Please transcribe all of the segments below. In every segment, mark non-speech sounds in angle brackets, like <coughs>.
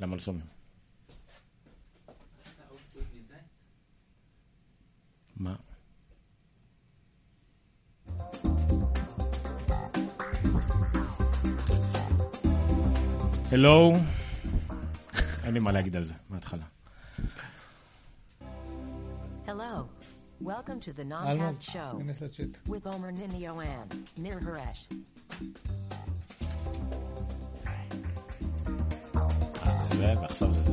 למה לא שומעים? מה? הלו? אין לי מה להגיד על זה מההתחלה. Hello. Welcome to the Noncast Show with Omer Ninio and Nir Haresh. זה, ועכשיו זה זה.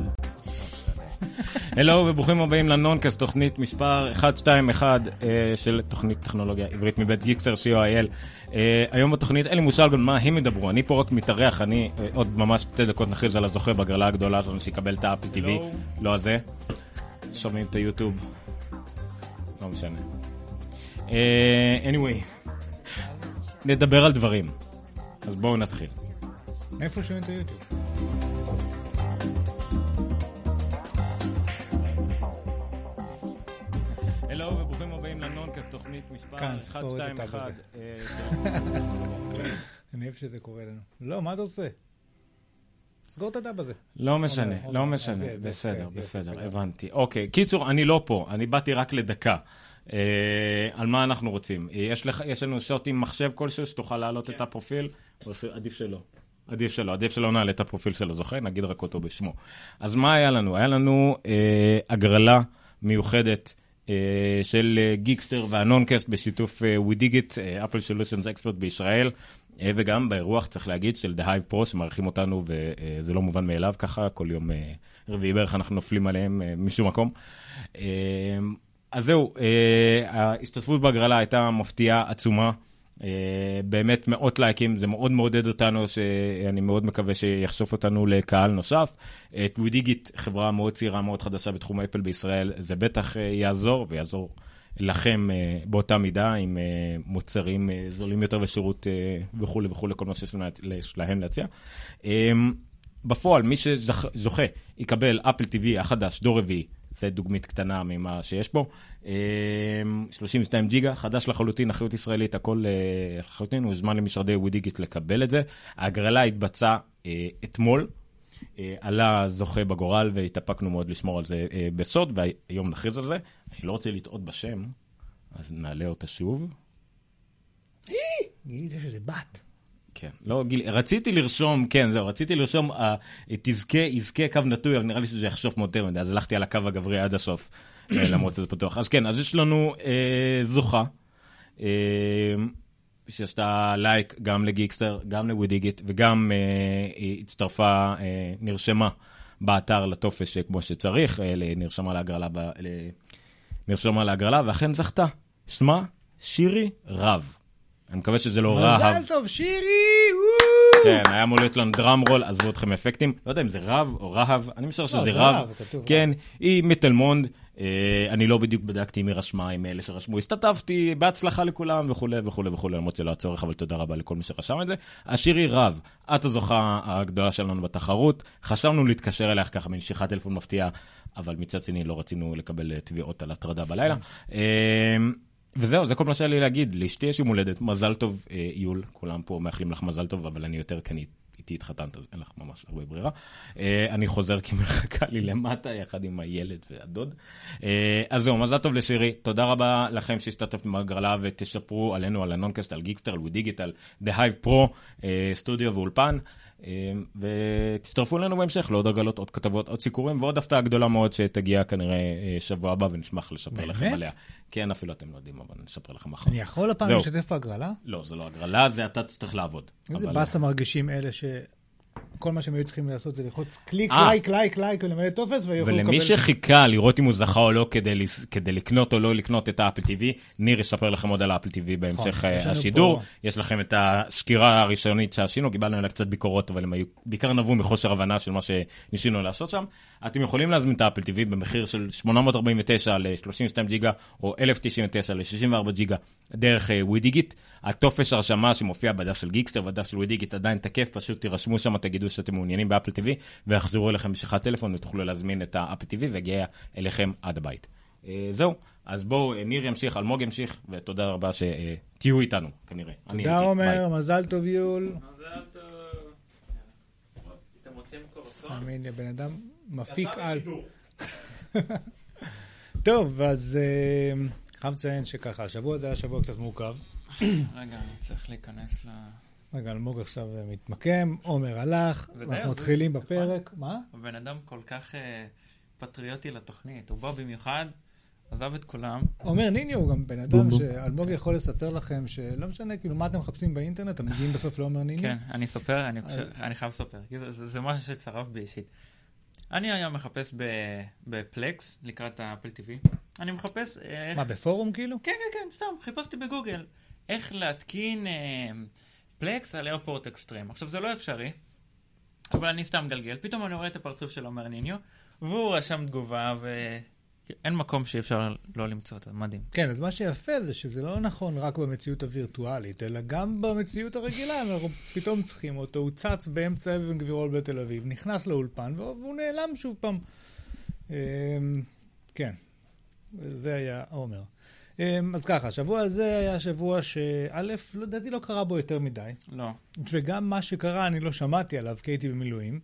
הלו וברוכים הבאים לנונקאסט, תוכנית מספר 121 אה, של תוכנית טכנולוגיה עברית מבית גיקסטר co.il. אה, היום בתוכנית אין לי מושג על מה הם ידברו, אני פה רק מתארח, אני אה, עוד ממש שתי דקות נכריז על הזוכה בגרלה הגדולה שלנו שיקבל את האפל TV, לא הזה. שומעים את היוטיוב, לא משנה. anyway, נדבר על דברים, אז בואו נתחיל. איפה שומעים את היוטיוב? תוכנית מספר כאן, ספור את הטאב 121. הזה. אה, <laughs> אני אוהב שזה קורה לנו. לא, מה אתה עושה? סגור את הטאב הזה. לא משנה, לא עומר, משנה, בסדר, בסדר. הבנתי. אוקיי, קיצור, אני לא פה, אני באתי רק לדקה. אה, על מה אנחנו רוצים? יש לנו שוט עם מחשב כלשהו שתוכל להעלות את הפרופיל? או שעדיף שלא. עדיף שלא, עדיף שלא נעלה את הפרופיל של הזוכה, נגיד רק אותו בשמו. אז מה היה לנו? היה לנו אה, הגרלה מיוחדת של אה, Geekster וה Noncast בשיתוף אה, WeDigit, Apple Solutions Expert בישראל, אה, וגם באירוח, צריך להגיד, של The Hive Pro, שמארחים אותנו, וזה לא מובן מאליו ככה, כל יום אה, רביעי בערך אנחנו נופלים עליהם אה, משום מקום. אה, אז זהו, אה, ההשתתפות בהגרלה הייתה מפתיעה, עצומה. אה, באמת מאות לייקים, זה מאוד מעודד אותנו, שאני מאוד מקווה שיחשוף אותנו לקהל נוסף. אה, טווידיגיט, חברה מאוד צעירה, מאוד חדשה בתחום אפל בישראל, זה בטח אה, יעזור, ויעזור לכם באותה מידה, עם מוצרים זולים יותר ושירות וכולי וכולי, כל מה שיש להם להציע. בפועל, מי שזוכה יקבל אפל TV החדש, דור רביעי, זה דוגמית קטנה ממה שיש. אה, 32 ג'יגה, חדש לחלוטין, אחריות ישראלית, הכל אה, לחלוטין, הוזמן למשרדי ווידיגיט לקבל את זה. ההגרלה התבצעה אה, אתמול. אה, עלה זוכה בגורל והתאפקנו מאוד לשמור על זה בסוד, והיום נכריז על זה. אני לא רוצה לטעות בשם, אז נעלה אותה שוב. גיליתי שזה בת. כן, לא, גיל, רציתי לרשום, כן, זהו, רציתי לרשום, uh, תזכה, יזכה קו נטוי, אבל נראה לי שזה יחשוף יותר מדי, אז הלכתי על הקו הגברי עד הסוף, אה, <clears throat> למרות שזה פתוח. אז כן, אז יש לנו אה, זוכה, אה, שעשתה לייק גם לגיקסטר, גם לווידיגיט, וגם אה, הצטרפה, אה, נרשמה באתר לטופס אה, כמו שצריך, אה, נרשמה להגרלה, ב, ל, נרשמה להגרלה, ואכן זכתה. שמה שירי רב. אני מקווה שזה לא רהב. מזל טוב, שירי! כן, היה אמור להיות לנו דראם רול, עזבו אתכם אפקטים. לא יודע אם זה רב או רהב, אני משער שזה זה רב. כן, היא מתל מונד. אה, אני לא בדיוק בדקתי היא רשמה עם אלה שרשמו, השתתפתי, בהצלחה לכולם וכולי וכולי וכולי, למרות שלא הצורך, אבל תודה רבה לכל מי שרשם את זה. השירי רב, את הזוכה הגדולה שלנו בתחרות, חשבנו להתקשר אלייך ככה מנשיכת טלפון מפתיעה, אבל מצד שני לא רצינו לקבל אה, תביעות על הטרדה בלילה. וזהו, זה כל מה שהיה לי להגיד. לאשתי יש יום הולדת, מזל טוב, אה, יול, כולם פה מאחלים לך מזל טוב, אבל אני יותר אני איתי התחתנת, אז אין לך ממש הרבה ברירה. אה, אני חוזר כי מחכה לי למטה, יחד עם הילד והדוד. אה, אז זהו, מזל טוב לשירי, תודה רבה לכם שהשתתפתם בהגרלה ותספרו עלינו, על ה Noncast, על Geekster, על WeDigital, The Hive Pro, סטודיו ואולפן. אה, ותצטרפו אלינו בהמשך לעוד הגרלות, עוד כתבות, עוד סיקורים ועוד הפתעה גדולה מאוד שתגיע כנראה אה, שבוע הבא ונשמח לספר לכם? עליה. כן, אפילו אתם לא יודעים, אבל נספר לכם מחר. אני יכול הפעם. להשתתף בהגרלה? לא, זה לא הגרלה, זה אתה תצטרך לעבוד. איזה באסה מרגישים אלה שכל מה שהם היו צריכים לעשות זה ללחוץ קליק, אה. לייק, לייק, לייק ולמלא טופס ויוכלו לקבל... ולמי שחיכה לראות אם הוא זכה או לא כדי, כדי לקנות או לא לקנות את ה Apple TV, ניר יספר לכם עוד על ה Apple TV בהמשך נכון, אה, יש לנו השידור. יש לכם את הסקירה הראשונית שעשינו, קיבלנו עליה קצת ביקורות, אבל הם היו בעיקר נבעו מחוסר הבנה של מה שניסינו לעשות שם. אתם יכולים להזמין את ה Apple TV במחיר של 849 ל-32 ג'יגה, או 1099 ל-64 ג'יגה, דרך אה, WeDigit. הטופס הרשמה שמופיע בדף של Geekster והדף של WeDigit עדיין תקף, פשוט תירשמו שם, תגידו שאתם מעוניינים ב Apple TV, ויחזרו אליכם בשיחת טלפון ותוכלו להזמין את ה Apple TV ויגיע אליכם עד הבית. אה, זהו, אז בואו, אה, ניר ימשיך, אלמוג ימשיך, ותודה רבה שתהיו איתנו, כנראה. אני תודה. עומר, מזל טוב יול. רוצים קורסון? תאמין לי, הבן אדם מפיק על. <laughs> טוב, אז אה, חייב לציין שככה, השבוע זה היה שבוע קצת מורכב. רגע, אני צריך להיכנס ל... רגע, אלמוג עכשיו אה, מתמקם, עומר הלך, הזוי, מתחילים? בפרק. מה? הבן אדם כל כך אה, פטריוטי לתוכנית. הוא בא במיוחד, עזב את כולם. עומר ניני הוא גם בן אדם שאלמוג יכול לספר לכם שלא משנה, כאילו, מה אתם מחפשים באינטרנט, אתם מגיעים בסוף לעומר ניני. כן, אני אספר, אני אני חייב לספר. זה- משהו שצרב בי אישית. אני היום מחפש ב- בפלקס לקראת האפל TV. אני מחפש אה, איך... מה, בפורום כאילו? כן, כן, כן, סתם, חיפשתי בגוגל איך להתקין אה, פלקס על איירפורט אקסטרים. עכשיו, זה לא אפשרי, אבל אני סתם גלגל. פתאום אני רואה את הפרצוף של עומר ניניו, והוא רשם תגובה, ואין מקום שאי אפשר לא למצוא אותה, מדהים. כן, אז מה שיפה זה שזה לא נכון רק במציאות הווירטואלית, אלא גם במציאות הרגילה, אנחנו פתאום צריכים אותו, הוא צץ באמצע אבן גבירול בתל אביב, נכנס לאולפן, והוא נעלם שוב פעם. אמ, כן, זה היה עומר. אמ, אז ככה, השבוע הזה היה שבוע שא', לדעתי לא קרה בו יותר מדי, לא. וגם מה שקרה אני לא שמעתי עליו, כי הייתי במילואים.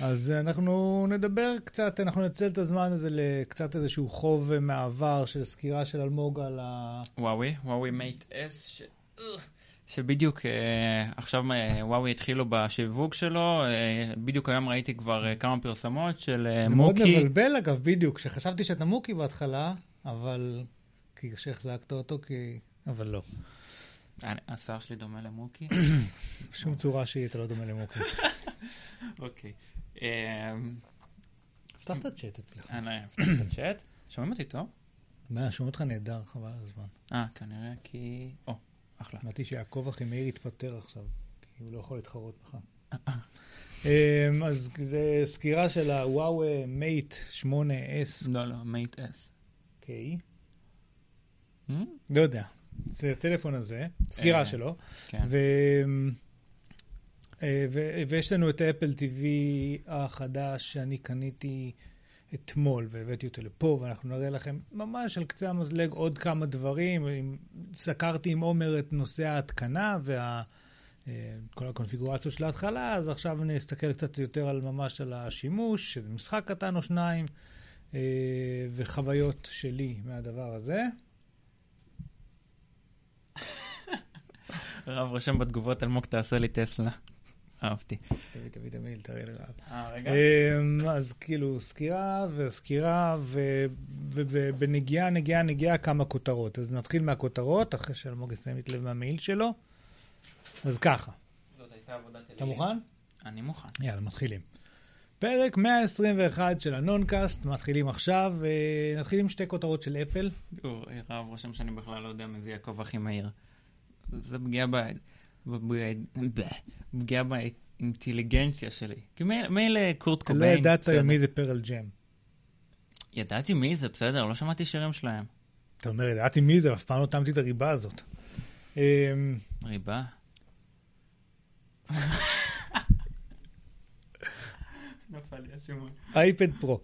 אז אנחנו נדבר קצת, אנחנו ננצל את הזמן הזה לקצת איזשהו חוב מהעבר של סקירה של אלמוג על ה... וואוי, וואוי מייט אס, ש... שבדיוק אה, עכשיו אה, וואוי התחילו בשיווק שלו, אה, בדיוק היום ראיתי כבר אה, כמה פרסמות של אה, זה מאוד מוקי. מבלבל אגב, בדיוק, שחשבתי שאתה מוקי בהתחלה, אבל... כי שהחזקת אותו, כי... אבל לא. השיער שלי דומה למוקי. <coughs> בשום צורה שהיא אתה לא דומה למוקי. <laughs> אוקיי. אה, פתח את הצ'אט אצלך. אני אפתח את הצ'אט. שומעים אותי טוב? מה, שומעים אותך נהדר, חבל על הזמן. אה, כנראה כי... או, אחלה. אמרתי שיעקב אחימאיר התפטר עכשיו, כי הוא לא יכול להתחרות בך. אמ, אז זה סקירה של Huawei Mate 8S לא, לא, Mate S. K. לא יודע. זה הטלפון הזה, סקירה אה, שלו. כן. אה. ויש לנו את ה Apple TV החדש שאני קניתי אתמול והבאתי אותו לפה, ואנחנו נראה לכם ממש על קצה המזלג עוד כמה דברים. סקרתי עם עומר את נושא ההתקנה וה... אה, כל הקונפיגורציות של ההתחלה, אז עכשיו אני אסתכל קצת יותר על ממש על השימוש, שזה משחק קטן או שניים, וחוויות שלי מהדבר הזה. רב רושם בתגובות, אלמוג תעשה לי טסלה. אהבתי. תביא, תביא, תביא, תראה לי רב. אה, רגע. אמ, אז כאילו, סקירה וסקירה, ובנגיעה, נגיעה, נגיעה, כמה כותרות. אז נתחיל מהכותרות, אחרי שאלמוג יסיים את לב מהמעיל שלו. אז ככה, זאת הייתה עבודת אלילים. אתה מוכן? אני מוכן. יאללה, מתחילים. פרק 121 של הנונקאסט, מתחילים עכשיו, ונתחיל עם שתי כותרות של אפל. רב רושם שאני בכלל לא יודע מי זה יעקב הכי מהיר. זה פגיעה ב... פגיעה באינטליגנציה שלי. כי מילא- מילא קורט אתה קוביין. לא ידעת. מי זה פרל ג'ם. ידעתי מי זה, בסדר, לא שמעתי שירים שלהם. אתה אומר, ידעתי מי זה, אף פעם לא טעמתי את הריבה הזאת. אמ, ריבה. נפל לי הסימון. אייפד פרו.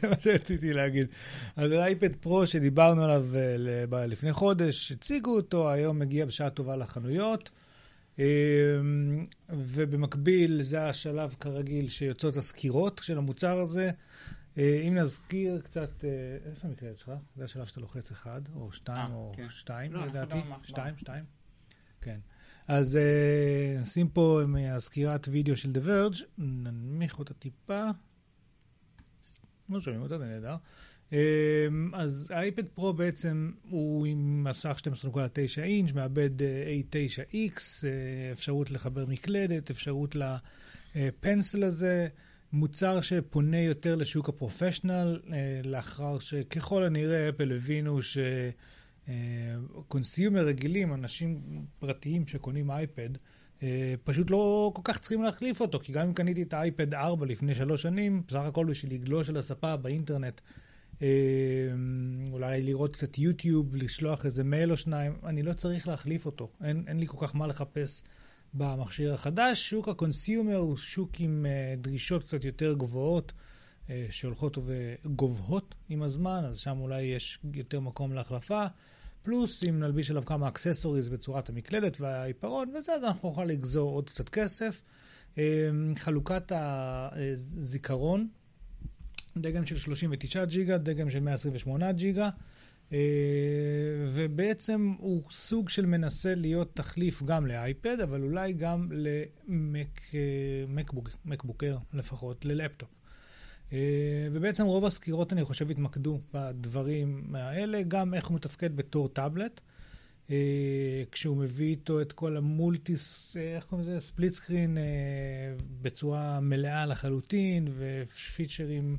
זה מה שרציתי להגיד. אז האייפד פרו שדיברנו עליו אה, לפני חודש, הציגו אותו, היום מגיע בשעה טובה לחנויות. אה, ובמקביל, זה השלב כרגיל שיוצאות הסקירות של המוצר הזה. אה, אם נזכיר קצת, אה, איפה המקלדת שלך? זה השלב שאתה לוחץ אחד, או שתיים, אה, או כן. שתיים, לא, לדעתי. לא שתיים. שתיים. כן. אז נשים פה מהסקירת וידאו של The Verge, ננמיך אותה טיפה. לא שומעים אותה, זה נהדר. אמ, אז האייפד פרו בעצם הוא עם מסך 12.9 אינץ', מעבד אה, A9X, אה, אפשרות לחבר מקלדת, אפשרות לפנסל הזה, מוצר שפונה יותר לשוק הפרופשנל, אה, לאחר שככל הנראה אפל הבינו ש... consumer רגילים, אנשים פרטיים שקונים אייפד, פשוט לא כל כך צריכים להחליף אותו, כי גם אם קניתי את האייפד 4 לפני שלוש שנים, בסך הכל בשביל לגלוש על הספה באינטרנט, אה, אולי לראות קצת יוטיוב, לשלוח איזה מייל או שניים, אני לא צריך להחליף אותו. אין, אין לי כל כך מה לחפש במכשיר החדש. שוק ה consumer הוא שוק עם אה, דרישות קצת יותר גבוהות. אה, שהולכות וגובהות עם הזמן, אז שם אולי יש יותר מקום להחלפה. פלוס, אם נלביש עליו כמה accessories בצורת המקלדת והעיפרון וזה, אז אנחנו נוכל לגזור עוד קצת כסף. אה, חלוקת הזיכרון, דגם של 32 ג'יגה, דגם של 128 ג'יגה, אה, ובעצם הוא סוג של מנסה להיות תחליף גם לאייפד, אבל אולי גם ל MacBook Air לפחות, ללפטופ. אה, ובעצם רוב הסקירות, אני חושב, התמקדו בדברים האלה, גם איך הוא מתפקד בתור טאבלט. אה, כשהוא מביא איתו את כל ה multitask, אה, איך קוראים לזה? split screen בצורה מלאה לחלוטין, ופיצ'רים,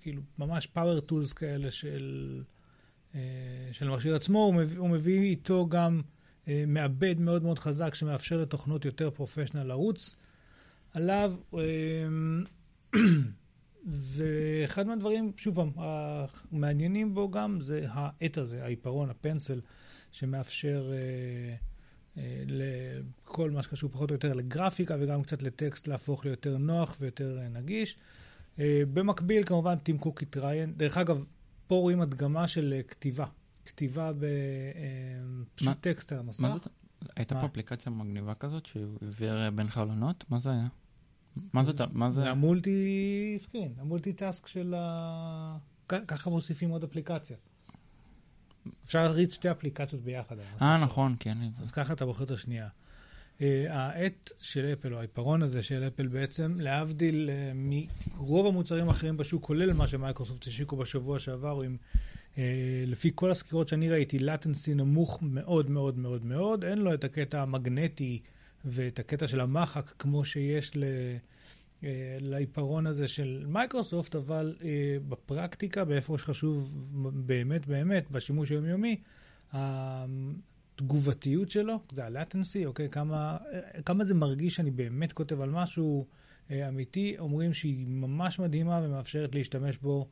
כאילו, ממש power tools כאלה של, של המכשיר עצמו. הוא מביא, הוא מביא איתו גם מעבד מאוד מאוד חזק, שמאפשר לתוכנות יותר professional לרוץ. עליו, ואחד מהדברים, שוב פעם, המעניינים בו גם זה העט הזה, העיפרון, ה Pencil, שמאפשר אה, אה, לכל מה שקשור פחות או יותר לגרפיקה וגם קצת לטקסט להפוך ליותר נוח ויותר אה, נגיש. אה, במקביל, כמובן, טים קוק התראיין. דרך אגב, פה רואים הדגמה של אה, כתיבה. כתיבה בפשוט אה, טקסט על המסך. מה זאת? הייתה פה אפליקציה מגניבה כזאת שהעביר בין חלונות? מה זה היה? מה זה? מה זה? זה המולטי סקרין, המולטי טאסק של ה... ככה מוסיפים עוד אפליקציה. אפשר להריץ שתי אפליקציות ביחד. אה, נכון, כן. אז ככה אתה בוחר את השנייה. Uh, העט של אפל, או העיפרון הזה של אפל בעצם, להבדיל uh, מרוב המוצרים האחרים בשוק, כולל מה שמייקרוסופט השיקו בשבוע שעבר, עם, uh, לפי כל הסקירות שאני ראיתי, לטנסי נמוך מאוד מאוד מאוד מאוד, אין לו את הקטע המגנטי ואת הקטע של המחק כמו שיש ל... אה, לעיפרון הזה של מייקרוסופט, אבל אה, בפרקטיקה, באיפה שחשוב באמת באמת, בשימוש היומיומי, התגובתיות שלו, זה ה-latency, אוקיי? כמה, אה, כמה זה מרגיש שאני באמת כותב על משהו אה, אמיתי, אומרים שהיא ממש מדהימה ומאפשרת להשתמש בו.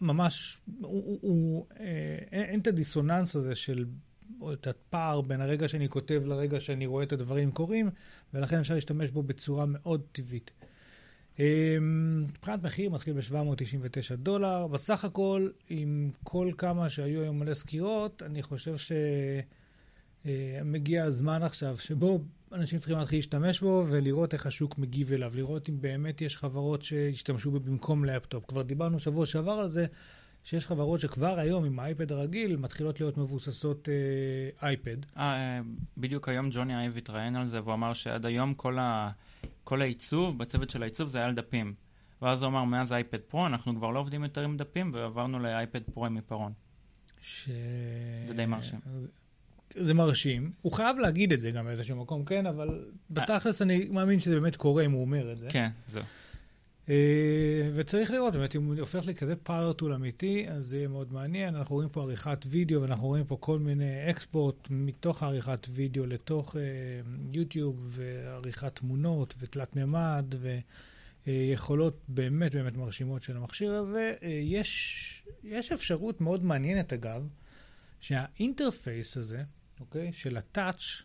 ממש, הוא, הוא, אה, אין את הדיסוננס הזה של את הפער בין הרגע שאני כותב לרגע שאני רואה את הדברים קורים, ולכן אפשר להשתמש בו בצורה מאוד טבעית. אמ, מבחינת מחיר מתחיל ב-799 דולר. בסך הכל, עם כל כמה שהיו היום מלא סקירות, אני חושב שמגיע אה, הזמן עכשיו שבו אנשים צריכים להתחיל להשתמש בו ולראות איך השוק מגיב אליו, לראות אם באמת יש חברות שישתמשו בו במקום לפטופ. כבר דיברנו שבוע שעבר על זה, שיש חברות שכבר היום עם האייפד הרגיל מתחילות להיות מבוססות אה, אייפד. אה, בדיוק היום ג'וני אייב התראיין על זה והוא אמר שעד היום כל, ה, כל העיצוב, בצוות של העיצוב זה היה על דפים. ואז הוא אמר, מאז אייפד פרו אנחנו כבר לא עובדים יותר עם דפים ועברנו לאייפד פרו עם עיפרון. ש... זה די מרשים. זה מרשים. הוא חייב להגיד את זה גם באיזשהו מקום, כן, אבל אה. בתכלס אני מאמין שזה באמת קורה אם הוא אומר את זה. כן, זהו. אה, וצריך לראות, באמת, אם הוא הופך לכזה פארטול אמיתי, אז זה יהיה מאוד מעניין. אנחנו רואים פה עריכת וידאו, ואנחנו רואים פה כל מיני אקספורט מתוך עריכת וידאו לתוך יוטיוב, אה, ועריכת תמונות, ותלת מימד, ויכולות אה, באמת באמת מרשימות של המכשיר הזה. יש, יש אפשרות מאוד מעניינת, אגב, שה interface הזה, אוקיי, של ה touch,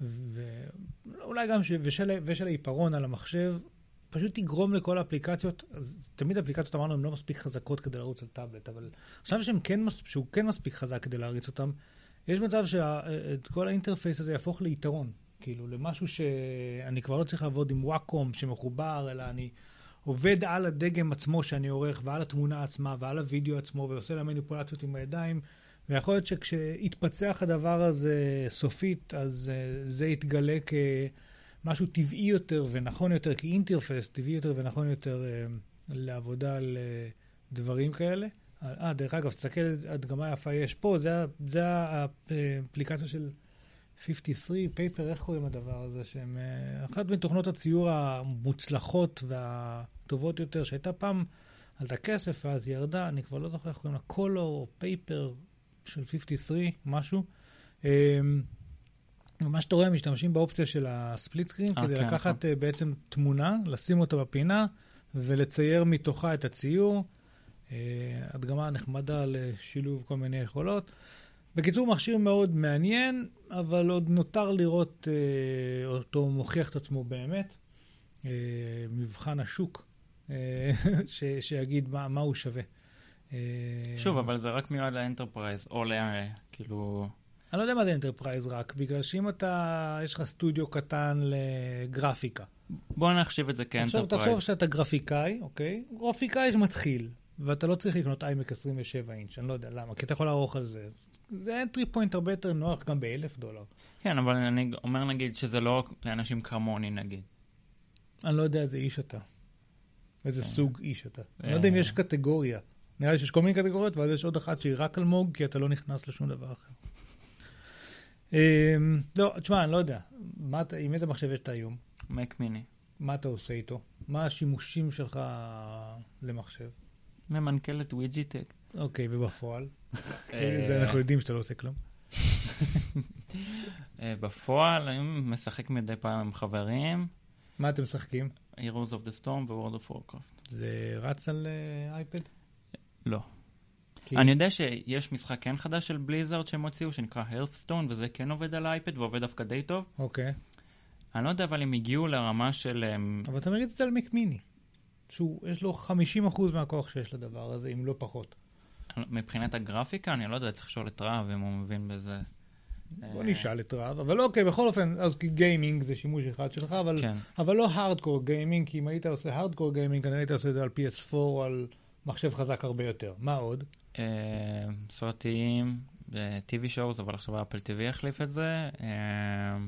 ואולי גם ש... ושל, ושל העיפרון על המחשב, פשוט תגרום לכל האפליקציות, תמיד אפליקציות אמרנו הן לא מספיק חזקות כדי לרוץ על טאבלט, אבל עכשיו שהם כן, שהוא כן מספיק חזק כדי להריץ אותם, יש מצב שאת כל האינטרפייס הזה יהפוך ליתרון, כאילו למשהו שאני כבר לא צריך לעבוד עם וואקום שמחובר, אלא אני עובד על הדגם עצמו שאני עורך ועל התמונה עצמה ועל הוידאו עצמו ועושה לה מניפולציות עם הידיים. ויכול להיות שכשיתפצח הדבר הזה סופית, אז uh, זה יתגלה כמשהו טבעי יותר ונכון יותר, כאינטרפס טבעי יותר ונכון יותר uh, לעבודה על אה, דברים כאלה. אה, דרך אגב, תסתכל הדגמה יפה יש פה, זה, זה האפליקציה של 53, Paper, איך קוראים לדבר הזה? שהם אחת מתוכנות הציור המוצלחות והטובות יותר, שהייתה פעם, עלתה כסף ואז ירדה, אני כבר לא זוכר איך קוראים לה, קולו, Paper, של 53, משהו. אמ, מה שאתה רואה, משתמשים באופציה של ה split screen, כדי כן, לקחת. אה, בעצם תמונה, לשים אותה בפינה ולצייר מתוכה את הציור. אה, הדגמה נחמדה לשילוב כל מיני יכולות. בקיצור, מכשיר מאוד מעניין, אבל עוד נותר לראות אה, אותו מוכיח את עצמו באמת. מבחן השוק, <laughs> שיגיד מה, מה הוא שווה. שוב, אבל זה רק מיועד ל enterprise, או ל... כאילו... אני לא יודע מה זה enterprise רק, בגלל שאם אתה, יש לך סטודיו קטן לגרפיקה. בוא נחשיב את זה עכשיו כ enterprise. תחשוב שאתה גרפיקאי, אוקיי? גרפיקאי מתחיל, ואתה לא צריך לקנות iMac 27 אינץ', אני לא יודע למה, כי אתה יכול לערוך על זה. זה entry point הרבה יותר נוח גם באלף דולר. כן, אבל אני אומר נגיד שזה לא לאנשים כמוני נגיד. אני לא יודע איזה איש אתה. איזה סוג איש אתה. אני לא אה. יודע אם יש קטגוריה. נראה לי שיש כל מיני קטגוריות, ואז יש עוד אחת שהיא רק אלמוג, כי אתה לא נכנס לשום דבר אחר. אמ, לא, תשמע, אני לא יודע. עם איזה מחשב יש את היום? Mac mini. מה אתה עושה איתו? מה השימושים שלך למחשב? ממנכ"לת וויג'יטק. אוקיי, ובפועל? <laughs> אה, זה אנחנו יודעים שאתה לא עושה כלום. <laughs> אה, בפועל, אני משחק מדי פעם עם חברים, מה אתם משחקים? Heroes of the Storm ו-World of Warcraft. זה רץ על אה, iPad? לא. כי- אני יודע שיש משחק כן חדש של Blizzard שהם הוציאו, שנקרא Hearthstone, וזה כן עובד על ה iPad ועובד דווקא די טוב. אוקיי. אני לא יודע אבל הם הגיעו לרמה של... אבל אתה מריץ את זה על Mac mini. שהוא, יש לו 50% מהכוח שיש לדבר הזה, אם לא פחות. מבחינת הגרפיקה, אני לא יודע, צריך לשאול את רב אם הוא מבין בזה. בוא אה, נשאל את רב, אבל אוקיי, בכל אופן, אז gaming זה שימוש אחד שלך, אבל, כן. אבל לא hardcore gaming, כי אם היית עושה hardcore gaming, כנראה היית עושה את זה על PS4 או על מחשב חזק הרבה יותר. מה עוד? אה, סרטים, TV shows, אבל עכשיו אפל TV יחליף את זה. אה,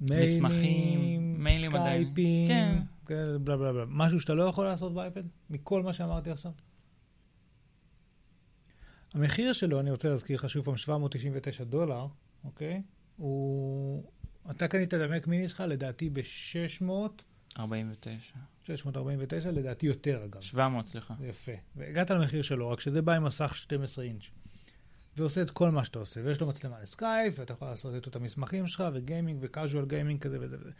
מסמכים, מיילים. סקייפים, כן. כן, בלה בלה בלה. משהו שאתה לא יכול לעשות באייפד? מכל מה שאמרתי עכשיו? המחיר שלו, אני רוצה להזכיר לך שוב פעם, 799 דולר, אוקיי? הוא... אתה קנית את המק מיני שלך, לדעתי ב-600, 49. 649, לדעתי יותר אגב. 700, סליחה. יפה. והגעת למחיר שלו, רק שזה בא עם מסך 12 אינץ'. ועושה את כל מה שאתה עושה, ויש לו מצלמה לסקייפ, ואתה יכול לעשות את המסמכים שלך, ו gaming, ו casual gaming כזה וזה וזה.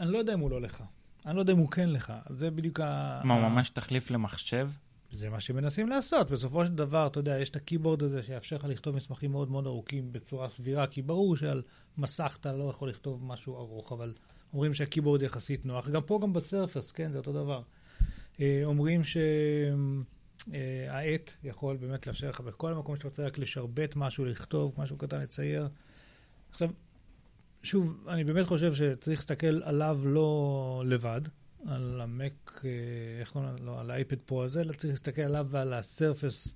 אני לא יודע אם הוא לא לך. אני לא יודע אם הוא כן לך. זה בדיוק ה... מה, ה- ממש תחליף למחשב? זה מה שמנסים לעשות. בסופו של דבר, אתה יודע, יש את ה keyboard הזה שיאפשר לך לכתוב מסמכים מאוד מאוד ארוכים בצורה סבירה, כי ברור שעל מסך אתה לא יכול לכתוב משהו ארוך, אבל אומרים שהקיבורד יחסית נוח. גם פה, גם בסרפס, כן, זה אותו דבר. אה, אומרים שהעט יכול באמת לאפשר לך בכל מקום שאתה רוצה רק לשרבט משהו, לכתוב משהו קטן, לצייר. עכשיו, שוב, אני באמת חושב שצריך להסתכל עליו לא לבד, על המק, אה, איך קוראים לו, לא, על האייפד פרו הזה, אלא צריך להסתכל עליו ועל הסרפס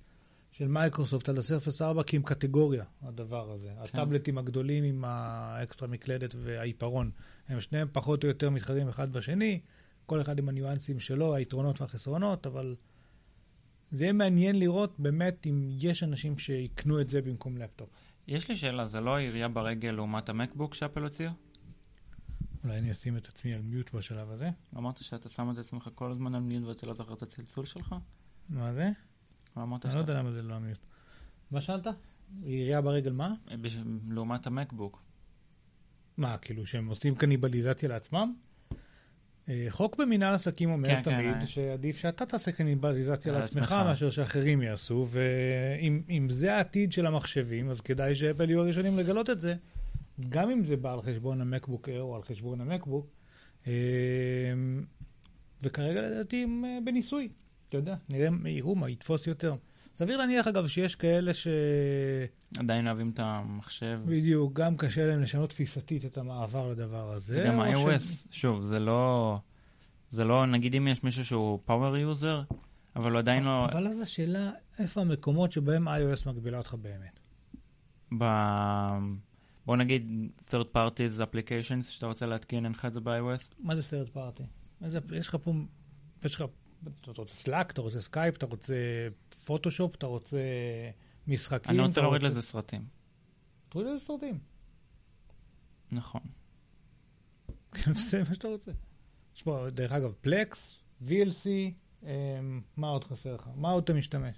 של מייקרוסופט, על ה Surface 4, כי עם קטגוריה, הדבר הזה. כן. הטאבלטים הגדולים עם האקסטרה מקלדת והעיפרון, הם שניהם פחות או יותר מתחרים אחד בשני, כל אחד עם הניואנסים שלו, היתרונות והחסרונות, אבל זה יהיה מעניין לראות באמת אם יש אנשים שיקנו את זה במקום לפטופ. יש לי שאלה, זה לא ירייה ברגל לעומת ה MacBook ש Apple הוציאה? אולי אני אשים את עצמי על mute בשלב הזה. אמרת שאתה שם את עצמך כל הזמן על mute ואתה לא זוכר את הצלצול שלך? מה זה? אמרת אני לא שאתה... יודע למה זה לא מיוט. מה שאלת? עירייה ברגל מה? בש- לעומת המקבוק. מה, כאילו שהם עושים קניבליזציה לעצמם? אה, חוק במינהל עסקים אומר כן, כן, תמיד אה. שעדיף שאתה תעשה קניבליזציה על לעצמך עצמך. מאשר שאחרים יעשו, ואם אם זה העתיד של המחשבים, אז כדאי שאפל יהיו הראשונים לגלות את זה, גם אם זה בא על חשבון המקבוק אייר או על חשבון המקבוק. אה, וכרגע לדעתי הם אה, בניסוי, אתה יודע, נראה, יראו מה יתפוס יותר. סביר להניח אגב שיש כאלה ש... עדיין אוהבים את המחשב. בדיוק, גם קשה להם לשנות תפיסתית את המעבר לדבר הזה. זה גם iOS. שוב, זה לא... זה לא, נגיד אם יש מישהו שהוא power user, אבל הוא עדיין לא... אבל אז השאלה, איפה המקומות שבהם iOS מגבילה אותך באמת? ב... בוא נגיד third parties applications שאתה רוצה להתקין, אין לך את זה ב-iOS? מה זה party? איזה, יש לך פה, יש לך, אתה רוצה Slack, אתה רוצה סקייפ, אתה רוצה פוטושופ, אתה רוצה משחקים. אני רוצה להוריד לזה סרטים. תוריד לזה סרטים. נכון. <laughs> זה מה שאתה רוצה. יש פה, דרך אגב, Plex, VLC, אמ, מה עוד חסר לך? מה עוד אתה משתמש?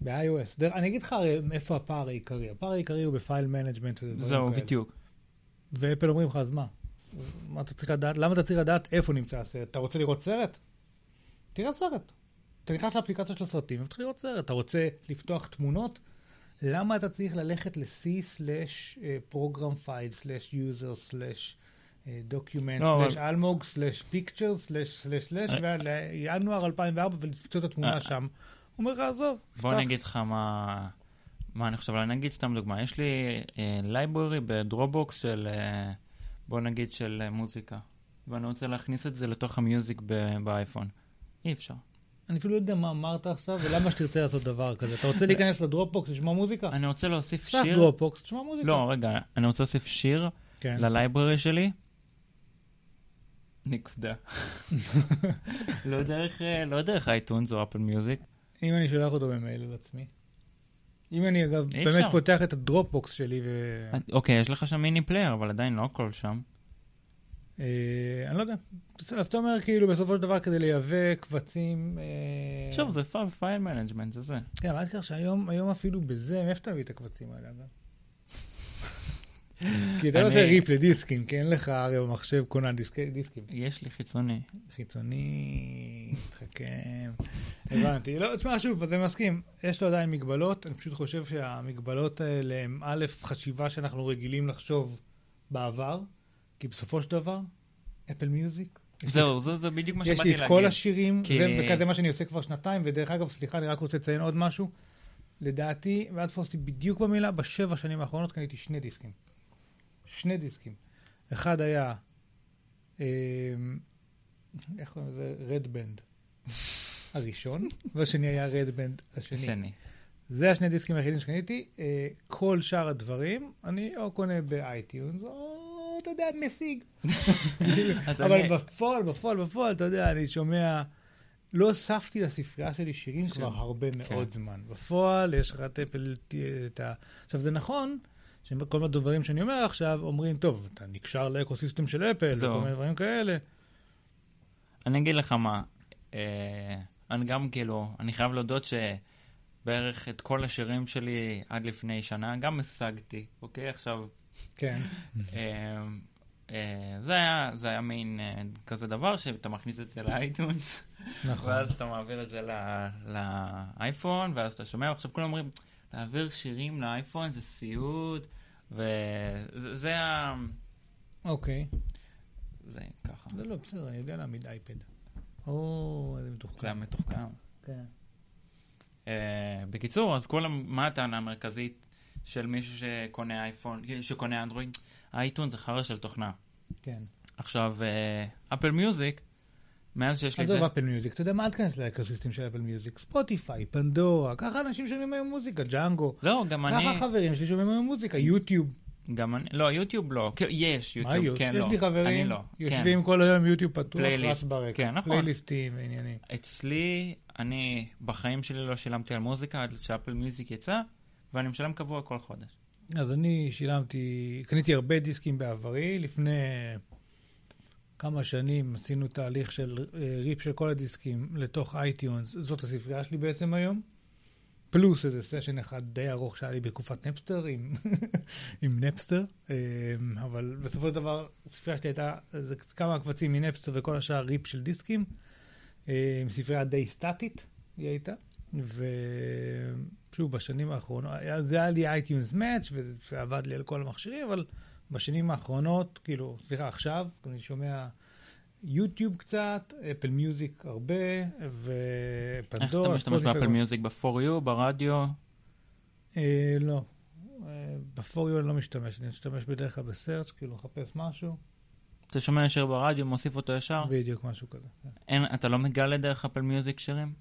ב-iOS. דרך- אני אגיד לך הרי איפה הפער העיקרי. הפער העיקרי הוא ב file management. זהו, בדיוק. ו Apple אומרים לך, אז מה? מה אתה צריך לדעת? למה אתה צריך לדעת איפה נמצא הסרט? אתה רוצה לראות סרט? תראה סרט. אתה נכנס לאפליקציה של הסרטים ואתה צריך לראות סרט. אתה רוצה לפתוח תמונות? למה אתה צריך ללכת ל-c/program file user document לא, אבל- אלמוג pictures slash אה. ינואר 2004 ולמצוא את התמונה אה. שם. הוא אומר לך, עזוב, בוא פתח." אני אגיד לך מה... מה אני חושב? אני אגיד סתם דוגמה. יש לי library ב Dropbox של, אה, בוא נגיד, של אה, מוזיקה. ואני רוצה להכניס את זה לתוך ה Music ב iPhone. אי אפשר. אני אפילו לא יודע מה אמרת עכשיו, ולמה שתרצה לעשות דבר כזה. אתה רוצה להיכנס ל Dropbox לשמוע מוזיקה? אני רוצה להוסיף פתח שיר. Dropbox, תשמע מוזיקה. לא, רגע, אני רוצה להוסיף שיר כן. ל library שלי. נקודה. <laughs> לא דרך, אה, לא דרך iTunes או Apple Music. אם אני שולח אותו במייל לעצמי. אם אני אגב באמת. פותח את ה Dropbox שלי ו... אוקיי, יש לך שם mini player, אבל עדיין לא הכל שם. אה, אני לא יודע. אז אתה אומר כאילו בסופו של דבר כדי לייבא קבצים... אה, שוב, זה file management, זה זה. כן, אבל אל תשכח שהיום היום אפילו בזה, מאיפה אתה מביא את הקבצים האלה אגב? <laughs> כי אתה לא עושה rip לדיסקים, כי אין לך הרי במחשב דיסק- דיסקים. יש לי חיצוני. חיצוני, מתחכם. הבנתי. לא, תשמע, שוב, אז אני מסכים, יש לו עדיין מגבלות, אני פשוט חושב שהמגבלות האלה הם א', חשיבה שאנחנו רגילים לחשוב בעבר, כי בסופו של דבר, אפל מיוזיק. זהו, זה זה בדיוק מה יש שבאתי לי להגיד. את כל השירים, כי- זה וכזה מה שאני עושה כבר שנתיים, ודרך אגב, סליחה, אני רק רוצה לציין עוד משהו. לדעתי, ואל תפוס אותי בדיוק במילה, בשבע שנים האחרונות קניתי שני דיסקים. שני דיסקים. אחד היה, אה, איך קוראים לזה? Red Band הראשון, <laughs> והשני היה Red Band השני. שני. זה השני דיסקים היחידים שקניתי. אה, כל שאר הדברים, אני או קונה ב iTunes, או, אתה יודע, משיג. <laughs> אבל בפועל, בפועל, בפועל, אתה יודע, אני שומע... לא הוספתי לספרייה שלי שירים כן. כבר הרבה מאוד כן. זמן. בפועל, יש לך את Apple, את ה... עכשיו, זה נכון שכל הדברים שאני אומר עכשיו, אומרים, טוב, אתה נקשר לאקוסיסטם של אפל. וכל מיני דברים כאלה. אני אגיד לך מה, אה, אני גם כאילו, אני חייב להודות שבערך את כל השירים שלי עד לפני שנה גם השגתי, אוקיי? עכשיו, כן. אה, אה, זה היה, זה היה מין אה, כזה דבר שאתה מכניס את זה לאייטונס, נכון. ואז אתה מעביר את זה לאייפון, ואז אתה שומע, עכשיו כולם אומרים, להעביר שירים לאייפון זה סיוט, וזה זה ה... אוקיי. זה ככה. זה לא, בסדר, אני יודע להעמיד אייפד. או, איזה זה מתוחכם. היה מתוחכם. כן. Uh, בקיצור, אז כולם, מה הטענה המרכזית של מישהו שקונה אייפון, שקונה אנדרואיד? האייטון זה חרא של תוכנה. כן. עכשיו, Apple Music, מאז שיש לי את זה, עזוב Apple Music, אתה יודע מה, אל תיכנס ל ecosystem של Apple Music. Spotify, Pandora, ככה אנשים שומעים היום מוזיקה, Jango. זהו, גם אני, ככה חברים שלי שומעים היום מוזיקה, YouTube. גם אני, לא, YouTube לא, כן, יש YouTube? כן, יש לא. לי אני חברים, לא, יושבים כל היום YouTube פתוח. רץ ברקע. כן, נכון. פלייליסטים ועניינים. כן. אצלי, אני בחיים שלי לא שילמתי על מוזיקה עד ש Apple Music יצא, ואני משלם קבוע כל חודש. אז אני שילמתי, קניתי הרבה דיסקים בעברי, לפני כמה שנים עשינו תהליך של אה, rip של כל הדיסקים לתוך אייטיונס, זאת הספרייה שלי בעצם היום. פלוס איזה session אחד די ארוך שהיה לי בתקופת נפסטר עם, <laughs> עם נפסטר, אה, אבל בסופו של דבר הספרייה שלי הייתה זה כמה קבצים מנפסטר וכל השאר rip של דיסקים, אה, עם ספרייה די סטטית היא הייתה, ושוב בשנים האחרונות, זה היה לי אייטיונס מאץ' ועבד לי על כל המכשירים, אבל בשנים האחרונות, כאילו, סליחה, עכשיו, אני שומע יוטיוב קצת, אפל מיוזיק הרבה, ופנדורה. איך אתה משתמש באפל. מיוזיק? ב-for you, ברדיו? אה, לא. אה, בפוריו אני לא משתמש, אני משתמש בדרך כלל בסרצ', כאילו לחפש משהו, אתה שומע ישר ברדיו, מוסיף אותו ישר? בדיוק משהו כזה. כן. אין, אתה לא מגלה דרך אפל מיוזיק שירים?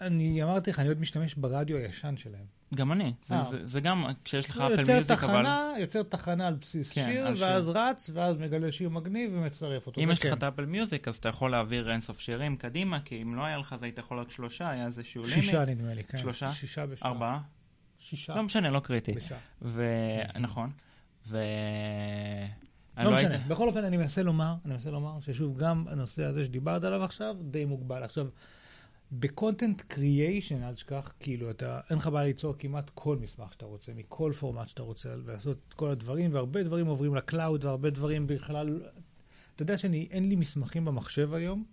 אני אמרתי לך, אני עוד משתמש ברדיו הישן שלהם. גם אני. זה, אה. זה, זה גם, כשיש לך אפל מיוזיק, אבל יוצר תחנה על בסיס כן, שיר, על שיר. ואז רץ, ואז מגלה שיר מגניב ומצרף אותו. אם יש לך כן. את האפל מיוזיק, אז אתה יכול להעביר אינסוף שירים קדימה, כי אם לא היה לך, אז היית יכול להיות שלושה, היה איזשהו לימיט. שישה נדמה לי, כן. שלושה? שישה בשעה. ארבעה? שישה לא משנה, לא קריטי. בשעה. ו... אני לא היית- משנה. בכל אופן, אני מנסה לומר, אני מנסה לומר ששוב, גם הנושא הזה שדיברת עליו עכשיו, די מוגבל. עכשיו, ב content creation, אל תשכח, כאילו, אתה, אין לך בעיה ליצור כמעט כל מסמך שאתה רוצה, מכל פורמט שאתה רוצה, ולעשות את כל הדברים, והרבה דברים עוברים ל cloud, והרבה דברים בכלל... אתה יודע שאין לי מסמכים במחשב היום,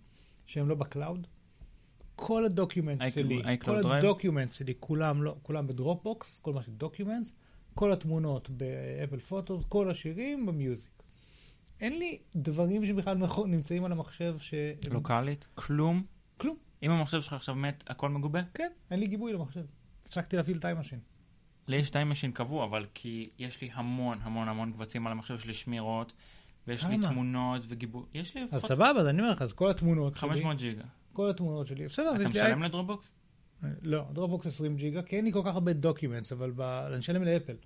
שהם לא ב cloud? כל ה documents iCloud- שלי, iCloud כל Drive? ה documents שלי, כולם, לא, כולם בדרופבוקס, כל מה ש documents, כל התמונות באפל פוטוס, כל השירים במיוזיק. אין לי דברים שבכלל נמצאים על המחשב ש... לוקאלית? כלום? כלום. אם המחשב שלך עכשיו מת, הכל מגובה? כן, אין לי גיבוי למחשב. הפסקתי להפעיל טיים משין. לי יש טיים משין קבוע, אבל כי יש לי המון המון המון קבצים על המחשב, יש לי שמירות, ויש לי? תמונות וגיבוי, יש לי אז לפחות סבבה, אז אני אומר לך, אז כל התמונות שלי, 500 ג'יגה. כל התמונות שלי, בסדר, אז אתה משלם לדרופבוקס? לא, דרופבוקס 20 ג'יגה, כי אין לי כל כך הרבה documents, אבל ב... אני משלם לאפל.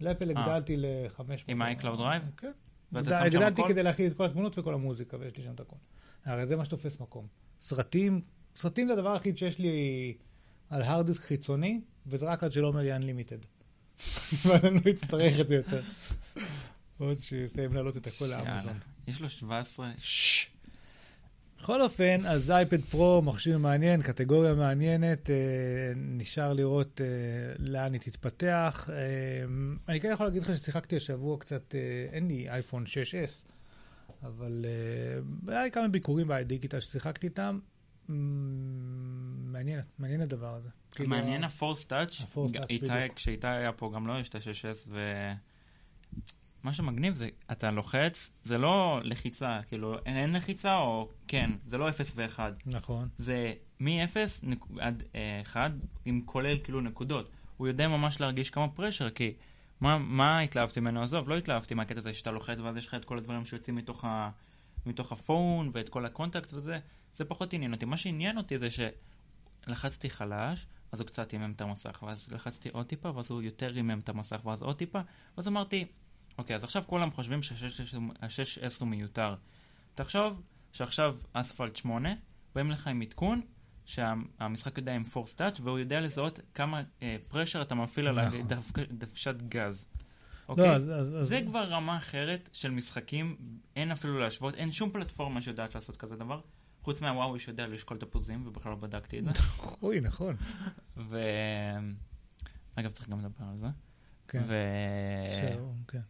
לאפל אה. הגדלתי ל-500. עם ה-iCloud Drive? כן. ואתה שם שם הגדלתי הכל? כדי להכיל את כל התמונות וכל המוזיקה, ויש לי שם את הכל. הרי זה מה שתופס מקום. סרטים, סרטים זה הדבר היחיד שיש לי על הארד דיסק חיצוני, וזה רק עד שלא אומר לי Unlimited. <laughs> ואני לא אצטרך את זה יותר. עוד שיסיים להעלות את הכל. לאמזון. יש לו 17, ששש. בכל אופן, אז אייפד פרו, מכשיר מעניין, קטגוריה מעניינת, אה, נשאר לראות אה, לאן היא תתפתח. אה, אני כן יכול להגיד לך ששיחקתי השבוע קצת, אה, אין לי אייפון 6S, אבל אה, היה לי כמה ביקורים בדיגיטל ששיחקתי איתם. מעניין, מעניין הדבר הזה. כאילו, מעניין הפורס טאץ'. כשאיתי היה פה גם לו יש את ה-6S, ומה שמגניב זה, אתה לוחץ, זה לא לחיצה, כאילו, אין, אין לחיצה או כן, זה לא 0 ו-1, נכון. זה מ-0 עד אה, 1, עם כולל כאילו נקודות. הוא יודע ממש להרגיש כמה pressure, כי מה, מה התלהבתי ממנו? עזוב, לא התלהבתי מהקטע הזה שאתה לוחץ ואז יש לך את כל הדברים שיוצאים מתוך, ה, מתוך ה phone ואת כל ה contact וזה, זה פחות עניין אותי. מה שעניין אותי זה שלחצתי חלש, אז הוא קצת הימם את המסך, ואז לחצתי עוד טיפה, ואז הוא יותר הימם את המסך, ואז עוד טיפה, ואז אמרתי, אוקיי, אז עכשיו כולם חושבים שה-6S הוא מיותר. תחשוב שעכשיו אספלט 8, באים לך עם עדכון, שהמשחק יודע עם פורס טאץ' והוא יודע לזהות כמה פרשר אתה מפעיל על נכון. דוושת גז. לא, אוקיי? אז- אז- אז- זה כבר רמה אחרת של משחקים, אין אפילו להשוות, אין שום פלטפורמה שיודעת לעשות כזה דבר, חוץ מהוואוי שיודע לשקול תפוזים, ובכלל לא בדקתי את זה. אוי, נכון. <laughs> ו... אגב, צריך גם לדבר על זה. כן. ו... שהוא- כן.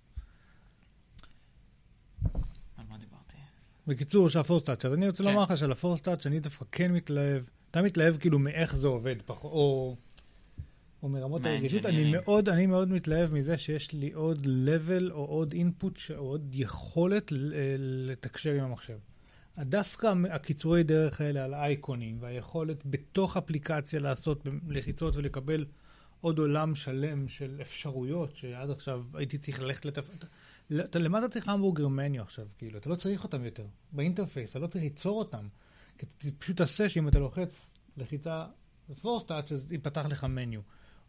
על מה דיברתי? בקיצור, של ה Force Touch. אז אני רוצה כן. לומר לך שעל ה Force Touch אני דווקא כן מתלהב. אתה מתלהב כאילו מאיך זה עובד, פח- או, או מרמות הרגישות. אני. מאוד, אני מאוד מתלהב מזה שיש לי עוד level או עוד input, או עוד יכולת לתקשר עם המחשב. דווקא הקיצורי דרך האלה על האייקונים, והיכולת בתוך אפליקציה לעשות לחיצות ולקבל עוד עולם שלם של אפשרויות, שעד עכשיו הייתי צריך ללכת לתפ... למה אתה צריך hamburger menu עכשיו? כאילו, אתה לא צריך אותם יותר. ב interface, אתה לא צריך ליצור אותם. כי פשוט תעשה שאם אתה לוחץ לחיצה Force Touch אז ייפתח לך menu.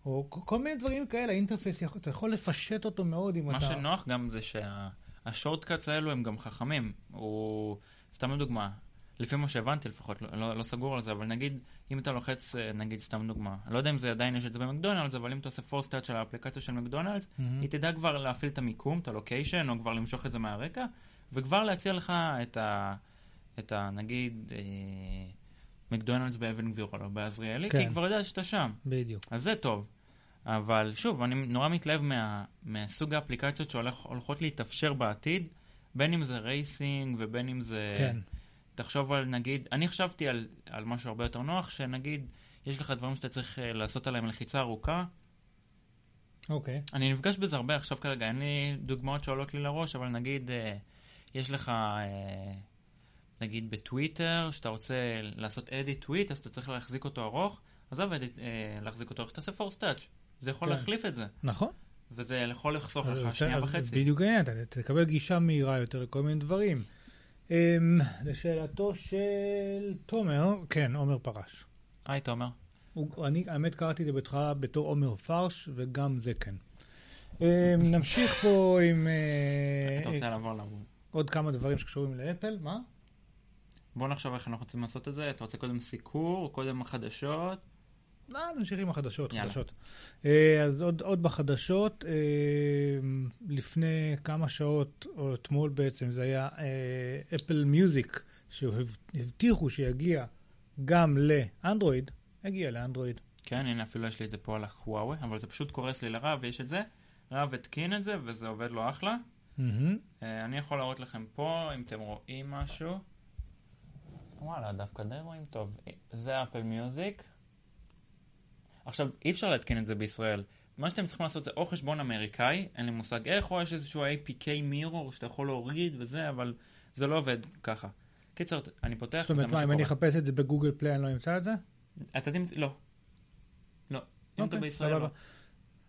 או כל- מיני דברים כאלה, ה interface, יכול- אתה יכול לפשט אותו מאוד אם מה אתה... שנוח גם זה שה shortcuts האלו הם גם חכמים. הוא, סתם לדוגמה, לפי מה שהבנתי לפחות, לא, לא, לא סגור על זה, אבל נגיד, אם אתה לוחץ, אה, נגיד, סתם דוגמה, לא יודע אם זה עדיין יש את זה במקדונלדס, אבל אם אתה עושה Force Touch של האפליקציה של מקדונלדס, מהמם. היא תדע כבר להפעיל את המיקום, את ה location, או כבר למשוך את זה מהרקע, וכבר להציע לך את ה... את ה... נגיד, אה, מקדונלדס באבן גבירול או בעזריאלי, כי כן. היא כבר יודעת שאתה שם. בדיוק. אז זה טוב. אבל שוב, אני נורא מתלהב מה, מהסוג האפליקציות שהולכות להתאפשר בעתיד, בין אם זה racing ובין אם זה... כן. תחשוב על נגיד, אני חשבתי על, על משהו הרבה יותר נוח, שנגיד, יש לך דברים שאתה צריך אה, לעשות עליהם לחיצה ארוכה. אוקיי. אני נפגש בזה הרבה עכשיו כרגע, אין לי דוגמאות שעולות לי לראש, אבל נגיד, אה, יש לך, אה, נגיד בטוויטר, שאתה רוצה לעשות אדיט טוויט, אז אתה צריך להחזיק אותו ארוך, עזוב edit, אה, להחזיק אותו ארוך, תעשה פורס טאץ'. זה יכול כן. להחליף את זה, נכון. וזה יכול לחסוך לך שנייה וחצי. בדיוק העניין, אתה תקבל גישה מהירה יותר לכל מיני דברים. אמ, לשאלתו של תומר, כן, עומר פרש. היי, תומר. אני, האמת, קראתי את זה בהתחלה בתור עומר פרש, וגם זה כן. אמ, נמשיך פה עם אה, אתה רוצה לעבור לעבור. עוד כמה דברים שקשורים לאפל, מה? בוא נחשוב איך אנחנו רוצים לעשות את זה. אתה רוצה קודם סיקור, קודם החדשות? לא, נמשיך עם החדשות, יאללה. חדשות. אה, אז עוד, עוד בחדשות, אה, לפני כמה שעות, או אתמול בעצם, זה היה אפל מיוזיק, שהבטיחו שיגיע גם לאנדרואיד, הגיע לאנדרואיד. כן, הנה אפילו יש לי את זה פה על החוואוי, אבל זה פשוט קורס לי לרב, ויש את זה. רב התקין את זה, וזה עובד לו אחלה. אה, אני יכול להראות לכם פה, אם אתם רואים משהו. וואלה, דווקא די רואים טוב. זה אפל מיוזיק. עכשיו, אי אפשר להתקין את זה בישראל. מה שאתם צריכים לעשות זה או חשבון אמריקאי, אין לי מושג איך, או יש איזשהו APK מירור שאתה יכול להוריד וזה, אבל זה לא עובד ככה. קיצר, אני פותח, זאת אומרת, מה, אם אני. אחפש את זה בגוגל פליי, אני לא אמצא את זה? אתה תמצא, לא. לא. אם אתה אוקיי, בישראל. לא.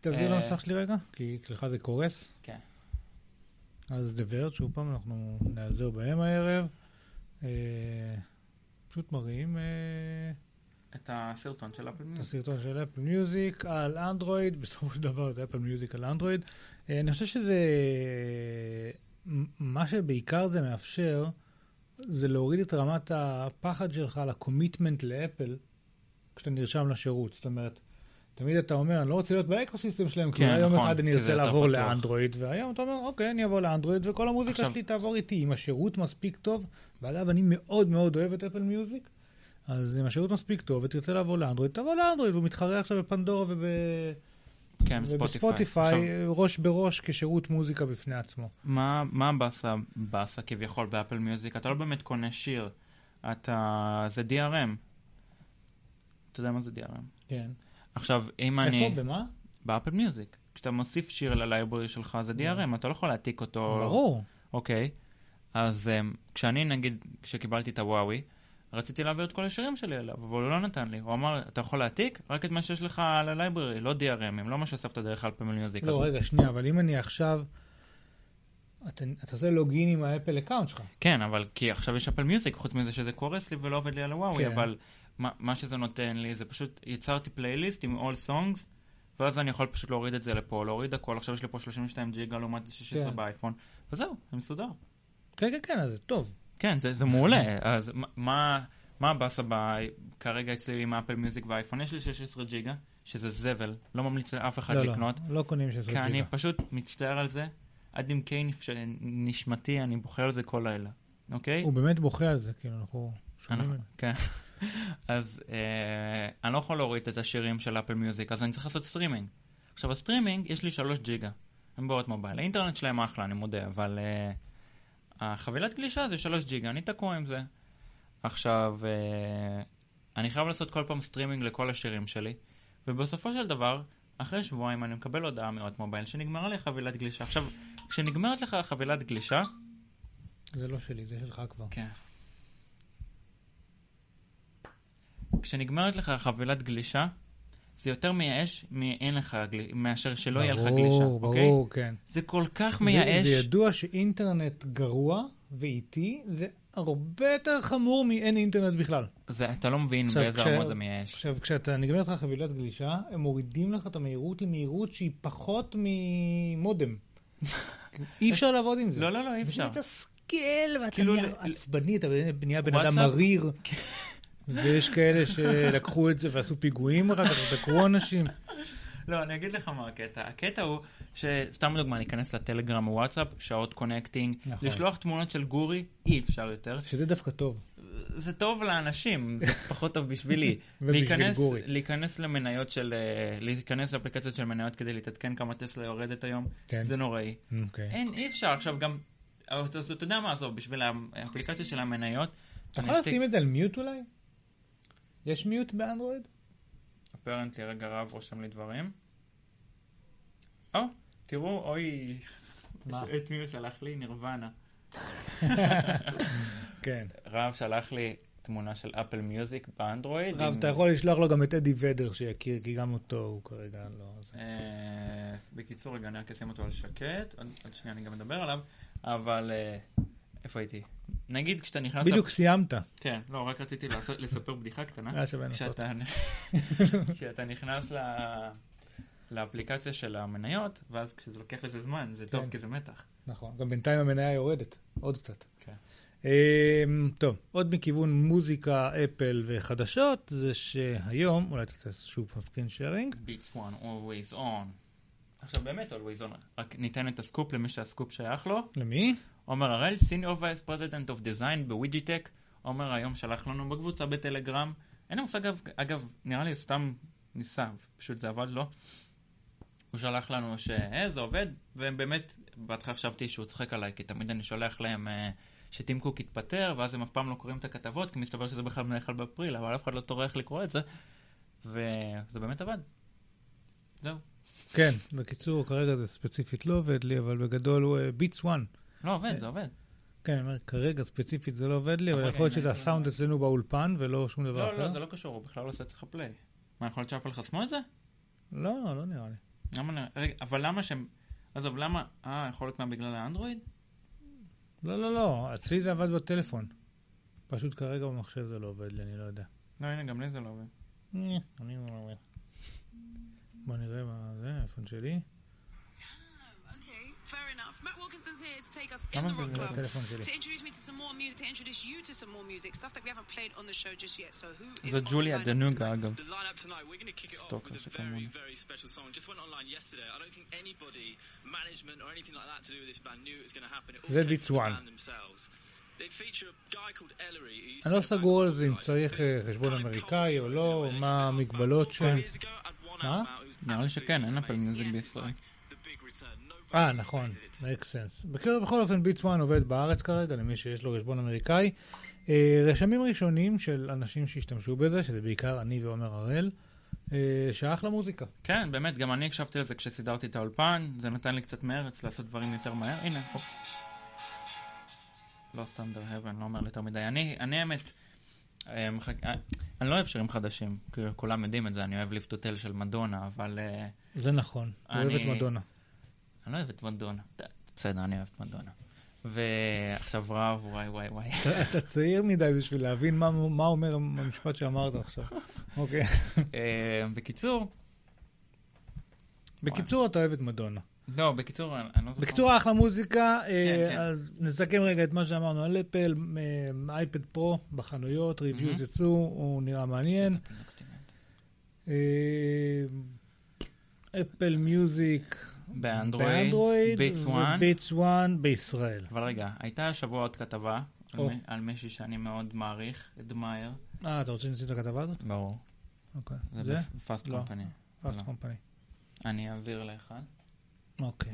תעביר אה, למסך שלי רגע, כי אצלך זה קורס. כן. אז The Verge, שוב פעם, אנחנו נעזר בהם הערב. פשוט מראים אה, את הסרטון של אפל את מיוזיק. הסרטון של אפל מיוזיק על אנדרואיד, <laughs> בסופו של דבר זה אפל מיוזיק על אנדרואיד. אה, אני חושב שזה, מה שבעיקר זה מאפשר, זה להוריד את רמת הפחד שלך על ה commitment לאפל כשאתה נרשם לשירות. זאת אומרת, תמיד אתה אומר, אני לא רוצה להיות ב ecosystem שלהם, כי כן, אולי יום נכון, אחד אני כי ארצה לעבור. לאנדרואיד, והיום אתה אומר, אוקיי, אני אבוא לאנדרואיד, וכל המוזיקה עכשיו- שלי תעבור איתי. אם השירות מספיק טוב, ואגב, אני מאוד מאוד אוהב את אפל מיוזיק, אז אם השירות מספיק טוב ותרצה לעבור לאנדרואיד, תבוא לאנדרואיד, והוא מתחרה עכשיו בפנדורה וב... כן, ספוטיפיי. ובספוטיפיי, עכשיו, ראש בראש כשירות מוזיקה בפני עצמו. מה מה הבאסה, באסה כביכול באפל מיוזיק? אתה לא באמת קונה שיר, אתה... זה DRM. אתה יודע מה זה DRM? כן. עכשיו, אם אני... איפה? במה? באפל מיוזיק. כשאתה מוסיף שיר ל library שלך זה DRM, אתה לא יכול להעתיק אותו. ברור. אוקיי. אז um, כשאני, נגיד, כשקיבלתי את הוואווי, רציתי להעביר את כל השירים שלי אליו, אבל הוא לא נתן לי. הוא אמר, אתה יכול להעתיק רק את מה שיש לך על ה library, לא DRMים, לא מה שאספת דרך אפל מיוזיק. לא, רגע, שנייה, אבל אם אני עכשיו... אתה אתה עושה login עם ה Apple account שלך. כן, אבל כי עכשיו יש אפל מיוזיק, חוץ מזה שזה קורס לי ולא עובד לי על הוואווי, כן. אבל מה, מה שזה נותן לי זה פשוט יצרתי פלייליסט עם all songs, ואז אני יכול פשוט להוריד את זה לפה, להוריד הכל, עכשיו יש לי פה 32 ג'יגה לעומת 16 כן. באייפון, וזהו, זה מסודר. כן, כן, כן, אז זה טוב. כן, זה, זה מעולה. אז מה- מה, הבאסה. כרגע אצלי עם אפל מיוזיק ואייפון? יש לי 16 ג'יגה, שזה זבל, לא ממליץ לאף אחד לא, לא, לקנות. לא קונים 16 כי אני ג'יגה. פשוט מצטער על זה, עד עמקי נפש... נשמתי, אני בוכה על זה כל לילה, אוקיי? הוא באמת בוכה על זה, כאילו, אנחנו שומעים אנחנו- ממנו. כן. אז אה, אני לא יכול להוריד את השירים של אפל מיוזיק, אז אני צריך לעשות סטרימינג. עכשיו, הסטרימינג, יש לי 3 ג'יגה. הם בהוט מובייל. האינטרנט שלהם אחלה, אני מודה, אבל אה, החבילת גלישה זה 3 ג'יגה, אני תקוע עם זה. עכשיו, אה, אני חייב לעשות כל פעם סטרימינג לכל השירים שלי, ובסופו של דבר, אחרי שבועיים אני מקבל הודעה מהוט מובייל שנגמרה לי חבילת גלישה. עכשיו, כשנגמרת לך חבילת גלישה, זה לא שלי, זה שלך כבר. כן. כשנגמרת לך חבילת גלישה, זה יותר מייאש מאין לך, מאשר שלא יהיה לך גלישה, ברור, אוקיי? ברור, כן. זה כל כך זה- מייאש. זה ידוע שאינטרנט גרוע ואיטי, זה הרבה יותר חמור מאין אינטרנט בכלל. זה, אתה לא מבין עכשיו, באיזה רמות זה מייאש. עכשיו, כשאתה נגמרת לך חבילת גלישה, הם מורידים לך את המהירות למהירות שהיא פחות ממודם. <laughs> אי אפשר לעבוד עם זה. לא, לא, לא, אי אפשר. וזה מתסכל, ואתה כאילו, נהיה עצבני, אתה נהיה בן אדם? מריר. ויש כאלה שלקחו את זה ועשו פיגועים אחר כך, דקרו אנשים. לא, אני אגיד לך מה הקטע. הקטע הוא שסתם דוגמה, ניכנס לטלגרם או וואטסאפ, שעות connecting, נכון. לשלוח תמונות של גורי, אי אפשר יותר. שזה דווקא טוב. זה טוב לאנשים, זה <laughs> פחות טוב בשבילי. ובשביל להיכנס, גורי. להיכנס למניות של, אה, להיכנס לאפליקציות של מניות כדי להתעדכן כמה טסלה יורדת היום, כן. זה נוראי. אוקיי. אין, אי אפשר. עכשיו גם, אז אתה יודע מה, עזוב, בשביל האפליקציה של המניות, אתה יכול לשים את זה על מיוט אולי? יש מיוט באנדרואיד? אפרנטלי, רגע רב רושם לי דברים. או, תראו, אוי? את מי הוא שלח לי? נירוונה. <laughs> כן. רב שלח לי תמונה של אפל מיוזיק באנדרואיד. רב, עם- אתה יכול לשלוח לו גם את אדי ודר שיכיר, כי גם אותו הוא כרגע לא... זה- אה, בקיצור, רגע, אני רק אשים אותו על שקט, עוד עוד שנייה אני גם אדבר עליו, אבל אה, איפה הייתי? נגיד כשאתה נכנס... בדיוק סיימת. כן, לא, רק רציתי לספר בדיחה קטנה. היה שווה לנסות. <laughs> כשאתה נכנס ל- לאפליקציה של המניות, ואז כשזה לוקח לזה זמן, זה טוב כן. כי זה מתח. נכון. גם בינתיים המניה יורדת. עוד קצת. כן. אמ, טוב, עוד מכיוון מוזיקה, אפל וחדשות, זה שהיום, אולי תעשה שוב סקרין שיירינג. Beats 1, always on. עכשיו באמת always on, רק ניתן את הסקופ למי שהסקופ שייך לו. למי? עומר הראל, Senior Vice President of Design בוויג'יטק. עומר היום שלח לנו בקבוצה בטלגרם. אין לי מושג, אגב, אגב, נראה לי סתם ניסה, פשוט זה עבד לו. הוא שלח לנו ש"אה, זה עובד, והם באמת, בהתחלה חשבתי שהוא צוחק עליי, כי תמיד אני שולח להם אה, שטים קוק התפטר, ואז הם אף פעם לא קוראים את הכתבות, כי מסתבר שזה בכלל מאחד באפריל, אבל אף אחד לא טורח לקרוא את זה, וזה באמת עבד. זהו. כן, בקיצור, כרגע זה ספציפית לא עובד לי, אבל בגדול הוא ביטס 1. לא עובד, זה עובד. כן, אני אומר, כרגע ספציפית זה לא עובד לי, אבל נכון, יכול להיות כן, שזה זה- הסאונד אצלנו באולפן ולא שום דבר לא, אחר. לא, זה לא קשור, הוא בכלל לא עושה אצלך פליי. מה, יכול להיות שאפל חסמו את זה? לא, לא נראה לי. למה, נ- רגע, אבל למה שהם... עזוב, למה... אה, יכול להיות מה בגלל האנדרואיד? לא, לא, לא, אצלי זה עבד בטלפון. פשוט כרגע במחשב זה לא עובד לי, אני לא יודע. לא, הנה, גם לי זה לא עובד. אה, אני לא עובד. בוא נראה מה זה, האייפון שלי. Here to take us in the rock club. To introduce me to some more music, to introduce you to some more music, stuff that we haven't played on the show just yet. So who is the דנוגה, tonight? אגב. The lineup tonight, we're going to kick it off with a very, very special song. Just went online yesterday. I don't think anybody, management or anything like that to do with this band knew it was going to happen. It all זה came from the band themselves. אני לא סגור על זה אם. צריך אה, חשבון אמריקאי או לא, מה המגבלות שם. was נראה לי שכן, אין אפל. מיוזיק בישראל. like the big return. Nobody אה, נכון, make sense. בכל, בכל אופן, ביטס וואן עובד בארץ כרגע, למי שיש לו חשבון אמריקאי. אה, רשמים ראשונים של אנשים שהשתמשו בזה, שזה בעיקר אני ועומר הראל, אה, שאחלה מוזיקה. כן, באמת, גם אני הקשבתי לזה כשסידרתי את האולפן, זה נתן לי קצת מרץ לעשות דברים יותר מהר. הנה, אופס. Lost Under Heaven, לא אומר יותר מדי. אני, אני האמת, אה, אני לא אוהב שירים חדשים, כאילו, כולם יודעים את זה, אני אוהב ליפט טוטל של מדונה, אבל זה נכון, הוא אוהב אני- את מדונה. אני לא אוהב את מדונה. בסדר, אני אוהב את מדונה. ועכשיו רב, וואי וואי וואי. אתה- צעיר מדי בשביל להבין מה, אומר המשפט שאמרת עכשיו. אוקיי. אה, בקיצור, בקיצור, אתה אוהב את מדונה. לא, בקיצור, אני לא זוכר. בקיצור, אחלה מוזיקה. אה, כן. אז נסכם רגע את מה שאמרנו על אפל, אה, iPad Pro בחנויות, reviews מהמם. יצאו, הוא נראה מעניין. אה, Apple Music באנדרואיד, באנדרואיד, Beats One. ו Beats One בישראל. אבל רגע, הייתה השבוע עוד כתבה על. מי- על מישהי שאני מאוד מעריך, admire. אה, אתה רוצה שנשים את הכתבה הזאת? ברור. אוקיי. זה זה? ב Fast לא. Company. Fast. Company. אני אעביר לאחד. אוקיי.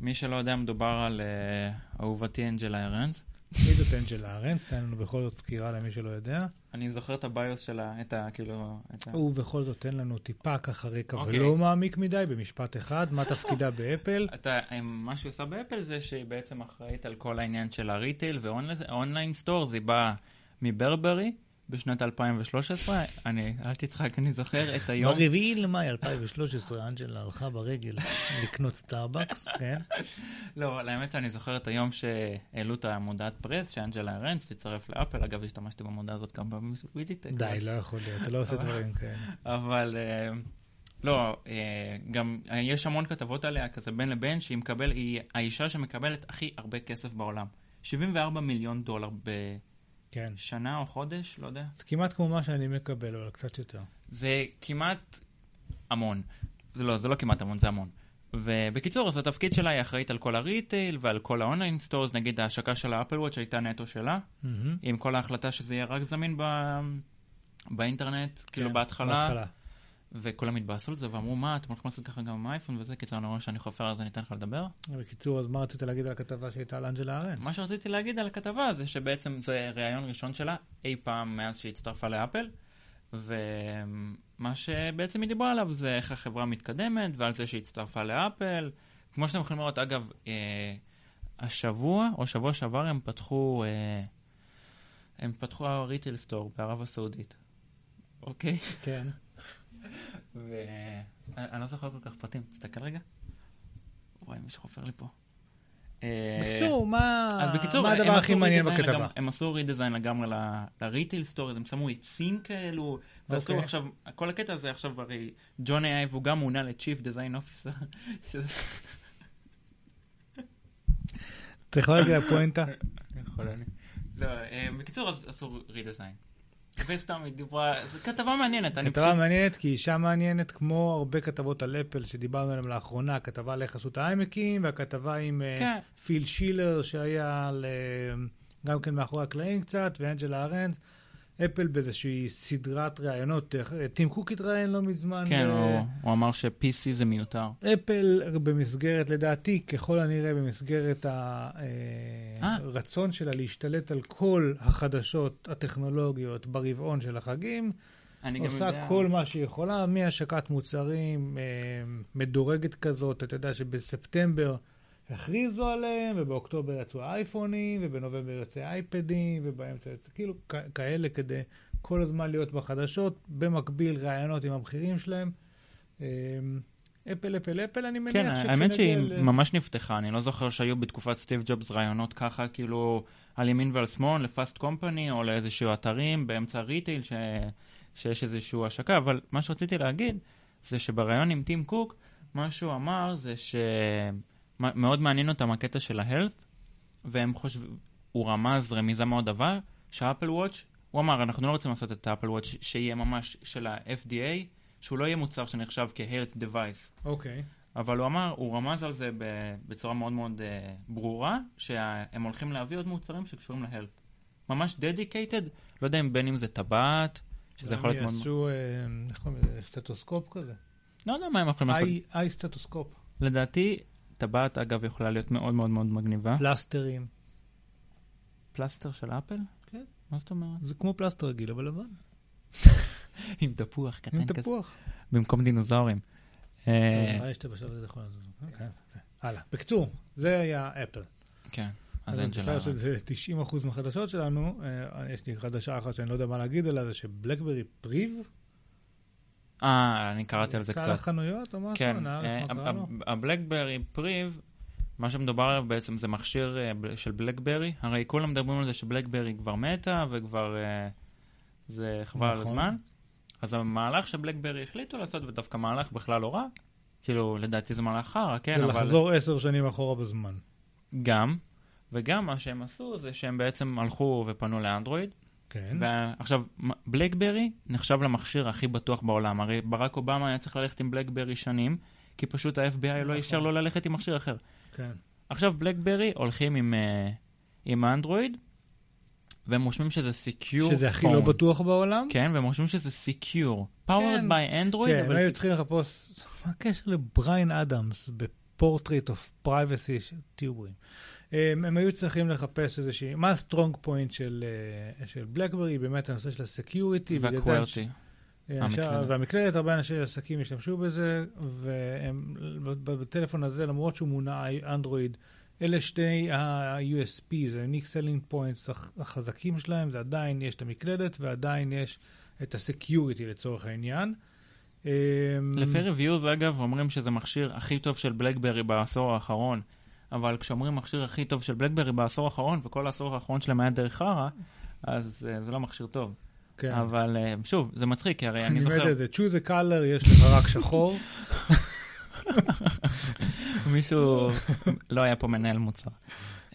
מי שלא יודע, מדובר על אה, אהובתי אנג'לה ארנס. מי זאת אנג'לה ארנס? תן לנו בכל זאת סקירה למי שלא יודע. אני זוכר את ה bios שלה, את ה... כאילו... את ה... ובכל זאת תן לנו טיפה ככה רקע אוקיי. ולא מעמיק מדי, במשפט אחד, מה תפקידה <laughs> באפל? מה שהיא עושה באפל זה שהיא בעצם אחראית על כל העניין של ה retail ו online stores, היא באה מ Burberry בשנת 2013, אני, אל תצחק, אני זוכר את היום, ברביעי למאי 2013, אנג'לה הלכה ברגל לקנות סטארבקס, כן? לא, אבל האמת שאני זוכר את היום שהעלו את המודעת press, שאנג'לה ארנס תצטרף לאפל, אגב, השתמשתי במודעה הזאת כמה פעמים בוויזיטק. די, לא יכול להיות, אתה לא עושה דברים כאלה. אבל אה, לא, אה, גם אה, יש המון כתבות עליה, כזה בין לבין, שהיא מקבל, היא האישה שמקבלת הכי הרבה כסף בעולם. 74 מיליון דולר כן. בשנה או חודש, לא יודע. זה כמעט כמו מה שאני מקבל, אבל קצת יותר. זה כמעט המון. זה לא, זה לא כמעט המון, זה המון. ובקיצור, אז התפקיד שלה היא אחראית על כל ה retail ועל כל ה online stores, נגיד ההשקה של ה Apple Watch הייתה נטו שלה, מהמם. עם כל ההחלטה שזה יהיה רק זמין ב... באינטרנט, כאילו כן, בהתחלה, וכולם התבאסו על זה ואמרו, מה, אתם הולכים לעשות ככה גם עם אייפון וזה, קיצר, אני רואה שאני חופר, אז אני אתן לך לדבר. בקיצור, אז מה רצית להגיד על הכתבה שהייתה על אנג'לה ארנס? מה שרציתי להגיד על הכתבה זה שבעצם זה ראיון ראשון שלה אי פעם מאז שהיא הצטרפה לאפל, ומה שבעצם היא דיברה עליו זה איך החברה מתקדמת ועל זה שהיא הצטרפה לאפל. כמו שאתם יכולים לראות, אגב, אה, השבוע או שבוע שעבר הם פתחו, אה, הם פתחו ריטל סטור בערב הסעודית, אוקיי? כן. ואני לא זוכר כל כך פרטים, תסתכל רגע. וואי, מישהו חופר לי פה. אה, בקיצור, מה אז בקיצור, מה הדבר הכי מעניין בכתבה? לגמרי- הם עשו redesign לגמרי ל- ל retail stores, הם שמו עצים כאלו, ועשו אוקיי. עכשיו, כל הקטע הזה עכשיו הרי, ג'וני אייב הוא גם מונה Design Officer, <laughs> שזה אתה יכול להגיד הפואנטה? יכול אני. לא, אה, בקיצור, אז עשו redesign. וסתם היא דיברה, זו כתבה מעניינת, כתבה פשוט, מעניינת, כי אישה מעניינת, כמו הרבה כתבות על אפל שדיברנו עליהן לאחרונה, הכתבה על איך עשו את האיימקים, והכתבה עם אה, כן. פיל שילר, שהיה על, אה, גם כן מאחורי הקלעים קצת, ואנג'לה ארנס. אפל באיזושהי סדרת ראיונות, אה, טים קוק התראיין לא מזמן. כן, ב- הוא- הוא אמר ש-PC זה מיותר. אפל במסגרת, לדעתי, ככל הנראה במסגרת אה. הרצון שלה להשתלט על כל החדשות הטכנולוגיות ברבעון של החגים, עושה יודע, כל מה שהיא יכולה, מהשקת מוצרים אה, מדורגת כזאת, אתה יודע שבספטמבר הכריזו עליהם, ובאוקטובר יצאו האייפונים, ובנובמבר יוצא אייפדים, ובאמצע יוצא, כאילו כ- כאלה כדי כל הזמן להיות בחדשות, במקביל ראיונות עם הבכירים שלהם. אה, אפל, אפל, אפל, אני מניח כן, האמת שהיא שכשנגיע ל- ממש נפתחה, אני לא זוכר שהיו בתקופת סטיב ג'ובס רעיונות ככה, כאילו, על ימין ועל שמאל, ל Fast Company, או לאיזשהו אתרים באמצע ה retail, ש... שיש איזושהי השקה, אבל מה שרציתי להגיד, זה שבריאיון עם טים קוק, מה שהוא אמר זה שמאוד מעניין אותם הקטע של ה health, והם חושבים, הוא רמז רמיזה מאוד דבר, שה Apple Watch, הוא אמר, אנחנו לא רוצים לעשות את ה Apple Watch שיהיה ממש של ה-FDA, שהוא לא יהיה מוצר שנחשב כ-health device. אוקיי. אבל הוא אמר, הוא רמז על זה בצורה מאוד מאוד uh, ברורה, שהם הולכים להביא עוד מוצרים שקשורים ל health. ממש dedicated, לא יודע אם בין אם זה טבעת, שזה יכול להיות הם מאוד... יעשו, אה, איך קוראים לזה, סטטוסקופ כזה. לא יודע מה הם יכולים לעשות. i סטטוסקופ. לדעתי, טבעת אגב יכולה להיות מאוד מאוד מאוד מגניבה. פלסטרים. פלסטר של אפל? כן. מה זאת אומרת? זה כמו פלסטר רגיל, אבל לבן. <laughs> עם תפוח קטן עם כזה. תפוח. במקום דינוזאורים. אה, נראה לי שאתה בשלב הזה יכול לעשות. אוקיי, יפה. הלאה. בקיצור, זה היה אפל. כן, אז אין שאלה. שזה 90% מהחדשות שלנו. אה, יש לי חדשה אחת שאני לא יודע מה להגיד עליה, זה שבלקברי פריב. אה, אני קראתי על זה קצת. לחנויות או משהו? כן, נערך, אה? הבלקברי פריב, מה שמדובר עליו בעצם זה מכשיר אה, של בלקברי. הרי כולם מדברים על זה שבלקברי כבר מתה וכבר אה, זה חבל על נכון. הזמן. אז המהלך שבלקברי החליטו לעשות, ודווקא מהלך בכלל לא רע, כאילו לדעתי זה מהלך חרא, כן, אבל ולחזור עשר שנים אחורה בזמן. גם, וגם מה שהם עשו זה שהם בעצם הלכו ופנו לאנדרואיד, כן. ועכשיו, בלקברי נחשב למכשיר הכי בטוח בעולם. הרי ברק אובמה היה צריך ללכת עם בלקברי שנים, כי פשוט ה-FBI לא נכון. אישר לו ללכת עם מכשיר אחר. כן. עכשיו בלקברי הולכים עם, אה, עם האנדרואיד, והם חושבים שזה secure שזה הכי לא בטוח בעולם. כן, והם חושבים שזה secure. powered כן. by Android, כן, הם היו צריכים לחפש, מה הקשר לבריין אדמס ב portrait of privacy, תהיו בריאים. הם, הם היו צריכים לחפש איזושהי, מה ה strong point של, אה, של בלקברי, באמת הנושא של ה security. וה QWERTY. אה, המקלדת. והמקלדת, הרבה אנשי עסקים השתמשו בזה, והם, ב- בטלפון הזה, למרות שהוא מונע אנדרואיד, אלה שתי ה-USP, זה ה-Unique Selling Points הח- החזקים שלהם, זה עדיין יש את המקלדת ועדיין יש את ה security לצורך העניין. אמ, לפי reviews, אגב, אומרים שזה מכשיר הכי טוב של בלקברי בעשור האחרון. אבל כשאומרים מכשיר הכי טוב של בלקברי בעשור האחרון, וכל העשור האחרון שלהם היה דרעק חרא, אז uh, זה לא מכשיר טוב. כן. אבל uh, שוב, זה מצחיק, כי הרי אני אני מת זוכר, את זה, choose a color, יש לך רק שחור. <laughs> מישהו, לא היה פה מנהל מוצר.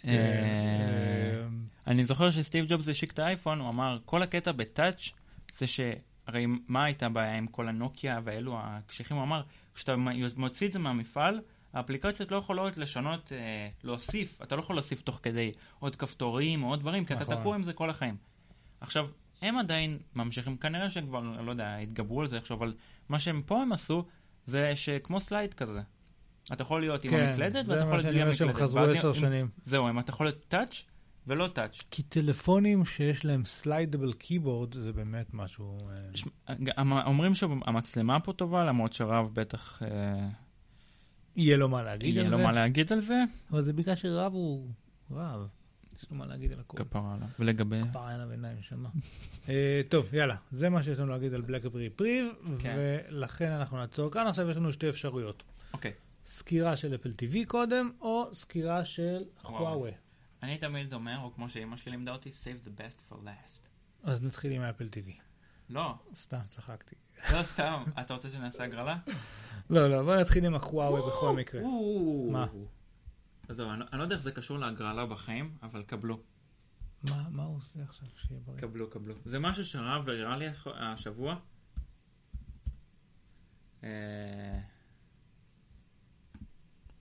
כן, אה, אני זוכר שסטיב ג'ובס השיק את האייפון, הוא אמר, כל הקטע בטאץ' זה שהרי מה הייתה הבעיה עם כל הנוקיה והאלו הקשיחים? הוא אמר, כשאתה מוציא את זה מהמפעל, האפליקציות לא יכולות לשנות, אה, להוסיף, אתה לא יכול להוסיף תוך כדי עוד כפתורים או עוד דברים, כי אתה נכון. תקוע עם זה כל החיים. עכשיו, הם עדיין ממשיכים, כנראה שהם כבר, לא יודע, התגברו על זה עכשיו, אבל מה שהם פה הם עשו, זה שכמו slide כזה. אתה יכול להיות עם כן, המקלדת, זה ואתה יכול מה להיות שאני בלי אומר שהם המקלדת. חזרו עשר שנים. זהו, אם אתה יכול להיות touch ולא touch. כי טלפונים שיש להם slidable keyboard זה באמת משהו... אה, ש- אומרים שהמצלמה פה טובה, למרות שרב בטח אה, יהיה לו מה להגיד יהיה על לו זה, מה להגיד על זה. אבל זה בגלל שרב הוא רב. יש לו מה להגיד על הכל. כפרה עליו. ולגבי... כפרה עליו עיניים נשמה. אה, טוב, יאללה, זה מה שיש לנו להגיד על בלקברי פריב, כן. ולכן אנחנו נעצור כאן. עכשיו יש לנו שתי אפשרויות. אוקיי. סקירה של אפל TV קודם, או סקירה של חוואווה. אני תמיד אומר, או כמו שאימא שלי לימדה אותי, save the best for last. אז נתחיל עם אפל TV. לא, סתם, צחקתי. לא סתם. אתה רוצה שנעשה הגרלה? לא, לא, בוא נתחיל עם החוואווה בכל מקרה. מה? עזוב, אני אני לא יודע איך זה קשור להגרלה בחיים, אבל קבלו. מה מה הוא עושה עכשיו שיהיה בריא? קבלו, קבלו. זה משהו שרב הראה לי הש- השבוע. אה,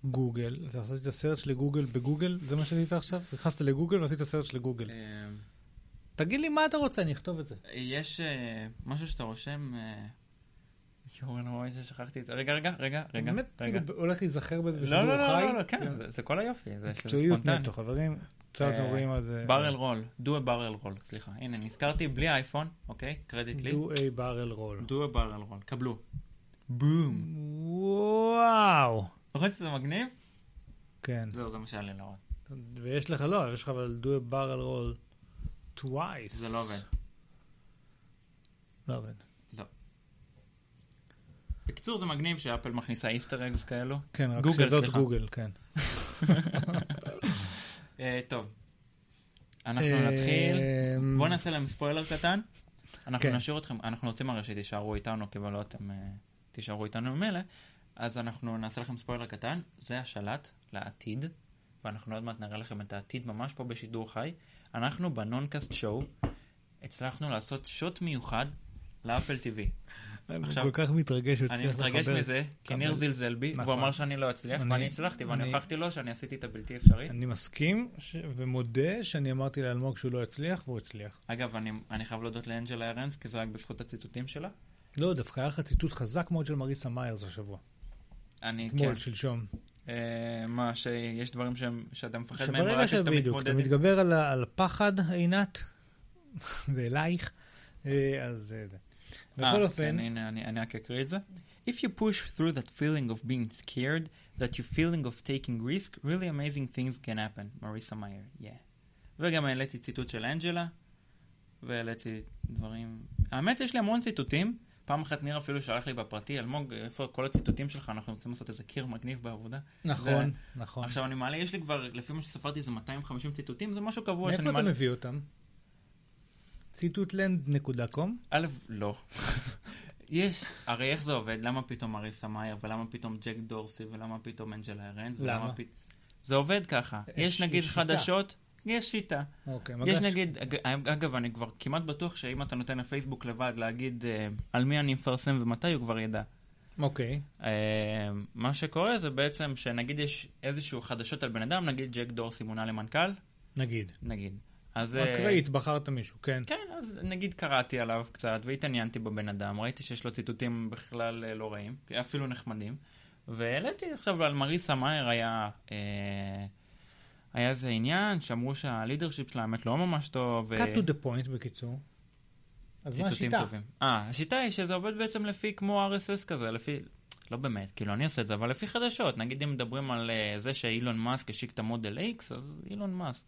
גוגל, אתה עשית סרצ' לגוגל בגוגל? זה מה שעשית עכשיו? נכנסת לגוגל ועשית סרצ' לגוגל. אה, תגיד לי מה אתה רוצה, אני אכתוב את זה. יש אה, משהו שאתה רושם... יואו, אני רואה ששכחתי את זה. רגע, רגע, רגע, רגע. באמת. כאילו, הולך להיזכר בזה לא, בשידור לא, חי? לא, לא, לא, כן, זה- זה כל היופי. זה מקצועיות. נטו, חברים. עכשיו אתם אה, רואים מה זה... ברל רול, do a barrel roll, סליחה. הנה, נזכרתי בלי אייפון, אוקיי? קרדיט לי. do a barrel roll. do a barrel roll, קבלו. בום. וואו. נכון שזה מגניב? כן. זהו, זה מה שהיה לי להראות. ויש לך, לא, יש לך אבל do a barrel roll twice. זה לא עובד. לא עובד. בקיצור, זה מגניב שאפל מכניסה Easter eggs כאלו. כן, רק גוגל, שזאת סליחה. גוגל, כן. אה, טוב. אנחנו אה, נתחיל. בואו נעשה להם ספוילר קטן. אנחנו כן. נשאיר אתכם, אנחנו רוצים הרי שתישארו איתנו, כי לא אתם אה, תישארו איתנו ממילא. אז אנחנו נעשה לכם ספוילר קטן. זה השלט לעתיד, ואנחנו עוד מעט נראה לכם את העתיד ממש פה בשידור חי. אנחנו בנונקאסט show הצלחנו לעשות שוט מיוחד לאפל TV. אני עכשיו- כל כך מתרגש, אני מתרגש. מזה, כי ניר זלזל בי, והוא נכון. אמר שאני לא אצליח, אני- ואני הצלחתי, ואני אני- הוכחתי לו שאני עשיתי את הבלתי אפשרי. אני מסכים ש- ומודה שאני אמרתי לאלמוג שהוא לא יצליח, והוא הצליח. אגב, אני, אני חייב להודות לאנג'לה ארנס, כי זה רק בזכות הציטוטים שלה. לא, דווקא היה לך ציטוט חזק מאוד של מריסה מאיירס השבוע. אני, אתמול, כן. שלשום. אה, מה, שיש דברים שהם, שאתה מפחד מהם, רק כשאתה שבדיוק, אתה מתמודד. מתגבר על הפחד, עינת, <laughs> זה אלייך, אה, אז זה זה. אה, בכל אופן, כן, הנה, אני, רק אקריא את זה. If you push through that feeling of being scared, that you feeling of taking risk, really amazing things can happen. מריסה מאייר, yeah. וגם העליתי ציטוט של אנג'לה, והעליתי דברים... האמת, יש לי המון ציטוטים. פעם אחת ניר אפילו שלח לי בפרטי, אלמוג, איפה כל הציטוטים שלך? אנחנו רוצים לעשות איזה קיר מגניב בעבודה. נכון, נכון. עכשיו אני מעלה, יש לי כבר, לפי מה שספרתי זה 250 ציטוטים, זה משהו קבוע שאני מאיפה אתה מעלה. מביא אותם? ציטוטלנד.קום? א', לא. יש, הרי איך זה עובד? למה פתאום אריסה מאייר, ולמה פתאום ג'ק דורסי, ולמה פתאום אנג'לה? ולמה למה? פת- זה עובד ככה. יש יש נגיד שיטה. חדשות, יש שיטה. אוקיי, יש מגש. נגיד, אג- אגב, אני כבר כמעט בטוח שאם אתה נותן לפייסבוק לבד להגיד אה, על מי אני מפרסם ומתי, הוא כבר ידע. אוקיי, אה, מה שקורה זה בעצם שנגיד יש איזשהו חדשות על בן אדם, נגיד ג'ק דורסי מונה למנכ"ל, נגיד. נגיד. אז... אה, אקראית, בחרת מישהו, כן. כן, אז נגיד קראתי עליו קצת והתעניינתי בבן אדם, ראיתי שיש לו ציטוטים בכלל אה, לא רעים, אפילו נחמדים, והעליתי עכשיו על מריסה מאייר היה, אה, היה איזה עניין שאמרו שהלידרשיפ שלה האמת לא ממש טוב. cut to the point בקיצור. אז מה השיטה? טובים. אה, השיטה היא שזה עובד בעצם לפי כמו RSS כזה, לפי... לא באמת, כאילו אני עושה את זה, אבל לפי חדשות. נגיד אם מדברים על אה, זה שאילון מאסק השיק את המודל X, אז אילון מאסק.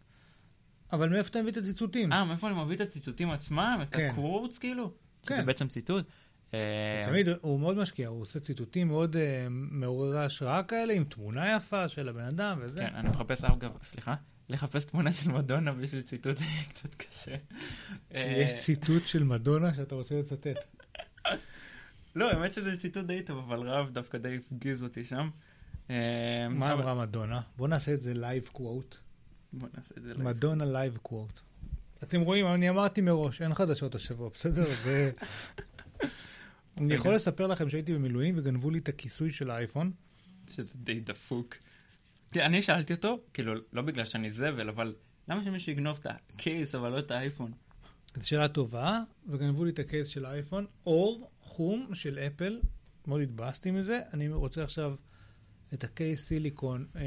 אבל מאיפה אתה מביא את הציטוטים? אה, מאיפה אני מביא את הציטוטים עצמם? את כן. הקוורטס כאילו? כן. שזה בעצם ציטוט. אה, תמיד הוא מאוד משקיע, הוא עושה ציטוטים מאוד אה, מעוררי השראה כאלה, עם תמונה יפה של הבן אדם וזה. כן, אני מחפש, אגב, סליחה, לחפש תמונה של מדונה בשביל ציטוט זה קצת קשה. אה, יש ציטוט של מדונה שאתה רוצה לצטט. לא, האמת שזה ציטוט די טוב, אבל רב דווקא די הפגיז אותי שם. מה אמרה מדונה? בוא נעשה את זה live quote. בוא נעשה את זה. live. מדונה live quote. אתם רואים, אני אמרתי מראש, אין חדשות השבוע, בסדר? ו... <laughs> אני יכול לספר לכם שהייתי במילואים וגנבו לי את הכיסוי של האייפון. שזה די דפוק. אני שאלתי אותו, כאילו, לא בגלל שאני זבל, אבל למה שמישהו יגנוב את ה case, אבל לא את האייפון? זו שאלה טובה, וגנבו לי את ה case של האייפון. עור חום של אפל, מאוד התבאסתי מזה. אני רוצה עכשיו את ה case סיליקון לא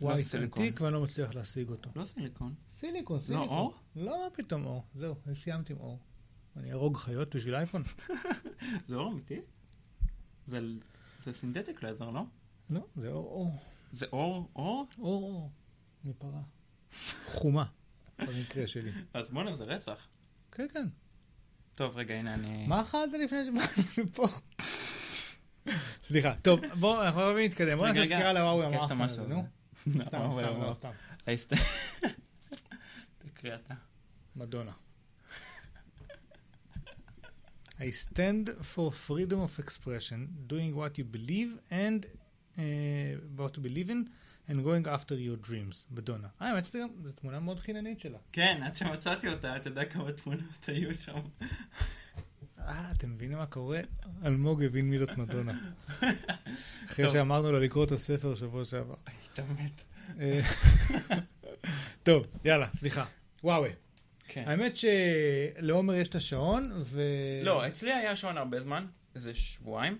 white. Antique, ואני לא מצליח להשיג אותו. לא סיליקון. סיליקון, סיליקון. עור? לא, מה פתאום עור. זהו, סיימתי עם עור. אני אהרוג חיות בשביל אייפון? <laughs> זה עור אמיתי? זה זה synthetic leather, לא? לא, זה עור עור. זה אור? אור? אור אור. מפרה. חומה, במקרה שלי. <laughs> אז בואנה, זה רצח. כן, כן. טוב, רגע, הנה אני... מה אכלת לפני שבאנו <laughs> פה? סליחה, טוב, בואו, אנחנו חייבים להתקדם. בואו נעשה סקירה להוואוי ביקשת המאפן הזה, נו. לא, סתם, סתם. לא, סתם. תקריא אתה. מדונה. I stand for freedom of expression, doing what you believe and uh, what you believe in, and going after your dreams. מדונה. אה, האמת שזו גם- זו תמונה מאוד חיננית שלה. כן, עד שמצאתי אותה, אתה יודע כמה תמונות היו שם. אה, אתם מבינים מה קורה? אלמוג הבין מי זאת מדונה. <laughs> אחרי. שאמרנו לו לקרוא את הספר שבוע שעבר. היית מת. אה, <laughs> טוב, יאללה, סליחה. וואוי. כן. האמת שלעומר יש את השעון, ו... לא, אצלי היה שעון הרבה זמן, איזה שבועיים,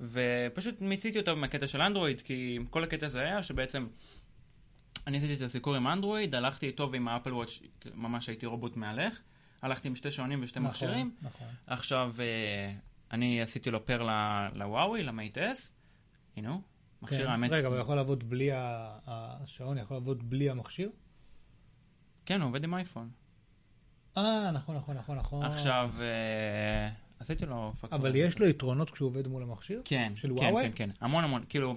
ופשוט מיציתי אותו מהקטע של אנדרואיד, כי כל הקטע הזה היה שבעצם אני עשיתי את הסיכור עם אנדרואיד, הלכתי איתו ועם האפל וואץ', ממש הייתי רובוט מהלך, הלכתי עם שתי שעונים ושתי נכון, מכשירים, נכון. עכשיו אה, אני עשיתי לו פר לוואוי, למייט אס, הנה, מכשיר כן. האמת, רגע, אבל יכול לעבוד בלי השעון, יכול לעבוד בלי המכשיר? כן, הוא עובד עם אייפון. אה, נכון, נכון, נכון, נכון. עכשיו, אה, עשיתי לו פקטור. אבל יש לו יתרונות כשהוא עובד מול המכשיר? כן, של כן, וואוי? כן, כן, המון המון, כאילו,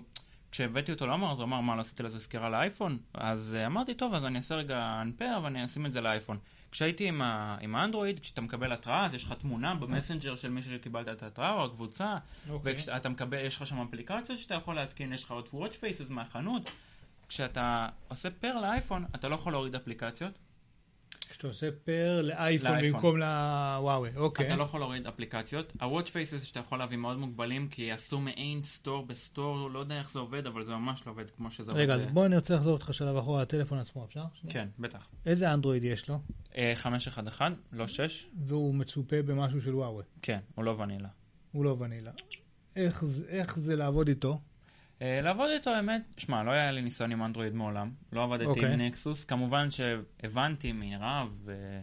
כשהבאתי אותו לעומר, אז הוא אמר, מה, לא עשיתי לזה סקירה לאייפון? אז אה, אמרתי, טוב, אז אני אעשה רגע אנפר ואני אשים את זה לאייפון. כשהייתי עם, ה- עם האנדרואיד, כשאתה מקבל התראה, אז יש לך תמונה במסנג'ר של מי שקיבלת את ההתראה, או הקבוצה, אוקיי. וכשאתה מקבל, יש לך שם אפליקציות שאתה יכול להתקין, יש לך עוד Watch Faces מהחנות. כשאתה עושה pair לאייפון, אתה לא יכול להוריד אפליקציות, כשאתה עושה pair לאייפון. במקום לוואוי, אוקיי. אתה לא יכול להוריד אפליקציות. ה-Watch Faces שאתה יכול להביא מאוד מוגבלים, כי עשו מעין store ב store, לא יודע איך זה עובד, אבל זה ממש לא עובד כמו שזה רגע, אז עובד. בוא אני רוצה לחזור אותך שלב אחורה לטלפון עצמו, אפשר? כן, בטח. איזה אנדרואיד יש לו? אה, 511, לא 6, והוא מצופה במשהו של וואוי. כן, הוא לא ונילה. הוא לא ונילה. איך איך זה לעבוד איתו? אה, לעבוד איתו, האמת, שמע, לא היה לי ניסיון עם אנדרואיד מעולם, לא עבדתי אוקיי. עם נקסוס, כמובן שהבנתי מרב, אה,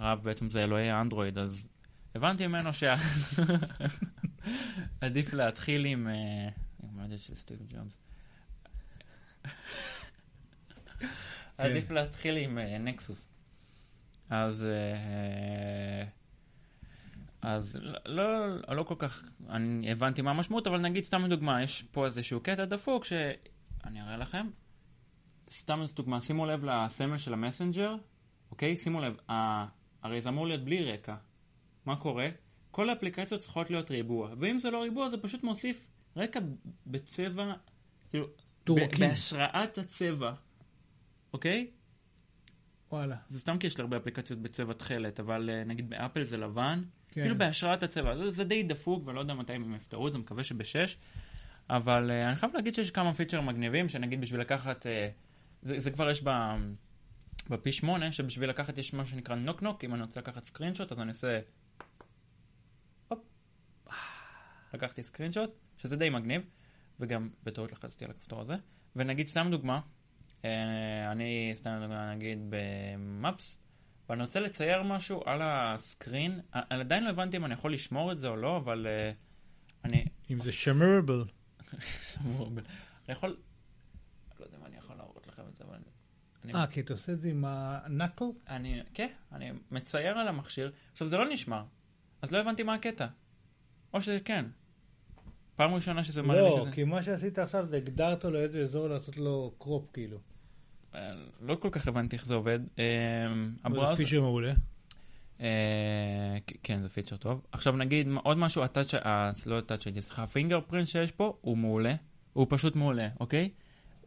רב בעצם זה אלוהי האנדרואיד, אז הבנתי ממנו שעדיף <laughs> להתחיל עם... עם המולדת של סטיב ג'ובס. עדיף להתחיל עם אה, נקסוס. אז... אה, אז לא, לא, לא כל כך אני הבנתי מה המשמעות, אבל נגיד סתם לדוגמה, יש פה איזשהו קטע דפוק שאני אראה לכם. סתם לדוגמה, שימו לב לסמל של המסנג'ר, אוקיי? שימו לב, ה... הרי זה אמור להיות בלי רקע. מה קורה? כל האפליקציות צריכות להיות ריבוע, ואם זה לא ריבוע זה פשוט מוסיף רקע בצבע, כאילו, טורקי. ב- בהשראת הצבע, אוקיי? וואלה. זה סתם כי יש לי הרבה אפליקציות בצבע תכלת, אבל uh, נגיד באפל זה לבן, כן. כאילו בהשראת הצבע, זה, זה די דפוק ולא יודע מתי הם יפתרו את זה, מקווה שבשש, אבל uh, אני חייב להגיד שיש כמה פיצ'רים מגניבים, שנגיד בשביל לקחת, uh, זה, זה כבר יש ב... בפי 8, שבשביל לקחת יש משהו שנקרא נוק נוק, אם אני רוצה לקחת סקרינשוט, אז אני עושה... הופ. לקחתי סקרינשוט, שזה די מגניב, וגם בטעות לחצתי על הכפתור הזה, ונגיד סתם דוגמה, אה, אני סתם דוגמה נגיד במאפס, ואני רוצה לצייר משהו על הסקרין, אני עדיין לא הבנתי אם אני יכול לשמור את זה או לא, אבל אה, אני... אם זה שמרבל. <laughs> סמור, אבל- אני יכול... לא יודע אם אני יכול להראות לכם את זה, אבל... אני- אה, כי אתה עושה את זה עם הנקל? אני, כן, אני מצייר על המכשיר. עכשיו, זה לא נשמר, אז לא הבנתי מה הקטע. או שזה כן. פעם ראשונה שזה מראה לי לא, שזה... כי מה שעשית עכשיו זה הגדרת לו איזה אזור לעשות לו crop כאילו. אה, לא כל כך הבנתי איך זה עובד. אה, זה. פיצ'ר מעולה. אה, כן, זה פיצ'ר טוב. עכשיו נגיד עוד משהו, ה touch. לא ה Touch ID, סליחה, ה fingerprint שיש פה הוא מעולה. הוא פשוט מעולה, אוקיי?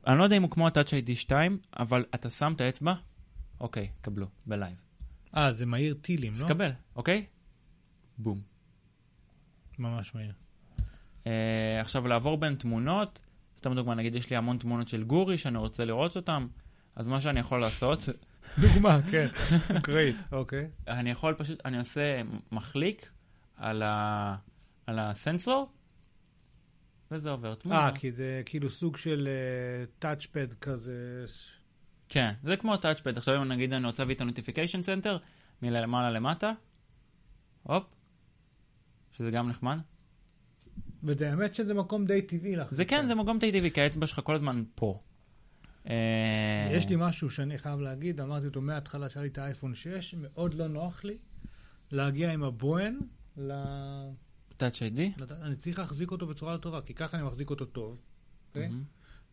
אני לא יודע אם הוא כמו ה Touch ID 2, אבל אתה שם את האצבע, אוקיי, קבלו, ב live. אה, זה מהיר טילים, אז לא? קבל, אוקיי? בום. ממש מהיר. עכשיו לעבור בין תמונות, סתם דוגמה, נגיד יש לי המון תמונות של גורי שאני רוצה לראות אותן, אז מה שאני יכול לעשות, <laughs> דוגמה, כן. גרייט, אוקיי. אני יכול פשוט, אני עושה מחליק על, ה, על הסנסור, וזה עובר תמונה. אה, כי זה כאילו סוג של טאצ'פד כזה. כן, זה כמו טאצ'פד. עכשיו אם נגיד אני רוצה להביא את ה-Notification Center מלמעלה למטה, הופ, שזה גם נחמד. וזה האמת שזה מקום די טבעי לך. זה כן, זה מקום טבעי, כי האצבע שלך כל הזמן פה. אה, יש לי משהו שאני חייב להגיד, אמרתי אותו מההתחלה שהיה לי את האייפון 6, מאוד לא נוח לי להגיע עם הבוהן ל... ID. לת- אני צריך להחזיק אותו בצורה לא טובה, כי ככה אני מחזיק אותו טוב, אוקיי?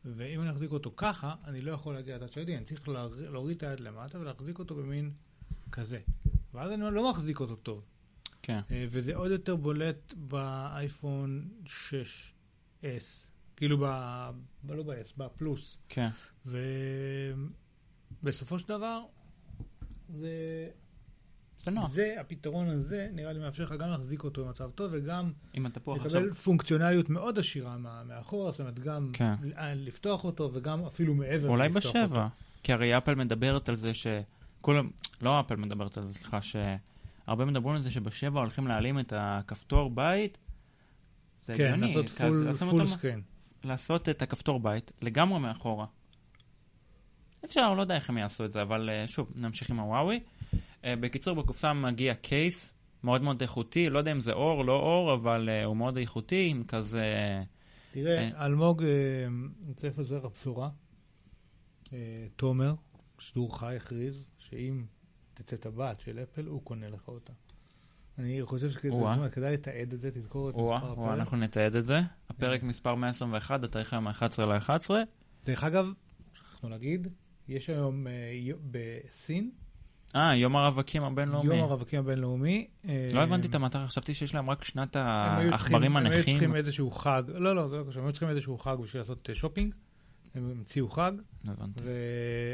ואם אני אחזיק אותו ככה, אני לא יכול להגיע לטאצ' איי-די, אני צריך להוריד את היד למטה ולהחזיק אותו במין כזה. ואז אני לא מחזיק אותו טוב. כן. אה, וזה עוד יותר בולט באייפון 6S, כאילו. ב- לא ב-S, בפלוס. כן. ובסופו של דבר, זה, זה נוח. זה, הפתרון הזה, נראה לי מאפשר לך גם להחזיק אותו במצב טוב וגם התפוח עכשיו. לקבל פונקציונליות מאוד עשירה מה- מאחורה, זאת אומרת, גם כן. ל- לפתוח אותו וגם אפילו מעבר אולי לפתוח בשבע. אותו. כי הרי אפל מדברת על זה שכולם, לא אפל מדברת על זה, סליחה, שהרבה מדברים על זה שבשבע הולכים להעלים את הכפתור בית. זה כן, הגיוני, לעשות full- full screen. לעשות את הכפתור בית לגמרי מאחורה. אפשר, לא יודע איך הם יעשו את זה, אבל אה, שוב, נמשיך עם הוואוי. אה, בקיצור, בקופסה מגיע case מאוד מאוד איכותי, לא יודע אם זה עור, לא עור, אבל אה, הוא מאוד איכותי, עם כזה... תראה, אה. אלמוג, אני צריך לזרח הבשורה. תומר, שידור חי הכריז, שאם תצא טבעת של אפל, הוא קונה לך אותה. אני חושב. שכדאי לתעד את זה, תזכור את מספר הפרק. אנחנו נתעד את זה. הפרק מספר 121, התאריך היום ה-11 ל-11. דרך אגב, שכחנו להגיד, יש היום אה, בסין, אה, יום הרווקים הבינלאומי. יום הרווקים הבינלאומי. אה, לא הבנתי את המטרה, חשבתי שיש להם רק שנת העכברים צריכים- הם היו הנכים. צריכים איזשהו חג, לא, לא, זה לא קשור, הם היו צריכים איזשהו חג בשביל לעשות אה, שופינג. הם המציאו חג, הבנתי.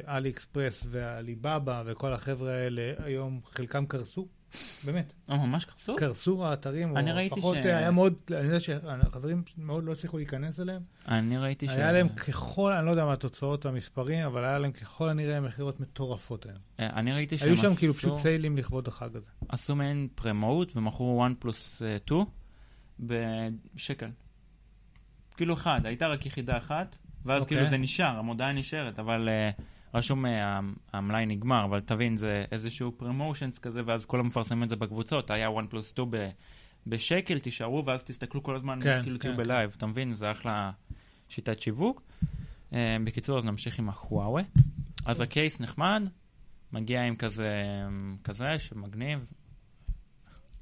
ואלי אקספרס והליבאבא וכל החבר'ה האלה היום חלקם קרסו, באמת, אה, ממש קרסו? קרסו האתרים, אני ראיתי לפחות ש- היה מאוד, אני יודע שהחברים מאוד לא הצליחו להיכנס אליהם, אני ראיתי ש... היה להם ככל, אני לא יודע מה התוצאות והמספרים, אבל היה להם ככל הנראה מכירות מטורפות היום. אה, אני ראיתי שהם היו שם עשו- כאילו פשוט סיילים לכבוד החג הזה. עשו מעין promote ומכרו OnePlus 2 בשקל. כאילו אחד, הייתה רק יחידה אחת, ואז אוקיי. כאילו זה נשאר, המודעה נשארת, אבל אה, רשום אה, המלאי נגמר, אבל תבין, זה איזשהו promotions כזה, ואז כולם מפרסמים את זה בקבוצות, היה OnePlus 2 ב- בשקל, תישארו, ואז תסתכלו כל הזמן, כן, כאילו כן, תהיו כן. ב live, אתה מבין? זה אחלה שיטת שיווק. אה, בקיצור, אז נמשיך עם הוואווי. אז הקייס נחמד, מגיע עם כזה, כזה שמגניב.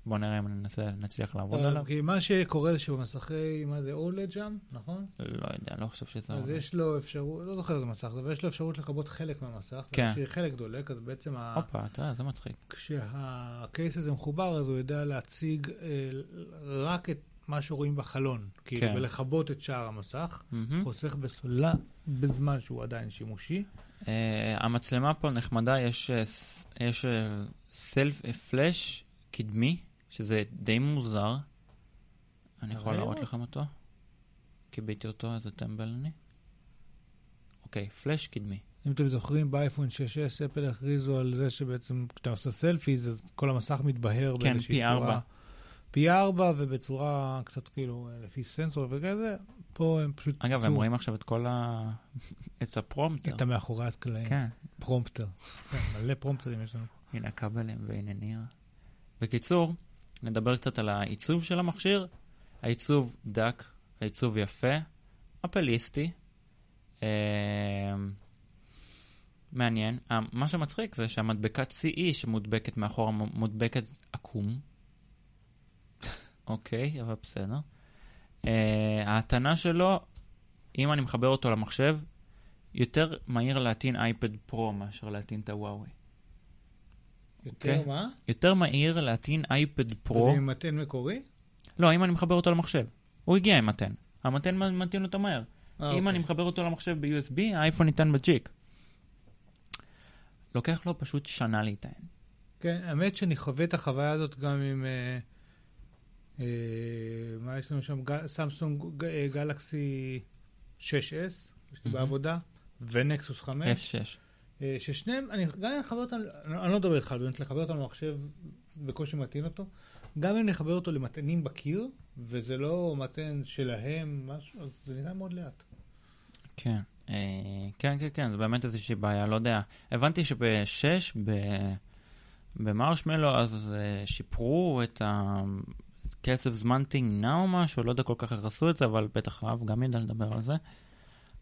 בוא נראה אם ננסה, נצליח לעבוד עליו. כי מה שקורה זה שבמסכי, מה זה אולד שם, נכון? לא יודע, לא חושב שזה... אז. יש לו אפשרות, לא זוכר איזה מסך זה, אבל יש לו אפשרות לכבות חלק מהמסך. כן. כשחלק דולק, אז בעצם הופה, אתה יודע, זה מצחיק. כשהקייס הזה מחובר, אז הוא יודע להציג אה, רק את מה שרואים בחלון. כאילו, כן. ולכבות את שאר המסך. חוסך בסולה בזמן שהוא עדיין שימושי. אה, המצלמה פה נחמדה, אה, יש סלף פלאש קדמי, שזה די מוזר. אני יכול להראות. לכם אותו? קיבלתי אותו, איזה טמבל אני. אוקיי, פלאש קדמי. אם אתם זוכרים, באייפון 6S אפל הכריזו על זה שבעצם כשאתה עושה סלפי, אז כל המסך מתבהר כן, באיזושהי. צורה. פי ארבע, ובצורה קצת כאילו אה, לפי סנסור וכזה. פה הם פשוט אגב, עשו הם רואים עכשיו את כל ה... <laughs> את ה prompter. את המאחורי הקלעים. כן. prompter. כן, מלא פרומפטרים יש לנו. הנה הכבלים והנה ניר. בקיצור, נדבר קצת על העיצוב של המכשיר. העיצוב דק, העיצוב יפה, אפליסטי. אה, מעניין. אה, מה שמצחיק זה שהמדבקת CE שמודבקת מאחורה מודבקת עקום. אוקיי, אבל בסדר. אה, ההטענה שלו, אם אני מחבר אותו למחשב, יותר מהיר להטעין אייפד פרו מאשר להטעין את הוואוי. יותר אוקיי. מה? יותר מהיר להטעין אייפד פרו. זה עם מתן מקורי? לא, אם אני מחבר אותו למחשב. הוא הגיע עם מתן. המתן מטעין אותו מהר. אה, אם אוקיי. אני מחבר אותו למחשב ב-USB, האייפון ניתן בג'יק. לוקח לו פשוט שנה להיטען. כן, האמת שאני חווה את החוויה הזאת גם עם... אה, אה, מה יש לנו שם? גל- סמסונג אה, גלקסי 6S, יש לי מהמם. בעבודה, ונקסוס 5. S6. אה, ששניהם, אני, גם אם נחבר אותם, אני אני לא מדבר איתך, באמת לחבר אותם למחשב בקושי מטעין אותו, גם אם נחבר אותו למטענים בקיר, וזה לא מטען שלהם, משהו, אז זה נראה מאוד לאט. כן. אה, כן, כן, כן, זה באמת איזושהי בעיה, לא יודע. הבנתי שב-6, במרשמלו, אז אה, שיפרו את הקצב זמן טעינה או משהו, לא יודע כל כך איך עשו את זה, אבל בטח רב גם ידע לדבר על זה.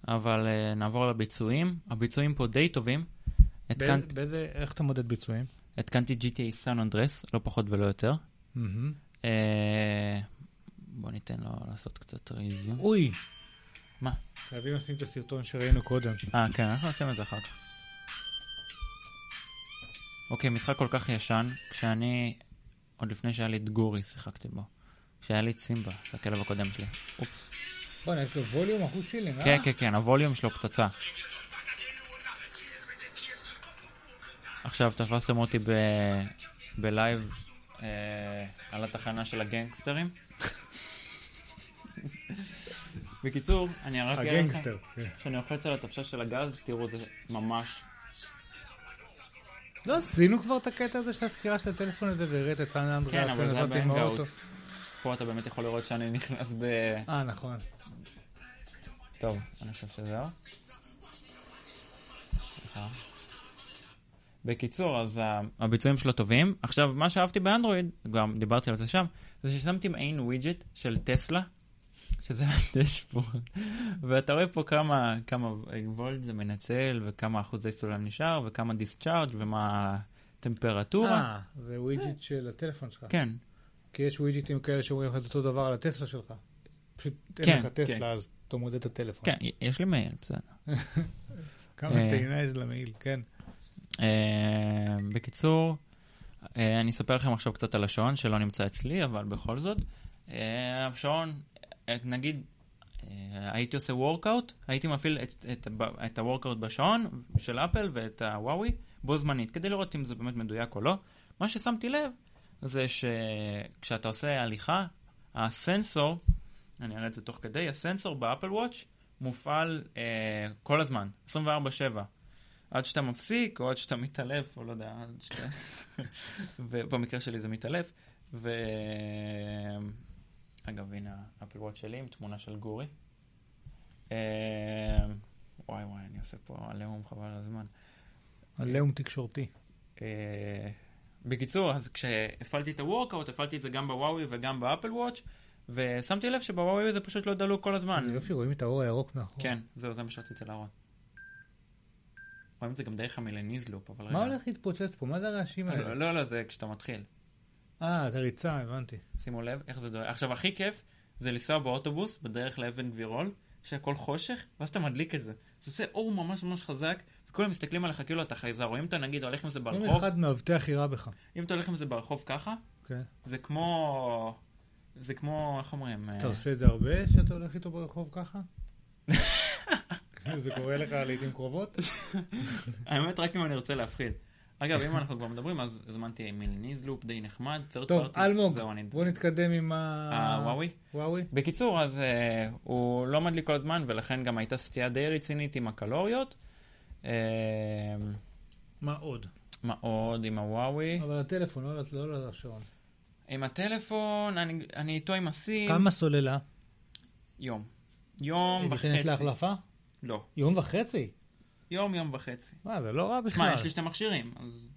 אבל אה, נעבור לביצועים. הביצועים פה די טובים. התקנת- באיזה- באיזה, איך אתה מודד ביצועים? התקנתי GTA סן אנדרס, לא פחות ולא יותר. אה, בוא ניתן לו לעשות קצת ריזיום. אוי! מה? חייבים לשים את הסרטון שראינו קודם. אה, כן, אנחנו נעשה את זה אחר כך. אוקיי, משחק כל כך ישן, כשאני, עוד לפני שהיה לי את גורי, שיחקתי בו. כשהיה לי את סימבה, הכלב הקודם שלי. אופס. בוא'נה, יש לו ווליום אחוז שילינג, אה? כן, כן, כן, הווליום שלו פצצה. עכשיו תפסתם אותי ב... ב live אה, על התחנה של הגנגסטרים. בקיצור, אני רק אראה לכם, הגנגסטר. כן. כשאני לוחץ על הדוושה של הגז, תראו, זה ממש... לא, עשינו כבר את הקטע הזה של הסקירה של הטלפון הזה, והראית את סן אנדרס, כן, אבל זה. ב Hangout. פה אתה באמת יכול לראות שאני נכנס ב... אה, נכון. טוב, אני חושב שזהו. סליחה. בקיצור, אז ה- הביצועים שלו טובים. עכשיו, מה שאהבתי באנדרואיד, גם דיברתי על זה שם, זה ששמתי מעין widget של טסלה, שזה ה dashboard. <laughs> ואתה רואה פה כמה, כמה וולט זה מנצל, וכמה אחוזי סוללה נשאר, וכמה discharge ומה טמפרטורה. אה, זה widget של הטלפון שלך. כן, כי יש ווידג'יטים כאלה שאומרים לך את אותו דבר על הטסלה שלך. פשוט אין כן, לך כן. טסלה, אז אתה מודד את הטלפון. כן, יש לי מייל, בסדר. <laughs> כמה אה. טעינה יש למעיל, כן. אה, בקיצור, אה, אני אספר לכם עכשיו קצת על השעון שלא נמצא אצלי, אבל בכל זאת. אה, השעון, נגיד, אה, הייתי עושה וורקאוט, הייתי מפעיל את, את, את הוורקאוט בשעון של אפל ואת הוואוי בו זמנית, כדי לראות אם זה באמת מדויק או לא. מה ששמתי לב זה שכשאתה עושה הליכה, הסנסור, אני אראה את זה תוך כדי, הסנסור באפל וואץ' מופעל אה, כל הזמן, 24/7. עד שאתה מפסיק, או עד שאתה מתעלף, או לא יודע, עד שאתה... <laughs> ובמקרה שלי זה מתעלף. ו... אגב, הנה האפל וואץ' שלי עם תמונה של גורי. אה, וואי וואי, אני עושה פה עליהום חבל על הזמן. עליהום תקשורתי. אה, בקיצור, אז כשהפעלתי את ה workout, הפעלתי את זה גם בוואוי וגם באפל וואץ', ושמתי לב שבוואוי זה פשוט לא דלוק כל הזמן. זה יופי, רואים את האור הירוק מאחור. כן, זהו, זה מה שרציתי להראות. רואים את זה גם דרך המילניזלופ, אבל רגע. מה הולך להתפוצץ פה? מה זה הרעשים לא, האלה? לא, לא, זה כשאתה מתחיל. אה, את הריצה, הבנתי. שימו לב איך זה דואג. עכשיו, הכי כיף זה לנסוע באוטובוס בדרך לאבן גבירול, שהכל חושך, ואז אתה מדליק את זה. זה עושה אור ממש ממש חזק, וכולם מסתכלים עליך כאילו אתה חייזר. או אם אתה נגיד הולך עם זה אם ברחוב, אחד מאבטח יירה בך. אם אתה הולך עם זה ברחוב ככה, כן. זה כמו... זה כמו, איך אומרים? אתה אה, עושה את זה הרבה שאתה הולך איתו ברחוב ככה? זה קורה לך לעיתים קרובות? האמת, רק אם אני רוצה להפחיד. אגב, אם אנחנו כבר מדברים, אז הזמנתי מילניזלופ די נחמד, third טוב, אלמוג. בוא נתקדם עם. הוואוי? וואוי? בקיצור, אז אה, הוא לא מדליק כל הזמן, ולכן גם הייתה סטייה די רצינית עם הקלוריות. אה, מה עוד? מה עוד עם הוואוי? אבל הטלפון, לא לא- לא לשעון. עם הטלפון, אני, אני איתו עם הסים. כמה סוללה? יום. יום היא וחצי. ניתנת להחלפה? לא. יום וחצי? יום, יום וחצי. מה, זה לא רע בכלל. שמע, יש לי שתי מכשירים, אז...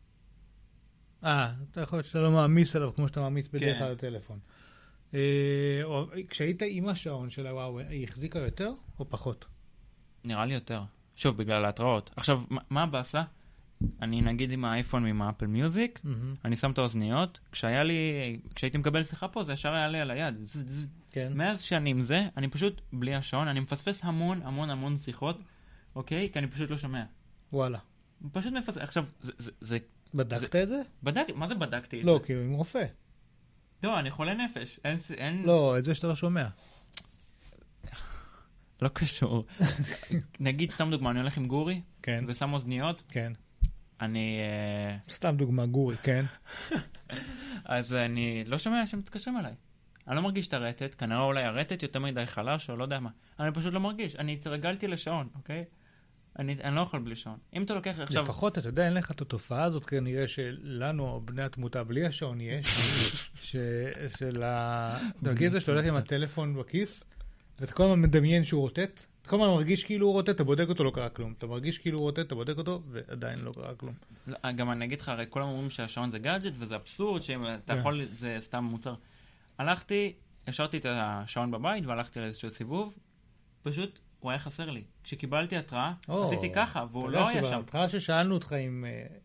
אה, אתה יכול להיות שאתה לא מעמיס עליו כמו שאתה מעמיס בדרך כן. כלל על הטלפון. אה, או- כשהיית עם השעון של הוואוי, היא החזיקה יותר או פחות? נראה לי יותר. שוב, בגלל ההתראות. עכשיו, מה- מה הבאסה? אני נגיד עם האייפון ועם האפל מיוזיק, אני שם את האוזניות, כשהיה לי, כשהייתי מקבל שיחה פה, זה ישר היה לי על היד. ז- כן. מאז שאני עם זה, אני פשוט בלי השעון, אני מפספס המון המון המון שיחות, אוקיי? כי אני פשוט לא שומע. וואלה. פשוט מפספס. עכשיו, זה, זה, זה בדקת את זה? בדק, מה זה בדקתי את לא, זה? כאילו עם רופא. לא, אני חולה נפש. אין, אין, לא, את זה שאתה לא שומע. <laughs> לא קשור. <laughs> נגיד, סתם דוגמה, אני הולך עם גורי, כן, ושם אוזניות, כן. אני... אה, סתם דוגמה, גורי, כן. אז אני לא שומע שהם מתקשרים אליי. אני לא מרגיש את הרטט, כנראה אולי הרטט יותר מדי חלש, או לא יודע מה. אני פשוט לא מרגיש, אני התרגלתי לשעון, אוקיי? אני, אני לא יכול בלי שעון. אם אתה לוקח עכשיו... לפחות, אתה יודע, אין לך את התופעה הזאת, כנראה שלנו, בני התמותה, בלי השעון יש, ש- של ה... אתה מכיר את זה שאתה הולך עם הטלפון בכיס, ואתה כל הזמן מדמיין שהוא רוטט? אתה כל הזמן מרגיש כאילו הוא רוטט, אתה בודק אותו, לא קרה כלום. אתה מרגיש כאילו הוא רוטט, אתה בודק אותו, ועדיין לא קרה כלום. לא, גם אני אגיד לך, הרי כולם אומרים שהשעון זה גאדג'ט, וזה אבסורד, שאם אתה כן. יכול, זה סתם מוצר. הלכתי, השארתי את השעון בבית, והלכתי לאיזשהו סיבוב, פשוט הוא היה חסר לי. כשקיבלתי התראה, עשיתי ככה, והוא לא היה שם. שבהתחלה ששאלנו אותך אם... אה,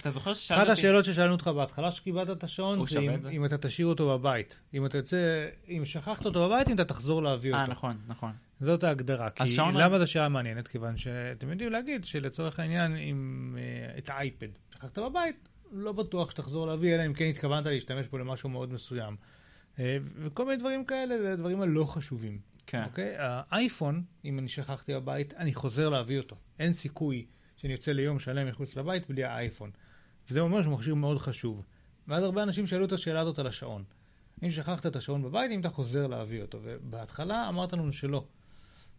אתה זוכר אחת ששאלת אותי... השאלות ששאלנו אותך בהתחלה שקיבלת את השעון, זה אם- אתה תשאיר אותו בבית. אם אתה יוצא, אם שכחת אותו בבית, אם אתה תחזור להביא אה, אותו. נכון, נכון. זאת ההגדרה. כי שעון- למה זו שאלה מעניינת? כיוון שאתם יודעים להגיד שלצורך העניין, אם אה, את האייפד שכחת בבית, לא בטוח שתחזור להביא, אלא אם כן התכוונת להשתמש בו למשהו מאוד מסוים. אה, וכל מיני דברים כאלה, זה הדברים הלא חשובים. כן. אוקיי? האייפון, אם אני שכחתי בבית, אני חוזר להביא אותו. אין סיכוי שאני יוצא ליום שלם מחוץ לבית בלי האייפון. וזה ממש מכשיר מאוד חשוב. ואז הרבה אנשים שאלו את השאלה הזאת על השעון. אם שכחת את השעון בבית, אם אתה חוזר להביא אותו. ובהתחלה אמרת לנו שלא.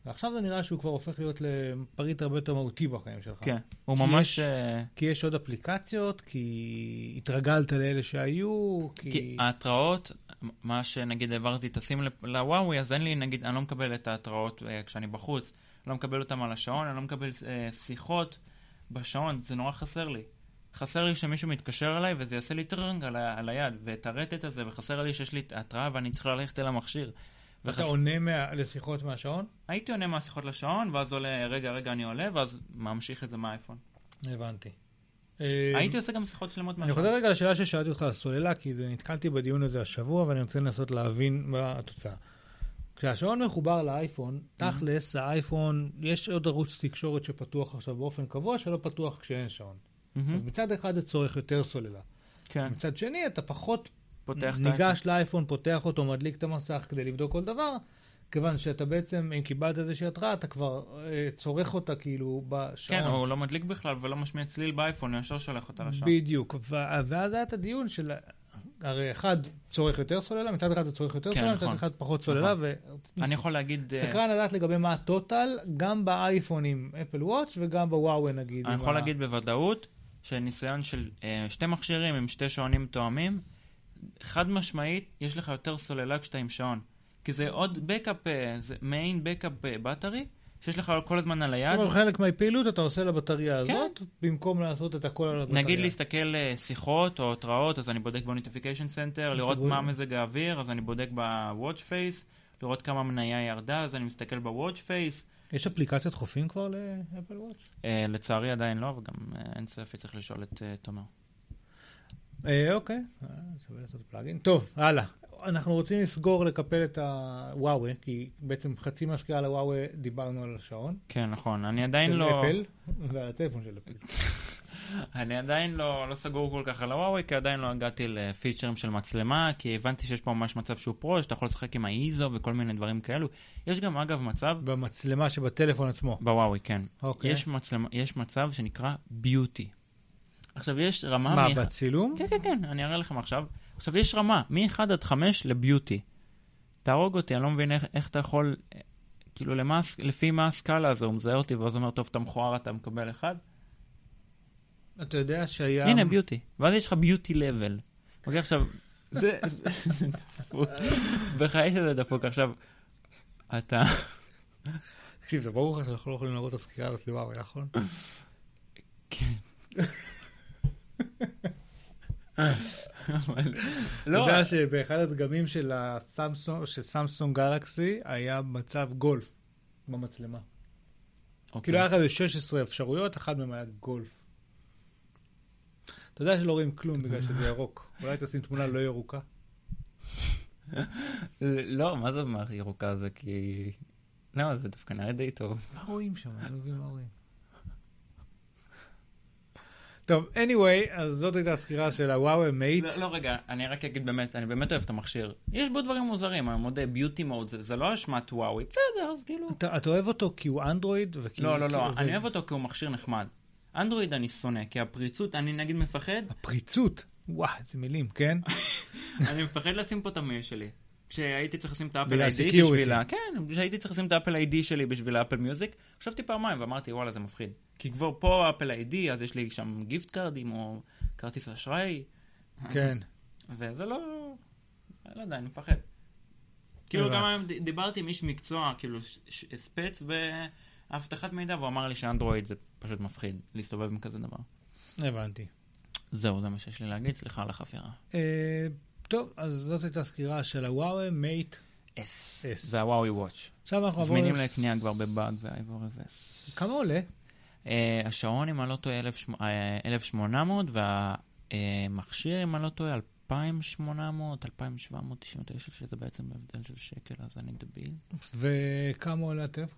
ועכשיו זה נראה שהוא כבר הופך להיות לפריט הרבה יותר מהותי בחיים שלך. כן. הוא כי ממש... יש- אה, כי יש עוד אפליקציות, כי התרגלת לאלה שהיו, כי... כי ההתראות, מה שנגיד העברתי את הסים לוואוי, אז אין לי, נגיד, אני לא מקבל את ההתראות אה, כשאני בחוץ, אני לא מקבל אותם על השעון, אני לא מקבל אה, שיחות בשעון, זה נורא חסר לי. חסר לי שמישהו מתקשר אליי וזה יעשה לי טרנג על, ה- על היד, ואת הרטט הזה, וחסר לי שיש לי התראה ואני צריך ללכת אל המכשיר. אתה וחש... עונה מה... לשיחות מהשעון? הייתי עונה מהשיחות לשעון, ואז עונה, רגע, רגע, אני עונה, ואז ממשיך את זה מהאייפון. הבנתי. אה, הייתי עושה גם שיחות שלמות אני מהשעון. חוזר רגע לשאלה ששאלתי אותך על סוללה, כי זה- נתקלתי בדיון הזה השבוע, ואני רוצה לנסות להבין מה התוצאה. כשהשעון מחובר לאייפון, תכלס, האייפון, יש עוד ערוץ תקשורת שפתוח עכשיו באופן קבוע, שלא פתוח כשאין שעון. מהמם. אז מצד אחד זה צורך יותר סוללה. כן, מצד שני, אתה פחות פותח. ניגש לאייפון, פותח אותו, מדליק את המסך כדי לבדוק כל דבר, כיוון שאתה בעצם, אם קיבלת איזושהי התראה, אתה כבר אה, צורך אותה כאילו בשעון. כן, הוא לא מדליק בכלל ולא משמיע צליל באייפון, הוא ישר שולח אותה לשם. בדיוק, ואז היה את הדיון של, הרי אחד צורך יותר סוללה, מצד אחד זה צורך יותר כן, סוללה, נכון. מצד אחד פחות סוללה, נכון. ו... אני יכול להגיד... אה, סקרן לדעת לגבי מה הטוטל, גם באייפון עם אפל וואץ' וגם בוואוי נגיד. אני יכול ה- להגיד בוודאות שניסיון של אה, שתי מכשירים עם שתי שעונים תואמים, חד משמעית, יש לך יותר סוללה כשאתה עם שעון. כי זה עוד בקאפ, אה, זה מעין בקאפ בטרי, שיש לך כל הזמן על היד. אומרת, חלק מהפעילות אתה עושה לבטריה כן. הזאת, במקום לעשות את הכל על הבטריה. נגיד להסתכל אה, שיחות או התראות, אז אני בודק ב-notification center, לראות. מה מזג האוויר, אז אני בודק ב-Watch Face, לראות כמה המניה ירדה, אז אני מסתכל ב-Watch Face. יש אפליקציית חופים כבר לאפל וואץ'? אה, לצערי עדיין לא, וגם אין ספק, צריך לשאול את תומר. אה, אוקיי, אה, שווה לעשות פלאגין. טוב, הלאה. אנחנו רוצים לסגור, לקפל את הוואוי, כי בעצם חצי מהסקירה על הוואוי דיברנו על השעון. כן, נכון, אני עדיין לא... אפל, ועל הטלפון של אפל. <laughs> אני עדיין לא, לא סגור כל כך על הוואוי, כי עדיין לא הגעתי לפיצ'רים של מצלמה, כי הבנתי שיש פה ממש מצב שהוא פרו, שאתה יכול לשחק עם האיזו וכל מיני דברים כאלו. יש גם, אגב, מצב, במצלמה שבטלפון עצמו. בוואוי, כן. אוקיי. יש, מצלמה, יש מצב שנקרא ביוטי. עכשיו, יש רמה... מה, מ- בצילום? כן, כן, כן, אני אראה לכם עכשיו. עכשיו, יש רמה, מ-1 עד 5 לביוטי. תהרוג אותי, אני לא מבין איך, איך אתה יכול, אה, כאילו, למה, הס- לפי מה הסקאלה הזו, הוא מזהה אותי, ואז אומר, טוב, אתה מכוער, אתה מקבל 1. אתה יודע שהיה... הנה, ביוטי. ואז יש לך ביוטי לבל. אוקיי, עכשיו, זה <laughs> דפוק. בחיי שזה דפוק. עכשיו, אתה... תקשיב, זה ברור לך שאנחנו לא יכולים לראות את הסקירה הזאת לוואוי, נכון? כן. אבל- אתה לא, יודע שבאחד הדגמים של סמסונג גלקסי, היה מצב גולף במצלמה. אוקיי. כאילו היה לך איזה 16 אפשרויות, אחד מהם היה גולף. אתה יודע שלא רואים כלום בגלל שזה ירוק. אולי תשים תמונה לא ירוקה? לא, מה זה מה ירוקה זה? כי... לא, זה דווקא נראה די טוב. מה רואים שם? אני לא מבין מה רואים. טוב, anyway, אז זאת הייתה הסקירה של הוואוי מייט. לא, לא, רגע, אני רק אגיד באמת, אני באמת אוהב את המכשיר. יש בו דברים מוזרים, אני מודה, beauty mode, זה זה לא אשמת וואוי, בסדר, אז כאילו... אתה אתה אוהב אותו כי הוא אנדרואיד? וכי- לא, לא, כי- לא, ו- אני אוהב אותו כי הוא מכשיר נחמד. אנדרואיד אני שונא, כי הפריצות, אני נגיד מפחד, הפריצות. וואו, איזה מילים, כן? <laughs> אני מפחד לשים פה את המייל שלי. כשהייתי צריך לשים את האפל ID security. בשביל ה... כן, כשהייתי צריך לשים את האפל ID שלי בשביל האפל מיוזיק, חשבתי פעמיים ואמרתי, וואלה, זה מפחיד. כי כבר פה האפל ID, אז יש לי שם gift card-ים או כרטיס אשראי, כן. <laughs> וזה לא... לא יודע, אני מפחד. כאילו. גם היום דיברתי עם איש מקצוע, כאילו ספץ באבטחת מידע, והוא אמר לי שאנדרואיד זה פשוט מפחיד להסתובב עם כזה דבר. הבנתי. זהו, זה מה שיש לי להגיד, סליחה על החפירה. אה, טוב, אז זאת הייתה סקירה של הוואוי מייט. אס. S. זה הוואוי וואץ'. עכשיו אנחנו נעבור... זמינים לקנייה כבר בבאג ואייבור רוס. כמה עולה? אה, השעון, אם אני לא טועה, 1,800, והמכשיר, אם אני לא טועה, 2,800, 2,799, שזה בעצם הבדל של שקל, אז אני דביל. וכמה עולה הטף?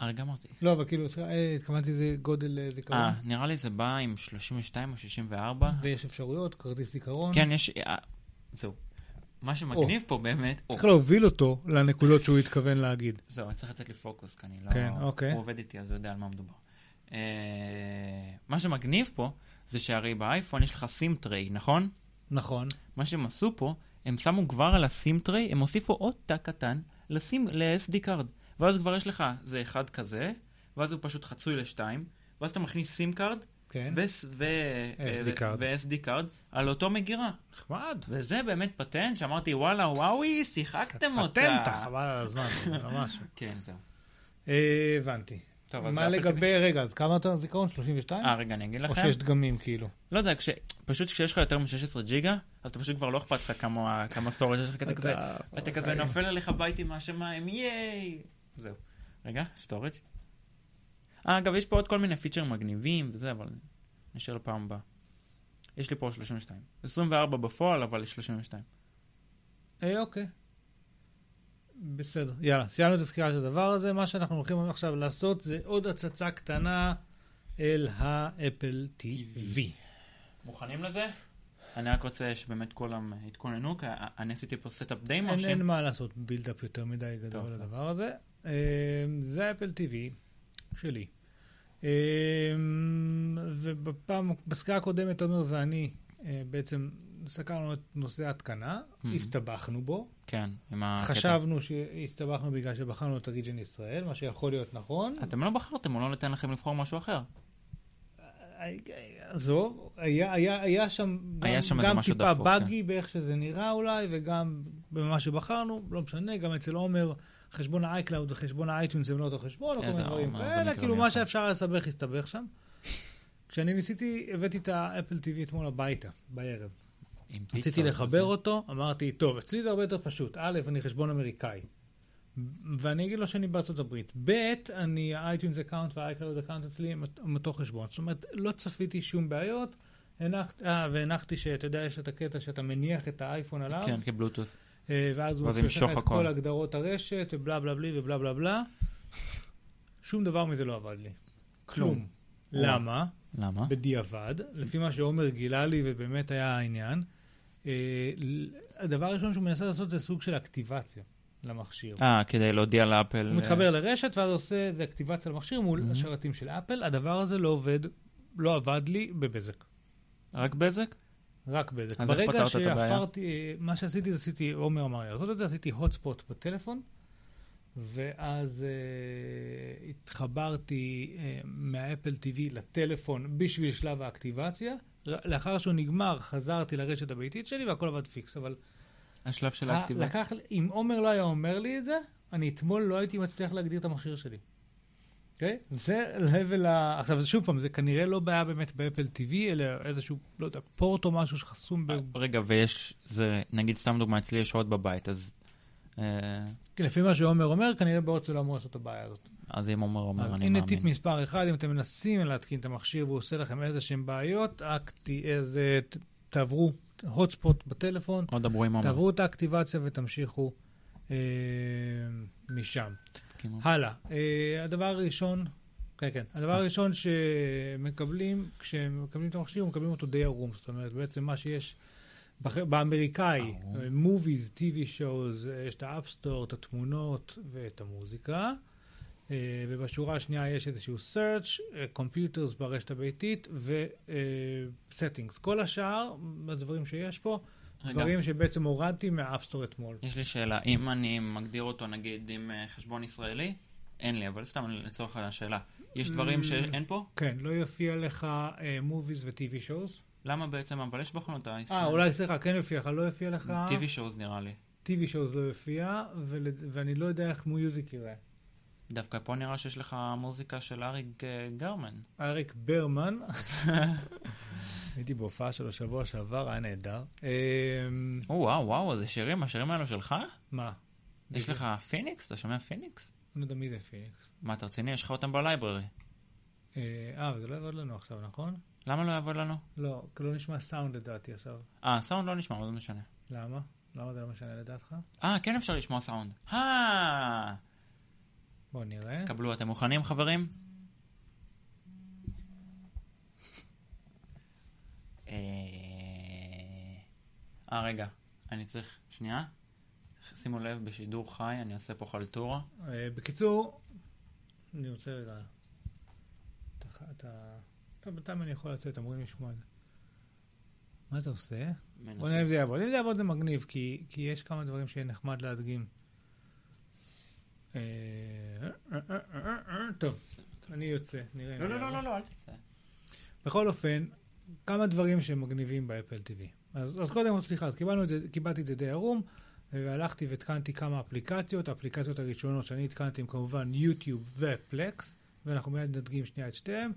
הרגע אמרתי. לא, אבל כאילו, אה, התכוונתי זה גודל אה, זיכרון. אה, נראה לי זה בא עם 32 או 64. ויש אפשרויות, כרטיס זיכרון. כן, יש... זהו. מה שמגניב פה באמת... צריך להוביל אותו לנקודות שהוא התכוון להגיד. זהו, אני צריך לתת לי פוקוס, כי אני לא... כן, אוקיי. הוא עובד איתי, אז הוא יודע על מה מדובר. אה, מה שמגניב פה, זה שהרי באייפון יש לך סים tray, נכון? נכון. מה שהם עשו פה, הם שמו כבר על הסים tray, הם הוסיפו עוד תא קטן לסים, ל-SD card. ואז כבר יש לך, זה אחד כזה, ואז הוא פשוט חצוי לשתיים, ואז אתה מכניס סים card, כן. ו-SD card על אותו מגירה. נחמד. וזה באמת פטנט שאמרתי, וואלה, וואוי, שיחקתם אותה. פטנטה, חבל על הזמן, ממש. <laughs> כן, זהו. אה, הבנתי. טוב, אז מה לגבי, רגע, אז כמה אתה זיכרון? 32? אה, רגע, אני אגיד או לכם. שיש דגמים כאילו? לא יודע, כש... פשוט כשיש לך יותר מ-16 ג'יגה, אז אתה פשוט כבר לא אכפת לך כמה, כמה storage יש לך, אתה כזה, אתה כזה נופל עליך בייטים מהשמיים, ייי! זהו. רגע, storage. אגב, יש פה עוד כל מיני פיצ'רים מגניבים וזה, אבל נשאר לפעם הבאה. יש לי פה 32. 24 בפועל, אבל 32. אה, אוקיי. בסדר, יאללה, סיימנו את הסקירה של הדבר הזה. מה שאנחנו הולכים עכשיו לעשות זה עוד הצצה קטנה אל האפל TV. מוכנים לזה? אני רק רוצה שבאמת כולם יתכוננו, כי אני עשיתי פה setup די מרשים. אין מה לעשות בילדאפ יותר מדי גדול. לדבר הזה. אה, זה אפל TV שלי. אה, ובפעם, בסקירה הקודמת, עומר ואני אה, בעצם סקרנו את נושא ההתקנה, Mhm. הסתבכנו בו, כן, עם הקטע. חשבנו שהסתבכנו בגלל שבחרנו את הריג'ן ישראל, מה שיכול להיות נכון. אתם לא בחרתם, הוא לא נותן לכם לבחור משהו אחר. עזוב, היה, היה, היה שם היה גם, שם גם טיפה דפוק, באגי באיך שזה נראה אולי, וגם במה שבחרנו, לא משנה, גם אצל עומר, חשבון האייקלאוד וחשבון האייטיונס הם לא אותו חשבון, או כל איזה מיני דברים כאלה, כאילו מה. שאפשר להסתבך, הסתבך שם. כשאני ניסיתי, הבאתי את האפל TV אתמול הביתה, בערב. רציתי. לחבר אותו, אמרתי, טוב, אצלי זה הרבה יותר פשוט. א', אני חשבון אמריקאי. ואני אגיד לו שאני בארצות הברית. ב', אני, ה-iTunes account וה-iCloud account אצלי הם הם אותו חשבון. זאת אומרת, לא צפיתי שום בעיות. הנחת- אה, והנחתי שאתה יודע, יש את הקטע שאתה מניח את האייפון עליו, כן, כבלוטות'. אה, ואז הוא לך את. כל הגדרות הרשת, ובלה בלה בלי ובלה בלה בלה. שום דבר מזה לא עבד לי. כלום. למה? למה? בדיעבד, לפי מה שעומר גילה לי, ובאמת היה העניין, אה, הדבר הראשון שהוא מנסה לעשות זה סוג של אקטיבציה למכשיר. אה, כדי להודיע לאפל. הוא מתחבר לרשת ואז עושה איזה אקטיבציה למכשיר מול. השרתים של אפל. הדבר הזה לא עובד, לא עבד לי בבזק. אה, רק בזק? רק בזק. ברגע אה, מה שעשיתי, זה עשיתי, עומר אמר לי לעשות את זה, עשיתי hotspot בטלפון, ואז אה, התחברתי אה, מהאפל TV לטלפון בשביל שלב האקטיבציה. לאחר שהוא נגמר, חזרתי לרשת הביתית שלי והכל עבד פיקס, אבל השלב של האקטיבציה. לקח, אם עומר לא היה אומר לי את זה, אני אתמול לא הייתי מצליח להגדיר את המכשיר שלי. אוקיי? זה level ה... עכשיו, שוב פעם, זה כנראה לא בעיה באמת באפל TV, אלא איזשהו, לא יודע, פורט או משהו שחסום ב... רגע, ויש, זה, נגיד סתם דוגמא, אצלי יש עוד בבית, אז... אה, כן, לפי מה שעומר אומר, כנראה בעוד זה לא אמור לעשות את הבעיה הזאת. אז אם עומר אומר, אני הנה מאמין. טיפ מספר אחד, אם אתם מנסים להתקין את המכשיר והוא עושה לכם איזה שהם בעיות, תעברו hotspot בטלפון, עוד דברו עם עומר. תעברו את האקטיבציה ותמשיכו אה, משם. תקימו. הלאה. אה, הדבר הראשון, כן, כן. הדבר הראשון שמקבלים, כשמקבלים את המכשיר, מקבלים אותו די ערום. זאת אומרת, בעצם מה שיש באמריקאי, TV shows, אה, יש את האפסטור, את התמונות ואת המוזיקה. אה, ובשורה השנייה יש איזשהו search, אה, computers ברשת הביתית ו-settings. כל השאר, הדברים שיש פה. דברים שבעצם הורדתי מהאפסטור אתמול. יש לי שאלה, אם אני מגדיר אותו נגיד עם אה, חשבון ישראלי, אין לי, אבל סתם לצורך השאלה. יש דברים Mm. שאין פה? כן, לא יופיע לך movies ו-TV shows. למה בעצם? אבל יש בכל זאת אה. אולי, סליחה, כן יופיע לך, לא יופיע לך... TV shows נראה לי. TV shows לא יופיע, ואני לא יודע איך music יראה. דווקא פה נראה שיש לך מוזיקה של אריק אה, ברמן. אריק ברמן, <laughs> הייתי בהופעה שלו שבוע שעבר, היה נהדר. או וואו, וואו, זה שירים, השירים האלו שלך? מה? יש לך פיניקס? אתה שומע פיניקס? אני לא יודע מי זה פיניקס. מה, אתה רציני? יש לך אותם ב-library. אה, אה, אבל זה לא יעבוד לנו עכשיו, נכון? למה לא יעבוד לנו? לא, כי לא נשמע סאונד לדעתי עכשיו. אה, סאונד לא נשמע, אבל לא משנה. למה? למה זה לא משנה לדעתך? אה, כן אפשר לשמוע סאונד. אה, בוא נראה. קבלו, אתם מוכנים חברים? אה, אה, רגע, אני צריך, שנייה. שימו לב, בשידור חי אני עושה פה חלטורה. אה, בקיצור, אני רוצה רגע... אתה... בינתיים אני יכול לצאת, אמורים לשמוע את זה. מה אתה עושה? בוא. נראה אם זה יעבוד. אם זה יעבוד זה מגניב, כי, כי יש כמה דברים שיהיה נחמד להדגים. אה, אה, אה, אה, אה, טוב, אני יוצא, נראה לא, לא, לא. לא, לא, אל תצא. בכל אופן, כמה דברים שמגניבים באפל TV. אז, אז קודם כל, סליחה, אז קיבלנו את זה, קיבלתי את זה די ערום, והלכתי והתקנתי כמה אפליקציות. האפליקציות הראשונות שאני התקנתי הן כמובן יוטיוב ופלקס, ואנחנו מיד נדגים שנייה את שתיהם.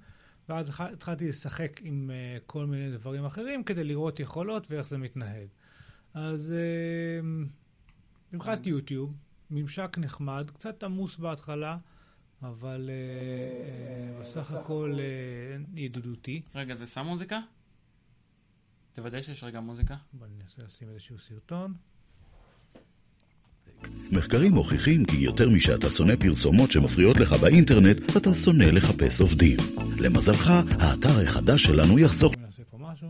ואז התחלתי לשחק עם uh, כל מיני דברים אחרים כדי לראות יכולות ואיך זה מתנהג. אז uh, מבחינת יוטיוב, ממשק נחמד, קצת עמוס בהתחלה, אבל אה, אה, בסך הכל אה, ידידותי. רגע, זה שם מוזיקה? תוודא שיש רגע מוזיקה. בוא ננסה לשים איזשהו סרטון. מחקרים מוכיחים כי יותר משאתה שונא פרסומות שמפריעות לך באינטרנט, אתה שונא לחפש עובדים. למזלך, האתר החדש שלנו יחסוך.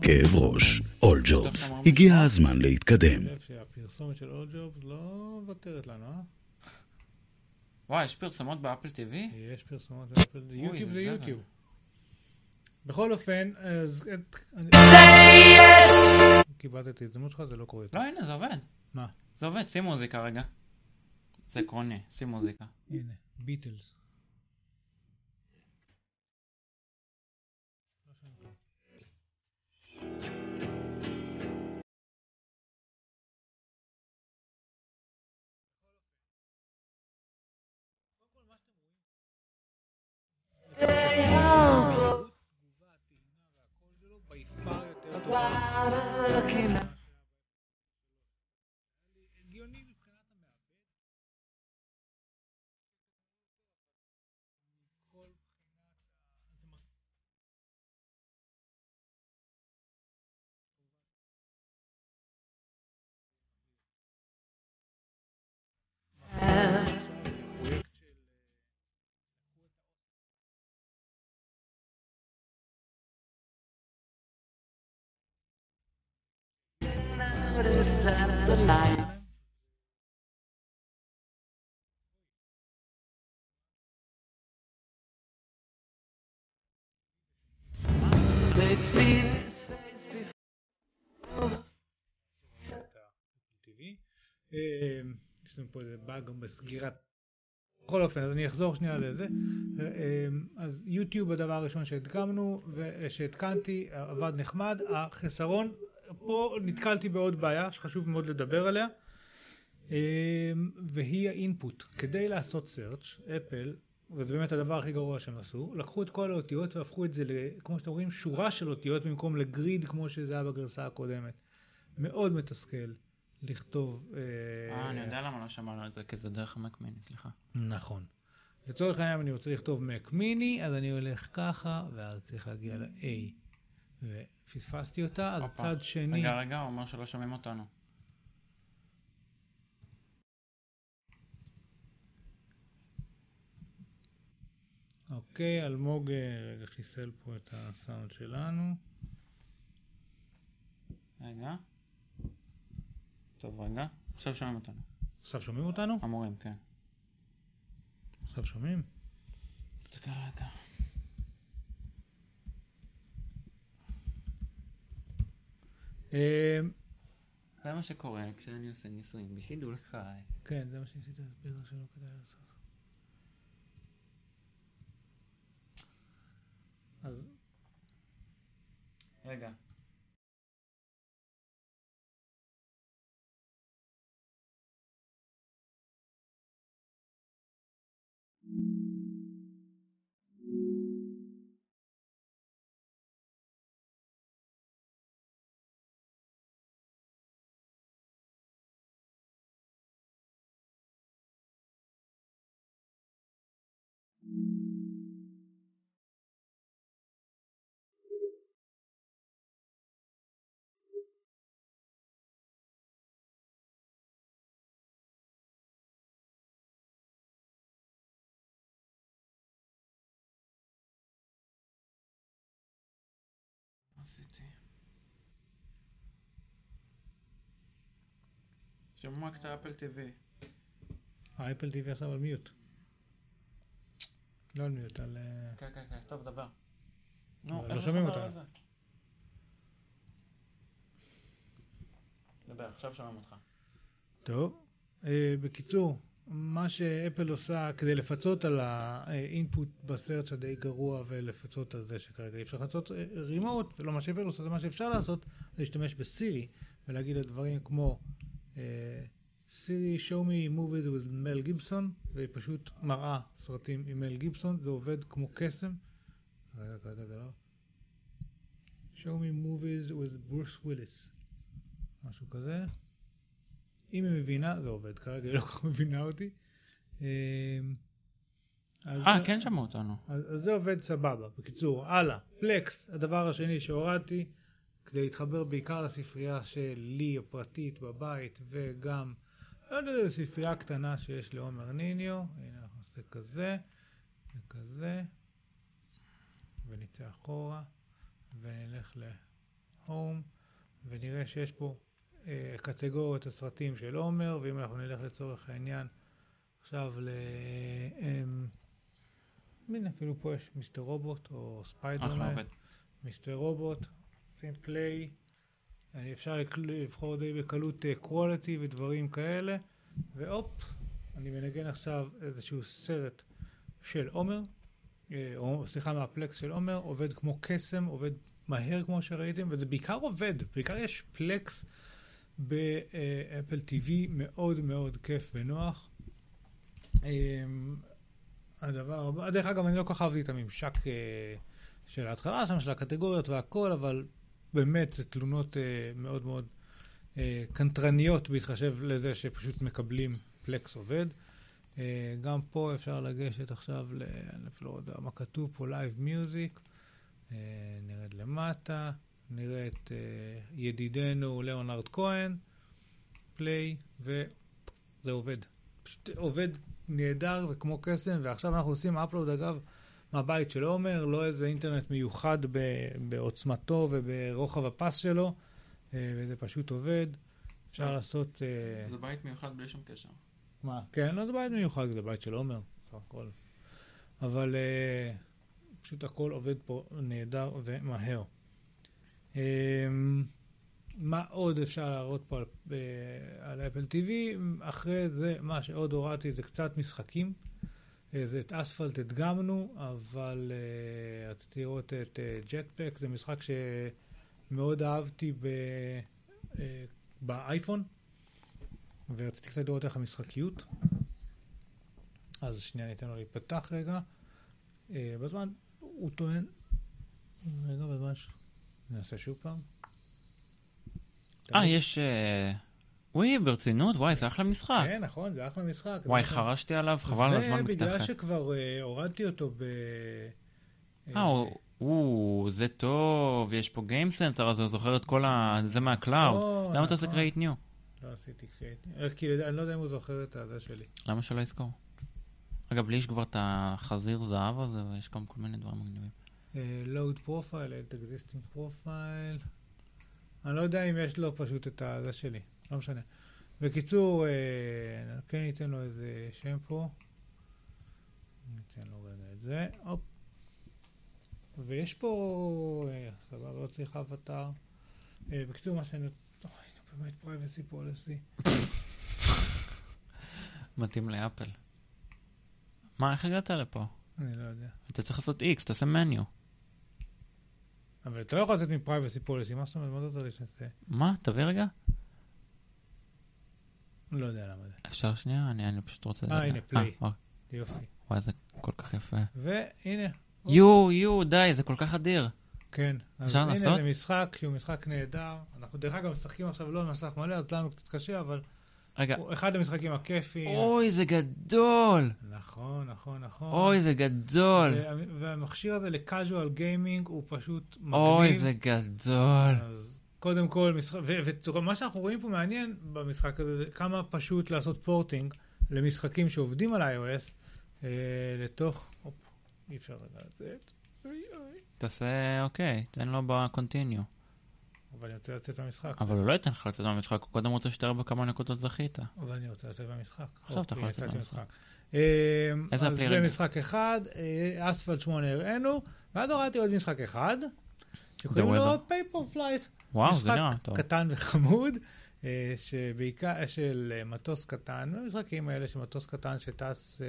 כאב ראש. All Jobs, הגיע הזמן להתקדם. אני חושב שהפרסומת של עוד ג'וב לא מוותרת לנו, אה? וואי, יש פרסומות באפל TV? יש פרסומות של אפל, זה יוטיוב זה. יוטיוב. בכל אופן, אז... קיבלת את ההזדמנות שלך, זה לא קורה. לא, הנה, זה עובד. מה? זה עובד, שים מוזיקה רגע. זה עקרוני, שים מוזיקה. הנה, ביטלס. הגיוני יש לנו פה איזה באג בסגירת. בכל אופן, אז אני אחזור שנייה לזה. אה, אז יוטיוב הדבר הראשון שהדגמנו ושהתקנתי עבד נחמד. החסרון, פה נתקלתי בעוד בעיה שחשוב מאוד לדבר עליה. אה, והיא האינפוט. כדי לעשות search, אפל, וזה באמת הדבר הכי גרוע שהם עשו, לקחו את כל האותיות והפכו את זה, כמו שאתם רואים, שורה של אותיות במקום לגריד כמו שזה היה בגרסה הקודמת. מאוד מתסכל לכתוב... אה, אני יודע למה לא שמענו את זה, כי זה דרך המק מיני, סליחה. נכון. לצורך העניין, אני רוצה לכתוב Mac מיני, אז אני הולך ככה, ואז צריך להגיע ל-A. ופספסתי אותה, אז. צד שני... רגע, רגע, הוא אומר שלא שומעים אותנו. אוקיי, אלמוג אה, רגע חיסל פה את הסאונד שלנו. רגע. טוב, רגע. עכשיו שומעים אותנו. עכשיו שומעים אותנו? אמורים, כן. עכשיו שומעים? תסתכל רגע. זה מה שקורה כשאני עושה ניסויים בשידול חי. כן, זה מה שניסיתי להסביר לך שלא כדאי לעשות. אז רגע. שמעו רק את האפל TV. האפל TV עכשיו על mute. לא על mute, על... אה, כן, כן, כן, טוב, דבר. נו, לא שומעים אותנו. דבר, עכשיו שומעים אותך. טוב. אה, בקיצור, מה שאפל עושה כדי לפצות על ה-input ב-search הדי גרוע ולפצות על זה שכרגע אי אפשר לעשות remote, זה לא מה שאפל עושה, זה מה שאפשר לעשות, זה להשתמש בסירי ולהגיד לדברים כמו אה, סירי show me movies with מל גיבסון והיא פשוט מראה סרטים עם מל גיבסון, זה עובד כמו קסם. רגע, רגע, רגע, לא. show me movies with ברוס וויליס, משהו כזה. אם היא מבינה, זה עובד. כרגע היא לא כל כך מבינה אותי. אז- אה, כן שמעו אותנו. אז, אז זה עובד סבבה. בקיצור, הלאה. פלקס, הדבר השני שהורדתי, כדי להתחבר בעיקר לספרייה שלי הפרטית בבית, וגם, לא יודע, איזו ספרייה קטנה שיש לעומר ניניו. הנה, אנחנו נעשה כזה, וכזה, ונצא אחורה, ונלך להום, ונראה שיש פה אה, קטגוריות הסרטים של עומר, ואם אנחנו נלך לצורך העניין עכשיו ל... אה, הנה, אפילו פה יש מיסטר רובוט או ספיידרמן. מיסטר רובוט, עושים play, אה, אפשר לבחור די בקלות quality ודברים כאלה, והופ, אני מנגן עכשיו איזשהו סרט של עומר, אה, או סליחה מהפלקס של עומר, עובד כמו קסם, עובד מהר כמו שראיתם, וזה בעיקר עובד, בעיקר יש פלקס באפל TV מאוד מאוד כיף ונוח. אמ, הדבר הבא, דרך אגב, אני לא כל כך אהבתי את הממשק אה, של ההתחלה שם, של הקטגוריות והכל, אבל באמת, זה תלונות אה, מאוד מאוד אה, קנטרניות בהתחשב לזה שפשוט מקבלים פלקס עובד. אה, גם פה אפשר לגשת עכשיו, ל... אני לא יודע מה כתוב פה, Live Music. אה, נרד למטה, נראה את אה, ידידנו ליאונרד כהן, פליי, וזה עובד. פשוט עובד נהדר וכמו קסם, ועכשיו אנחנו עושים אפלוד אגב מהבית של עומר, לא איזה אינטרנט מיוחד ב- בעוצמתו וברוחב הפס שלו, אה, וזה פשוט עובד. אפשר אה. לעשות... אה, זה בית מיוחד בלי שום קשר. מה? כן, לא זה בית מיוחד, זה בית של עומר, סך הכל. אבל פשוט הכל עובד פה נהדר ומהר. מה עוד אפשר להראות פה על, על אפל TV? אחרי זה, מה שעוד הורדתי זה קצת משחקים. אה, זה את אספלט הדגמנו, אבל אה, רציתי לראות את ג'טפק, זה משחק שמאוד אהבתי אה, באייפון. ורציתי קצת לראות איך המשחקיות. אז שנייה ניתן לו להיפתח רגע. אה, בזמן, הוא טוען... רגע, בזמן ש... נעשה שוב פעם. אה, יש... אה, וואי, ברצינות? וואי, זה אחלה משחק. כן, נכון, זה אחלה משחק. וואי, נכון. חרשתי עליו, חבל על הזמן ובגלל מתחת. שכבר אה, הורדתי אותו ב... אה, הוא- הוא, זה טוב, יש פה Game Center, אז הוא זוכר את כל ה... זה מה cloud. נכון, למה אתה עושה נכון. create new? לא עשיתי create. כי לדע- אני לא יודע אם הוא זוכר את הזה שלי. למה שלא יזכור? אגב, לי יש כבר את החזיר זהב הזה, ויש גם כל מיני דברים מגניבים. אה, load profile, add existing profile. אני לא יודע אם יש לו פשוט את הזה שלי, לא משנה. בקיצור, אה, כן ניתן לו איזה שם פה. ניתן לו רגע את זה, הופ. ויש פה, אה, סבבה, לא צריך אבטר. אה, בקיצור, מה שאני... אוי, באמת privacy policy. מתאים לאפל. מה, איך הגעת לפה? אני לא יודע. אתה צריך לעשות X, תעשה מניו. אבל אתה לא יכול לצאת מ-privacy policy, מה זאת אומרת? מה רוצה שנעשה? מה? תביא רגע. לא יודע למה זה. אפשר שנייה? אני אני פשוט רוצה... אה. הנה, פליי. וואי, יופי. וואי, זה כל כך יפה. והנה, יו, יו, די, זה כל כך אדיר. כן. אז הנה לעשות? זה משחק שהוא משחק נהדר. אנחנו דרך אגב משחקים עכשיו לא על מסך מלא, אז לנו קצת קשה, אבל רגע. הוא אחד המשחקים הכיפיים. אוי, זה גדול! נכון, נכון, נכון. אוי, זה גדול! וה- והמכשיר הזה לקאז'ואל גיימינג הוא פשוט מגניב. אוי, זה גדול. אז קודם כל, משחק, ומה שאנחנו רואים פה מעניין במשחק הזה, זה כמה פשוט לעשות פורטינג למשחקים שעובדים על iOS אה, לתוך, הופ, אי אפשר רגע לצאת, תעשה, אוקיי, תן לו בקונטיניו. אבל אני רוצה לצאת מהמשחק, אבל הוא לא ייתן לך לצאת מהמשחק, הוא קודם רוצה שתראה בכמה נקודות זכית. אבל אני רוצה לצאת מהמשחק. עכשיו אתה יכול לצאת מהמשחק. אה, איזה אז הפלי זה? משחק אחד, אה, Asphalt 8 הראינו, ואז הורדתי עוד משחק אחד, שקוראים לו. Paper Flight. וואו, זה נראה משחק טוב. קטן וחמוד, אה, שבעיקר של אה, מטוס קטן, המשחקים האלה של מטוס קטן שטס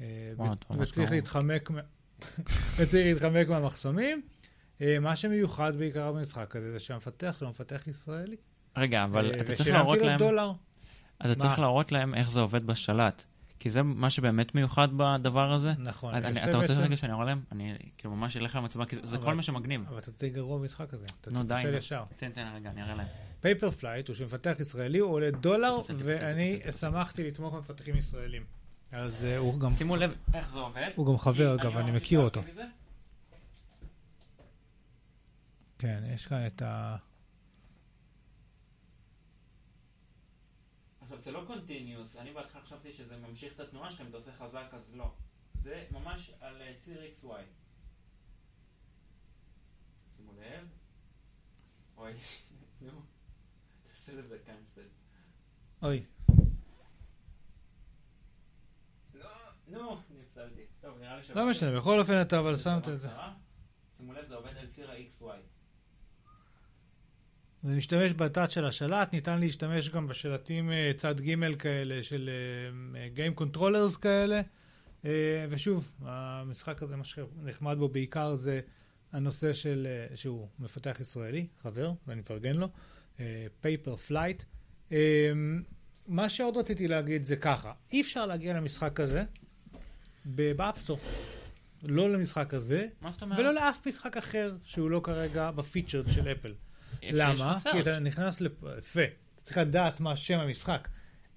אה, וואו, וצריך. להתחמק <laughs> וצריך להתחמק מהמחסומים. מה שמיוחד בעיקר במשחק הזה זה שהמפתח שלו מפתח ישראלי. רגע, אבל אתה צריך להראות ושילמתי לו להם, דולר. אתה צריך? להראות להם איך זה עובד בשלט. כי זה מה שבאמת מיוחד בדבר הזה. נכון. אני- אני אתה רוצה רגע שאני אראה להם? אני כאילו ממש אלך למצלמה, כי זה- אבל- כל מה שמגניב. אבל אתה די גרוע במשחק הזה. אתה נו, די, נו. ישר. תן, תן, רגע, אני אראה להם. Paper Flight הוא של מפתח ישראלי, הוא עולה דולר, ואני. שמחתי לתמוך במפתחים ישראלים. אז אה, הוא גם... שימו לב איך זה עובד. הוא גם חבר, אגב, אני מכיר אותו. כן, יש כאן את ה... זה לא continuous, אני בהתחלה חשבתי שזה ממשיך את התנועה שלכם, אתה עושה חזק אז לא. זה ממש על אה, ציר XY. שימו לב. אוי, <laughs> נו. תעשה לזה cancel. אוי. לא, נו, נפסלתי. טוב, נראה לי ש... לא משנה, בכל אופן אתה אבל שמת את זה. שימו לב, זה עובד על ציר ה-XY. זה משתמש בתת של השלט, ניתן להשתמש גם בשלטים אה, צד ג' כאלה של אה, Game Controllers כאלה. אה, ושוב, המשחק הזה, מה שנחמד בו בעיקר זה הנושא של, אה, שהוא מפתח ישראלי, חבר, ואני מפרגן לו, אה, Paper Flight. אה, מה שעוד רציתי להגיד זה ככה, אי אפשר להגיע למשחק הזה ב App Store. לא למשחק הזה? ולא לאף משחק אחר שהוא לא כרגע ב featured של אפל. למה? כי? אתה נכנס לפ... יפה. אתה צריך לדעת מה שם המשחק.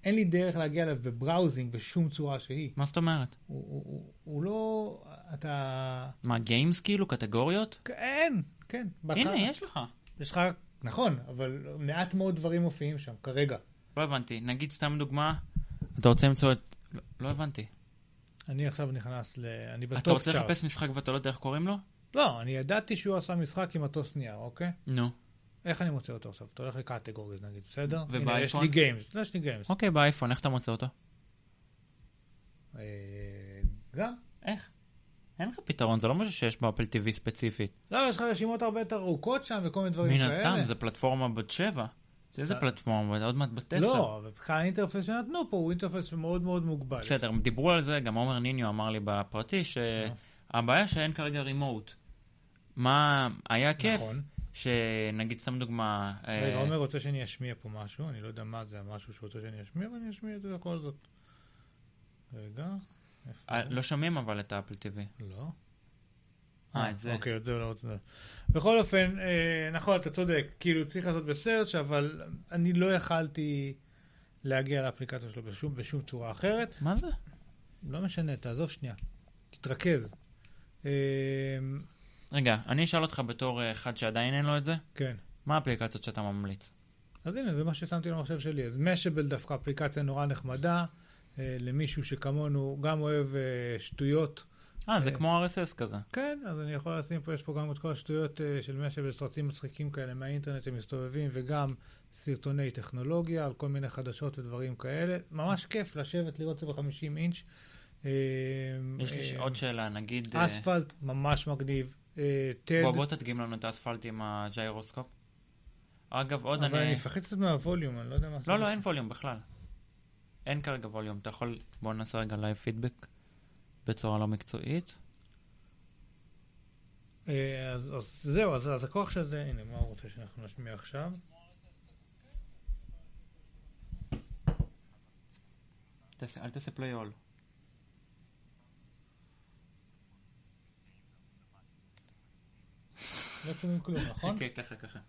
אין לי דרך להגיע אליו ב browsing בשום צורה שהיא. מה זאת אומרת? הוא, הוא, הוא, הוא לא... אתה... מה, games כאילו? קטגוריות? אין, כן. בהתחלה- הנה, יש לך. יש לך... נכון, אבל מעט מאוד דברים מופיעים שם, כרגע. לא הבנתי. נגיד סתם דוגמה, אתה רוצה למצוא את... לא- לא הבנתי. אני עכשיו נכנס ל... אני אתה ב top רוצה chart. לחפש משחק ואתה לא יודע איך קוראים לו? לא, אני ידעתי שהוא עשה משחק עם מטוס נייר, אוקיי? נו. איך אני מוצא אותו עכשיו? אתה הולך ל categories נגיד, בסדר? הנה, יש ובאייפון? לי games. יש לי games. אוקיי, באייפון, איך אתה מוצא אותו? אה, גם. איך? אין לך פתרון, זה לא משהו שיש באפל TV ספציפית. לא, יש לך רשימות הרבה יותר ארוכות שם וכל מיני דברים מן כאלה. הסתם, זה פלטפורמה בת שבע. זה איזה בסדר. פלטפורמה? עוד מעט בת עשר. לא, אבל בכלל האינטרפס שנתנו פה הוא אינטרפס מאוד מאוד מוגבל. בסדר, דיברו על זה, גם עומר ניניו אמר לי בפרטי, שהבעיה שאין כרגע רימוט. מה, היה כיף, נכון. שנגיד סתם דוגמה, אה, רגע, עומר רוצה שאני אשמיע פה משהו, אני לא יודע מה זה המשהו שהוא רוצה שאני אשמיע, ואני אשמיע את זה בכל זאת. רגע. איפה אה? לא שומעים אבל את האפל TV. לא. אה, את זה. אוקיי, את זה לא רוצה. בכל אופן, אה, נכון, אתה צודק, כאילו צריך לעשות בסרצ' אבל אני לא יכלתי להגיע לאפליקציה שלו בשום, בשום צורה אחרת. מה זה? לא משנה, תעזוב שנייה. תתרכז. רגע, אני אשאל אותך בתור אה, אחד שעדיין אין לו את זה, כן. מה האפליקציות שאתה ממליץ? אז הנה, זה מה ששמתי למחשב שלי. אז משבל דווקא אפליקציה נורא נחמדה, אה, למישהו שכמונו גם אוהב אה, שטויות. אה, זה אה. כמו RSS כזה. כן, אז אני יכול לשים פה, יש פה גם את כל השטויות אה, של משבל, סרטים מצחיקים כאלה מהאינטרנט שמסתובבים, וגם סרטוני טכנולוגיה על כל מיני חדשות ודברים כאלה. ממש כיף לשבת לראות את זה ב-50 אינץ'. אה, יש לי אה, עוד שאלה, נגיד... אה, אספלט, ממש מגניב. אה, טד, בוא, בוא תדגים לנו את האספלט עם הג'יירוסקופ. אגב, עוד אבל אני... אני מפחד קצת מה volume, אני לא יודע מה... לא, לא, אין volume בכלל. אין כרגע volume. אתה יכול... בוא נעשה רגע live feedback בצורה לא מקצועית. אה, אז, אז זהו, אז, אז הכוח של זה, הנה, מה הוא רוצה שאנחנו נשמיע עכשיו? אל תעשה play all. לא שומעים כלום, <laughs> נכון? כן, ככה, ככה.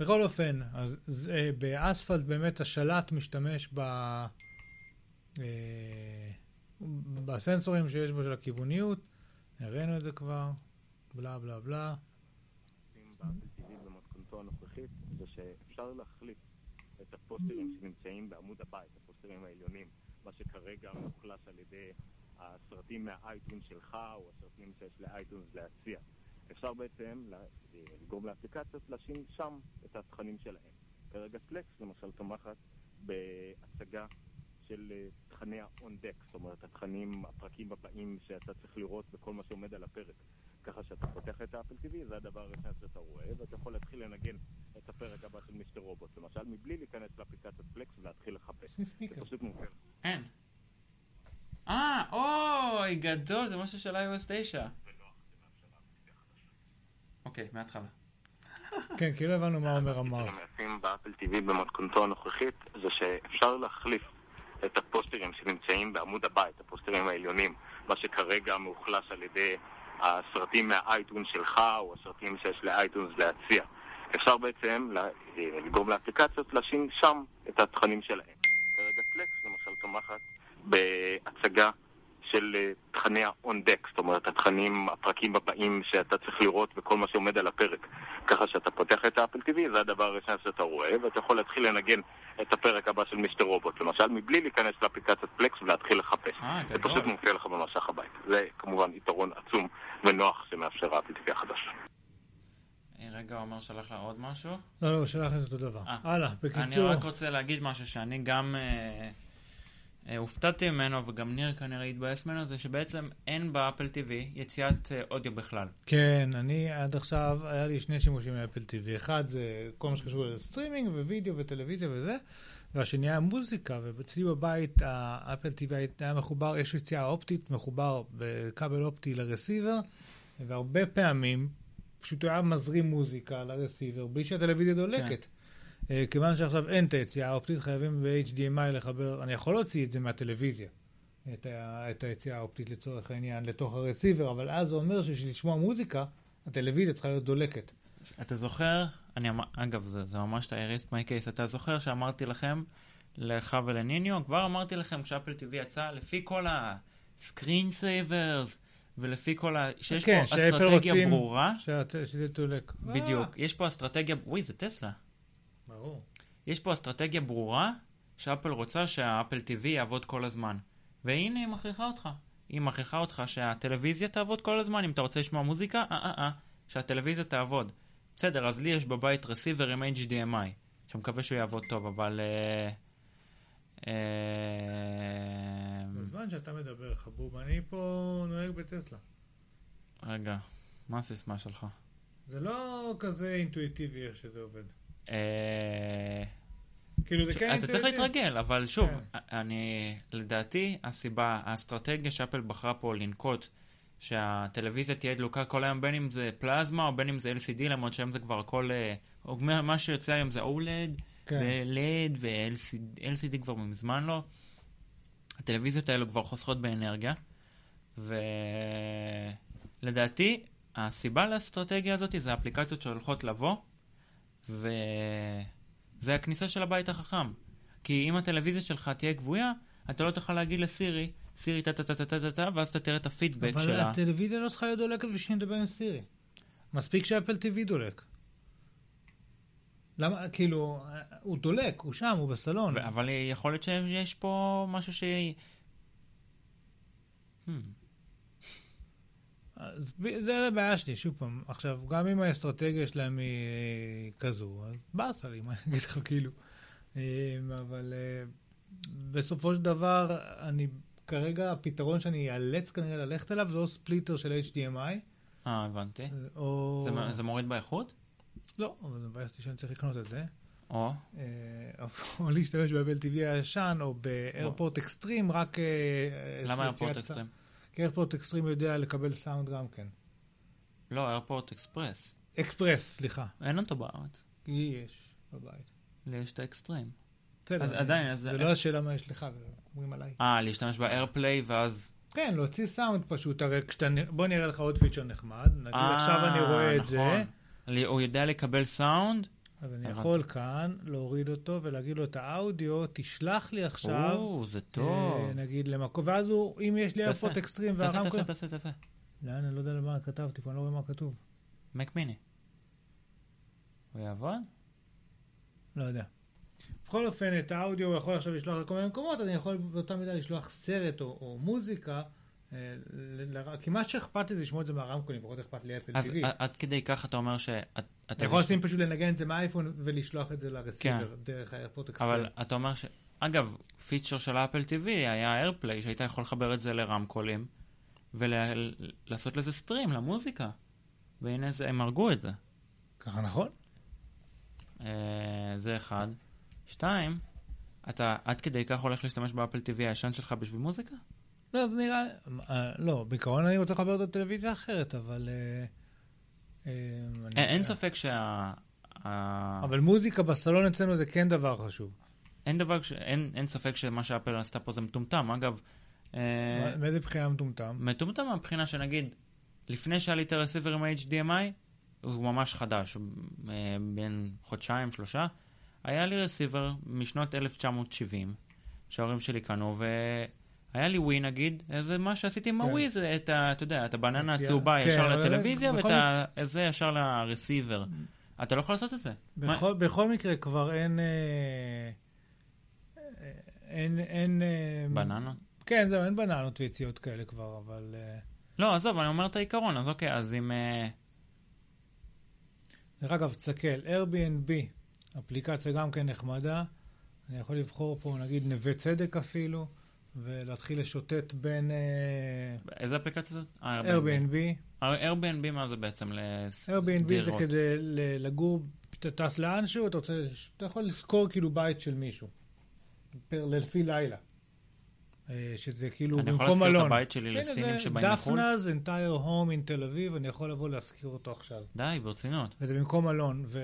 בכל אופן, אז זה, באספלט באמת השלט משתמש ב... אה, בסנסורים שיש בו של הכיווניות, הראינו את זה כבר, בלה בלה בלה. במתכונתו הנוכחית זה שאפשר להחליף את הפוסטרים שנמצאים בעמוד הבית, הפוסטרים העליונים, מה שכרגע מאוכלס על ידי הסרטים מה iTunes שלך או הסרטים שיש ל iTunes להציע. אפשר בעצם לגרום לאפליקציות להשאיר שם את התכנים שלהם. כרגע Plex למשל תומכת בהצגה של אה, תכני ה-on deck, זאת אומרת התכנים, הפרקים הבאים שאתה צריך לראות בכל מה שעומד על הפרק. ככה שאתה פותח את האפל TV, זה הדבר הראשון שאתה רואה, ואתה יכול להתחיל לנגן את הפרק הבא של Mr. Robot, למשל, מבלי להיכנס לאפליקציית Plex ולהתחיל לחפש. זה. פשוט מוכר. אין. אה, אוי, גדול, זה משהו של iOS 9. אוקיי, מההתחלה. כן, כי לא הבנו מה עומר אמר. היפים באפל TV במתכונתו הנוכחית זה שאפשר להחליף את הפוסטרים שנמצאים בעמוד הבית, הפוסטרים העליונים, מה שכרגע מאוכלס על ידי הסרטים מהאייטונס שלך או הסרטים שיש לאייטונס להציע. אפשר בעצם אה, לגרום לאפליקציות להשאיר שם את התכנים שלהם. כרגע פלקס למשל תומכת בהצגה של אה, תכני ה-on deck, זאת אומרת התכנים, הפרקים הבאים שאתה צריך לראות וכל מה שעומד על הפרק. ככה שאתה פותח את האפל TV, זה הדבר הראשון שאתה רואה, ואתה יכול להתחיל לנגן את הפרק הבא של מיסטר רובוט, למשל, מבלי להיכנס לאפליקציית פלקס ולהתחיל לחפש. אה, זה פשוט. מופיע לך במסך הבית. זה כמובן יתרון עצום ונוח שמאפשר האפל TV החדש. אה, רגע, עומר שלח לה עוד משהו. לא, לא, שלח את אותו דבר. אה. הלאה, אני בקיצור. רק רוצה להגיד משהו שאני גם אה, הופתעתי ממנו, וגם ניר כנראה התבאס ממנו, זה שבעצם אין באפל TV יציאת אה, אודיו בכלל. כן, אני עד עכשיו, היה לי שני שימושים מאפל TV. אחד זה כל מה שקשור לסטרימינג ווידאו וטלוויזיה וזה, והשני היה מוזיקה, ואצלי בבית האפל TV היה מחובר, יש יציאה אופטית, מחובר בכבל אופטי לרסיבר, והרבה פעמים פשוט הוא היה מזרים מוזיקה לרסיבר בלי שהטלוויזיה דולקת. אה, כיוון שעכשיו אין את היציאה האופטית, חייבים ב-HDMI לחבר, אני יכול להוציא את זה מהטלוויזיה. את, ה, את היציאה האופטית לצורך העניין לתוך הרסיבר, אבל אז זה אומר שבשביל לשמוע מוזיקה, הטלוויזיה צריכה להיות דולקת. אתה זוכר, אני אמר, אגב, זה, זה ממש ה-Erased my case, אתה זוכר שאמרתי לכם, לך ולניניו, כבר אמרתי לכם כשאפל TV יצא, לפי כל ה-screen savers, ולפי כל ה... שיש כן, פה שאפל אסטרטגיה רוצים ברורה, שאת, שזה דולק. בדיוק, יש פה אסטרטגיה, וואי, זה טסלה. ברור. יש פה אסטרטגיה ברורה שאפל רוצה שהאפל TV יעבוד כל הזמן. והנה היא מכריחה אותך. היא מכריחה אותך שהטלוויזיה תעבוד כל הזמן. אם אתה רוצה לשמוע מוזיקה, אה אה אה, שהטלוויזיה תעבוד. בסדר, אז לי יש בבית רסיבר עם HDMI, שמקווה שהוא יעבוד טוב, אבל... אה, אה, בזמן שאתה מדבר, חבוב, אני פה נוהג בטסלה. רגע, מה הסיסמה שלך? זה לא כזה אינטואיטיבי איך שזה עובד. אה, כאילו זה כן אתה צריך. להתרגל, אבל שוב, כן. אני, לדעתי, הסיבה, האסטרטגיה שאפל בחרה פה לנקוט, שהטלוויזיה תהיה דלוקה כל היום, בין אם זה פלזמה או בין אם זה LCD, למרות שהיום זה כבר הכל, אה, מה שיוצא היום זה OLED, כן. ו-LED ו-LCD כבר מזמן לא. הטלוויזיות האלו כבר חוסכות באנרגיה, ולדעתי, הסיבה לאסטרטגיה הזאת זה האפליקציות שהולכות לבוא, וזה הכניסה של הבית החכם. כי אם הטלוויזיה שלך תהיה גבוהה, אתה לא תוכל להגיד לסירי, סירי טה טה טה טה טה טה ואז אתה תראה את הפידבק אבל שלה. הטלוויזיה לא צריכה להיות דולקת בשביל שנדבר עם סירי. מספיק שאפל TV דולק. למה, כאילו, הוא דולק, הוא שם, הוא בסלון. אבל יכול להיות שיש פה משהו ש... Hmm. אז זה הבעיה שלי, שוב פעם. עכשיו, גם אם האסטרטגיה שלהם היא אה, כזו, אז באסה לי, מה אני אגיד לך, כאילו. אה, אבל אה, בסופו של דבר, אני, כרגע הפתרון שאני אאלץ כנראה ללכת אליו, זה או ספליטר של HDMI, אה, הבנתי. או... זה, זה מוריד באיכות? לא, אבל זה מבאס אותי שאני צריך לקנות את זה. או, או להשתמש באפל TV הישן, או ב AirPort Extreme, רק... למה AirPort Extreme? כי AirPort Extreme יודע לקבל סאונד גם כן. לא, AirPort Express. Express, סליחה. אין אותו בארץ. לי יש בבית. לי יש את האקסטרים. בסדר. אז אני- עדיין, אז- זה לא השאלה מה יש לך, אומרים עליי. אה, להשתמש ב AirPlay ואז... כן, להוציא סאונד פשוט, הרי כשאתה... בוא נראה לך עוד פיצ'ר נחמד. נגיד אה, עכשיו אני רואה את זה, נכון. הוא יודע לקבל סאונד? אז אני. יכול כאן להוריד אותו ולהגיד לו את האודיו, תשלח לי עכשיו, או, זה טוב. אה, נגיד למקום, ואז הוא, אם יש לי. AirPort Extreme והרמקול... תעשה, תעשה, תעשה. לאן, אני לא יודע למה כתבתי פה, אני לא רואה מה כתוב. Mac mini. הוא יעבוד? לא יודע. בכל אופן, את האודיו הוא יכול עכשיו לשלוח לכל מיני מקומות, אז אני יכול באותה מידה לשלוח סרט או, או מוזיקה. אה, מה שאכפת לי זה לשמוע את זה מהרמקולים, פחות אכפת לי אפל אז TV. ע- עד כדי כך אתה אומר שאת... אתה יכול לשים פשוט לנגן את זה מהאייפון ולשלוח את זה לרסיבר כן. דרך האיירפורט אקסטרים. אבל אתה אומר ש... אגב, פיצ'ר של אפל TV היה איירפליי, שהיית יכול לחבר את זה לרמקולים, ולעשות לזה סטרים, למוזיקה. והנה זה, הם הרגו את זה. ככה נכון? אה, זה אחד. שתיים, אתה עד כדי כך הולך להשתמש באפל TV הישן שלך בשביל מוזיקה? לא, זה נראה... אה, לא, בעיקרון אני רוצה לחבר אותו לטלוויזיה אחרת, אבל... אה, אה, אין, ספק שה... אבל מוזיקה בסלון אצלנו זה כן דבר חשוב. אין דבר. אין, אין ספק שמה שאפל עשתה פה זה מטומטם. אגב, מאיזה בחינה מטומטם? מטומטם מהבחינה שנגיד, לפני שהיה לי את הרסיבר עם ה-HDMI, הוא ממש חדש, בין חודשיים, שלושה. היה לי רסיבר משנות 1970, שההורים שלי קנו, והיה לי ווי נגיד, זה מה שעשיתי עם כן. הווי, זה את ה... אתה יודע, את הבננה כן, הצהובה כן, ישר לטלוויזיה, ואת זה ישר לרסיבר. אתה לא יכול לעשות את זה. בכל, מקרה כבר אין... אה, אין... אין... אה, בננות? כן, זהו, אין בננות ויציאות כאלה כבר, אבל... אה, לא, עזוב, אני אומר את העיקרון, אז אוקיי, אז אם... דרך אגב, תסתכל, Airbnb, אפליקציה גם כן נחמדה. אני יכול לבחור פה, נגיד, נווה צדק אפילו, ולהתחיל לשוטט בין אה, איזה אפליקציה זאת? Airbnb. Airbnb מה זה בעצם? Airbnb זה. כדי לגור, אתה טס לאנשהו, אתה רוצה, אתה יכול לשכור כאילו בית של מישהו, לפי לילה. אה, שזה כאילו אני יכול במקום להשכיר את מלון. הבית שלי לסינים שבאים מחו"ל? דפנאז entire home in תל אביב, אני יכול לבוא להשכיר אותו עכשיו. די, ברצינות. וזה במקום מלון. ו...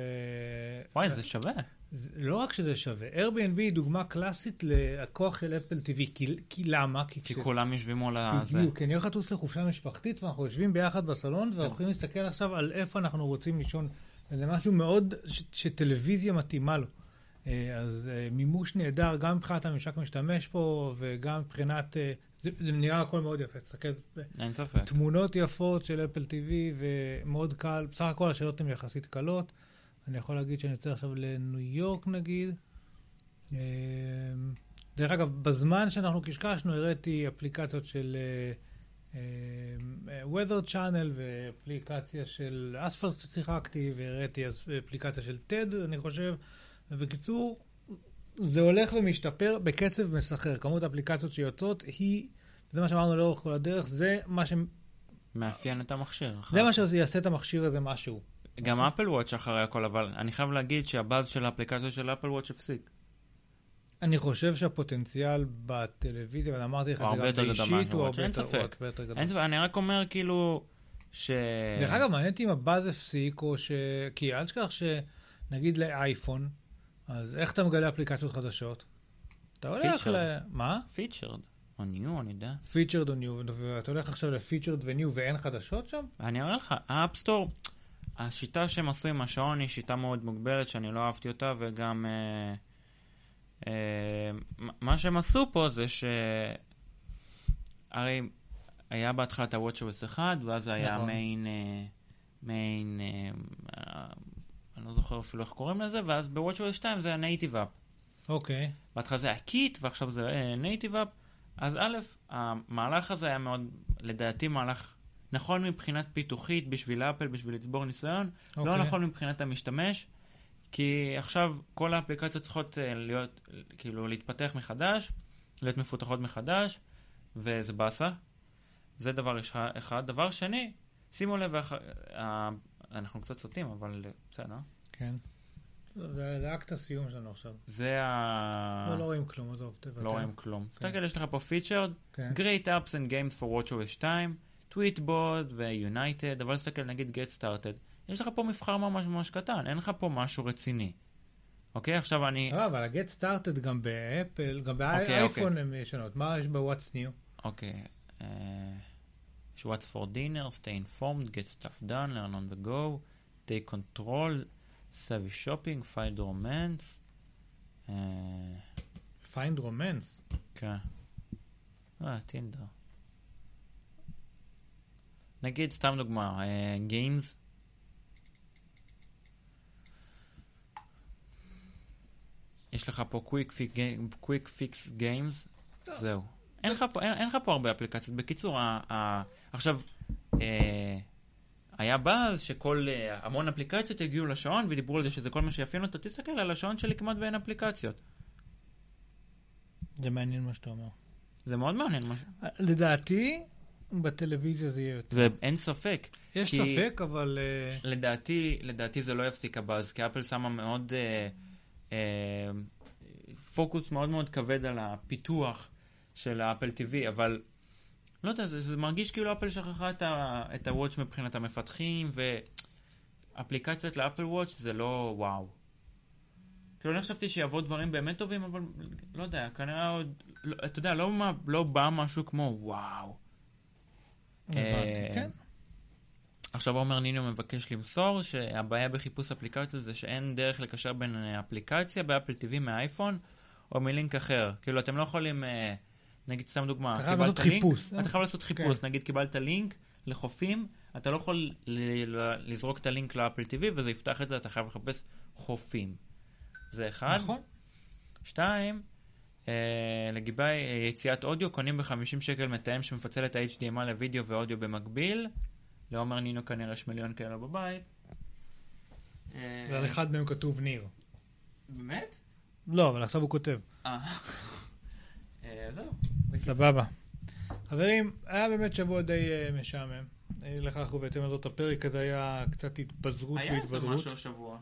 וואי, זה שווה. זה- לא רק שזה שווה, Airbnb היא דוגמה קלאסית לכוח של אפל TV, כי, כי למה? כי, כי כש- כולם יושבים מול הזה. בדיוק, כי אני הולך לטוס לחופשה משפחתית ואנחנו יושבים ביחד בסלון ואנחנו יכולים להסתכל עכשיו על איפה אנחנו רוצים לישון. וזה משהו מאוד ש- שטלוויזיה מתאימה לו. אה, אז אה, מימוש נהדר, גם מבחינת הממשק משתמש פה וגם מבחינת... אה, זה, זה נראה הכל מאוד יפה, תסתכל, אין ספק. תמונות יפות של אפל TV ומאוד קל, בסך הכל השאלות הן יחסית קלות. אני יכול להגיד שאני יוצא עכשיו לניו יורק נגיד. אה, דרך אגב, בזמן שאנחנו קשקשנו הראיתי אפליקציות של אה, אה, weather channel ואפליקציה של אספלט ששיחקתי והראיתי אפליקציה של TED אני חושב. ובקיצור, זה הולך ומשתפר בקצב מסחרר. כמות האפליקציות שיוצאות היא, זה מה שאמרנו לאורך כל הדרך, זה מה, ש... מאפיין את המכשיר. זה מה שיעשה את המכשיר הזה משהו. גם אפל וואץ' אחרי הכל, אבל אני חייב להגיד שהבאז של האפליקציה של אפל וואץ' הפסיק. אני חושב שהפוטנציאל בטלוויזיה, ואמרתי לך הוא את זה גם גדול באישית, הוא הרבה אין יותר הוא ספק. הרבה יותר גדול. אין ספק, אני רק אומר כאילו ש... דרך אגב, מעניין אותי אם הבאז הפסיק, או ש... כי אל תשכח שנגיד לאייפון, אז איך אתה מגלה אפליקציות חדשות? אתה הולך. ל... מה? featured. או new, אני יודע. featured או new, ואתה הולך עכשיו ל featured ו new ואין חדשות שם? אני אראה לך, ה App Store, השיטה שהם עשו עם השעון היא שיטה מאוד מוגבלת, שאני לא אהבתי אותה, וגם אה, אה, מה- שהם עשו פה זה ש... הרי היה בהתחלה את ה-WatchOS 1, ואז היה נכון. מיין, אה, מיין, אה, אה, אני לא זוכר אפילו איך קוראים לזה, ואז ב-WatchOS 2 זה ה-Native App. אוקיי. בהתחלה זה היה Kit, ועכשיו זה אה, Native App. אז א', המהלך הזה היה מאוד, לדעתי, מהלך נכון מבחינת פיתוחית בשביל אפל, בשביל לצבור ניסיון, לא אוקיי. נכון מבחינת המשתמש, כי עכשיו כל האפליקציות צריכות אה, להיות, כאילו, להתפתח מחדש, להיות מפותחות מחדש, וזה באסה. זה דבר אחד. דבר שני, שימו לב, איך- אה, אנחנו קצת סוטים, אבל אה, בסדר. כן. זה זה אקט הסיום שלנו עכשיו. זה ה... לא, לא רואים כלום, עזוב, תוותר. לא רואים כלום. תסתכל, יש לך פה Featured, כן. Great Apps and Games for WatchOS 2, Tweetbot ו-United, אבל תסתכל, נגיד Get Started, יש לך פה מבחר ממש ממש קטן, אין לך פה משהו רציני. אוקיי, עכשיו אני... לא, אבל ה-Get Started גם באפל, גם אוקיי, באייפון הם ישנות. מה יש ב-What's New? אוקיי. אה, יש What's for Dinner, Stay Informed, Get Stuff Done, Learn on the Go, Take Control, Savvy Shopping, Find Romance. אה, Find Romance. כן. אה, טינדר. נגיד, סתם דוגמה, גיימס. יש לך פה Quick Fix Ga- Quick Fix Games, זהו. אין לך פה- אין- אין לך פה הרבה אפליקציות. בקיצור, ה- ה- עכשיו, אה, היה באז שכל, אה, המון אפליקציות הגיעו לשעון ודיברו על זה שזה כל מה שיאפיין אותו. תסתכל, על השעון שלי כמעט ואין אפליקציות. זה מעניין מה שאתה אומר. זה מאוד מעניין. מה ש- לדעתי, בטלוויזיה זה יהיה יותר. זה אין ספק. יש כי- ספק, אבל... אה, לדעתי, לדעתי זה לא יפסיק הבאז, כי אפל שמה מאוד, אה, אה, פוקוס מאוד מאוד כבד על הפיתוח של האפל TV, אבל לא יודע, זה, זה מרגיש כאילו אפל שכחה את, ה, את הוואץ' מבחינת המפתחים, ואפליקציות לאפל וואץ' זה לא וואו. כאילו אני חשבתי שיבואו דברים באמת טובים, אבל לא יודע, כנראה עוד, לא, אתה יודע, לא, לא בא משהו כמו וואו. אה, כן. עכשיו עומר ניניו מבקש למסור שהבעיה בחיפוש אפליקציות זה שאין דרך לקשר בין אפליקציה באפל TV מהאייפון או מלינק אחר. כאילו אתם לא יכולים, אה, נגיד סתם דוגמה, אתה חייב קיבלת לעשות חיפוש, אה? אתה חייב לעשות חיפוש, נגיד קיבלת לינק לחופים, אתה לא יכול לזרוק את הלינק לאפל TV וזה יפתח את זה, אתה חייב לחפש חופים. זה אחד. נכון. שתיים, לגבי אה, יציאת אודיו, קונים ב-50 שקל מתאם שמפצל את ה-HDMI לוידאו ואודיו במקביל. לעומר נינו כנראה יש מיליון כאלה בבית. אה, ועל אחד מהם כתוב ניר. באמת? לא, אבל עכשיו הוא כותב. אה. <laughs> אה, זהו. סבבה. חברים, היה באמת שבוע די אה, משעמם. אה, לכך ובהתאם לזאת הפרק הזה היה קצת התפזרות היה איזה והתבדרות. משהו השבוע.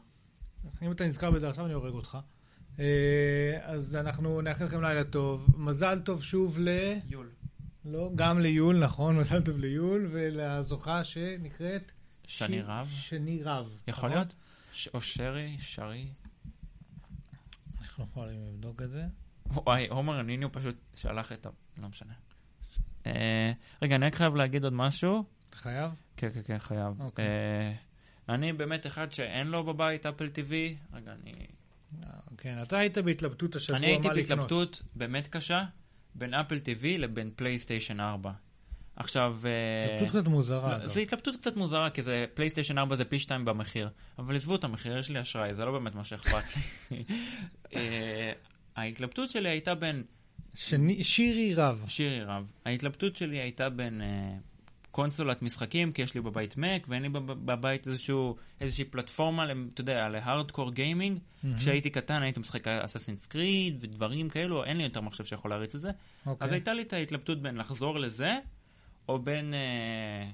אם אתה נזכר בזה עכשיו אני הורג אותך. אה, אז אנחנו נאחל לכם לילה טוב. מזל טוב שוב ל... יול. לא, גם ליול, נכון, מזל טוב ליול, ולזוכה שנקראת... שני שיר- רב? שני רב. יכול נכון? להיות? ש- או שרי, שרי. אנחנו יכולים לבדוק את זה. וואי, עומר ניניו פשוט שלח את ה... לא משנה. אה, רגע, אני רק חייב להגיד עוד משהו. אתה חייב? כן, כן, כן, חייב. אוקיי. אה, אני באמת אחד שאין לו בבית אפל TV. רגע, אני... כן, אתה היית בהתלבטות השבוע, אני הייתי מה לקנות. בהתלבטות באמת קשה בין אפל TV לבין פלייסטיישן 4. עכשיו... אה, התלבטות קצת מוזרה. לא. זו התלבטות קצת מוזרה, כי זה פלייסטיישן 4 זה פי 2 במחיר. אבל עזבו את המחיר, יש לי אשראי, זה לא באמת מה שאכפת לי. <laughs> אה, ההתלבטות שלי הייתה בין שני- שירי רב. שירי רב. ההתלבטות שלי הייתה בין אה, קונסולת משחקים, כי יש לי בבית מק, ואין לי בב- בבית איזשהו, איזושהי פלטפורמה, אתה יודע, להארדקור גיימינג. כשהייתי קטן הייתי משחק אססינס קריד ודברים כאלו, אין לי יותר מחשב שיכול להריץ את זה. אוקיי. אז הייתה לי את ההתלבטות בין לחזור לזה, או בין, אה,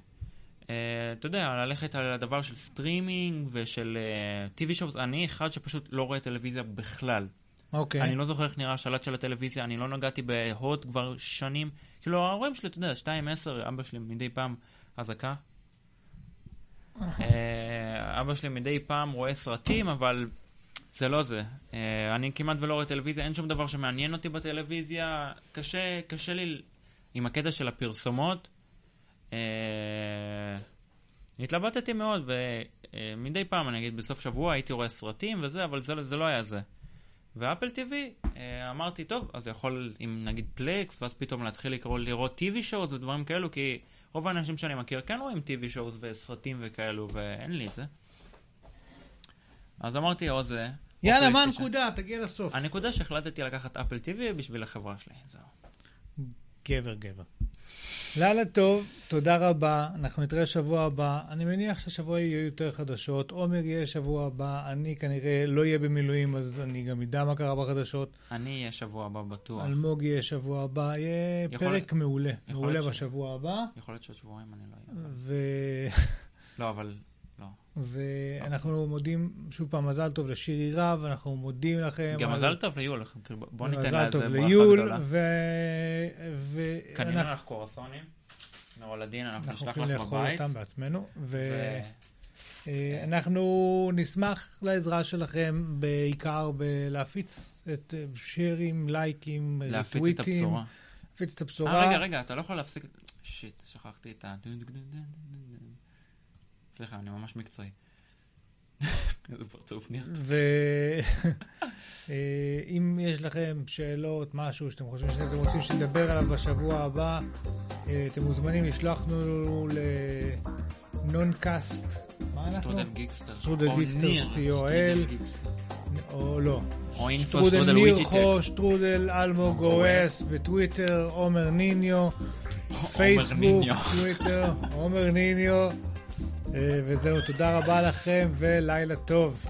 אה, אתה יודע, ללכת על הדבר של סטרימינג ושל אה, TV שואוס. אני אחד שפשוט לא רואה טלוויזיה בכלל. אוקיי. אני לא זוכר איך נראה השלט של הטלוויזיה, אני לא נגעתי ב-HOT כבר שנים. כאילו, ההורים שלי, אתה יודע, 2-10, אבא שלי מדי פעם אזעקה. אה, אבא שלי מדי פעם רואה סרטים, אבל זה לא זה. אה, אני כמעט ולא רואה טלוויזיה, אין שום דבר שמעניין אותי בטלוויזיה. קשה, קשה לי עם הקטע של הפרסומות. אה, התלבטתי מאוד, ומדי פעם, אני אגיד, בסוף שבוע הייתי רואה סרטים וזה, אבל זה, זה לא היה זה. ואפל TV, אה, אמרתי, טוב, אז יכול עם נגיד פלקס, ואז פתאום להתחיל לקרוא, לראות TV שואוז ודברים כאלו, כי רוב האנשים שאני מכיר כן רואים TV שואוז וסרטים וכאלו, ואין לי את זה. אז אמרתי, או זה. יאללה, מה פלייסטיישן. הנקודה? תגיע לסוף. הנקודה שהחלטתי לקחת אפל TV בשביל החברה שלי, זהו. גבר, גבר. לילה טוב, תודה רבה. אנחנו נתראה שבוע הבא. אני מניח שהשבוע יהיו יותר חדשות. עומר יהיה שבוע הבא, אני כנראה לא אהיה במילואים, אז אני גם אדע מה קרה בחדשות. אני אהיה שבוע הבא בטוח. אלמוג יהיה שבוע הבא, יהיה יכול פרק מעולה. יכול מעולה ש- בשבוע הבא. יכול להיות שעוד שבועיים אני לא אהיה. ו... לא, אבל. ואנחנו מודים, שוב פעם, מזל טוב לשירי רב, אנחנו מודים לכם. גם על- מזל טוב ליול, כאילו, בוא ניתן לה מזל איזה טוב ברכה ליול, גדולה. ו... ו... קנינו אנחנו- לך קורסונים, נורלדין, אנחנו אנחנו נשלח לך לאכול בבית. אותם בעצמנו, ו- ואנחנו נשמח לעזרה שלכם בעיקר בלהפיץ את אה, שרים, לייקים, להפיץ את טוויטים, הבשורה. להפיץ את אה, הבשורה. רגע, רגע, אתה לא יכול להפסיק... שיט, שכחתי את ה... סליחה, אני ממש מקצועי. <laughs> איזה פרצוף ניר. ואם יש לכם שאלות, משהו שאתם חושבים שאתם רוצים שנדבר עליו בשבוע הבא, אה, אתם מוזמנים לשלוח לנו ל-Noncast, מה אנחנו? שטרודל Geekster. שטרודל או Geekster, ניר, co.il. או לא. או אינפו וויג'יטק. חו, שטרודל אלמוג או.אס בטוויטר, עומר ניניו, פייסבוק. טוויטר, עומר ניניו. אה, וזהו, תודה רבה לכם ולילה טוב.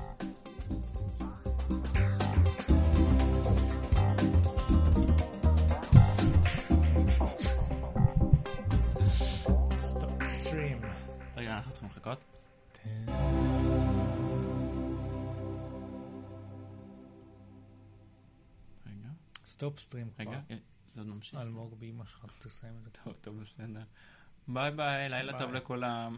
Stop stream. כבר. רגע, אה, זה עוד ממשיך. אלמוג באמא שלך, תסיים את זה. טוב, טוב, בסדר. Bye bye, לילה טוב. לכולם.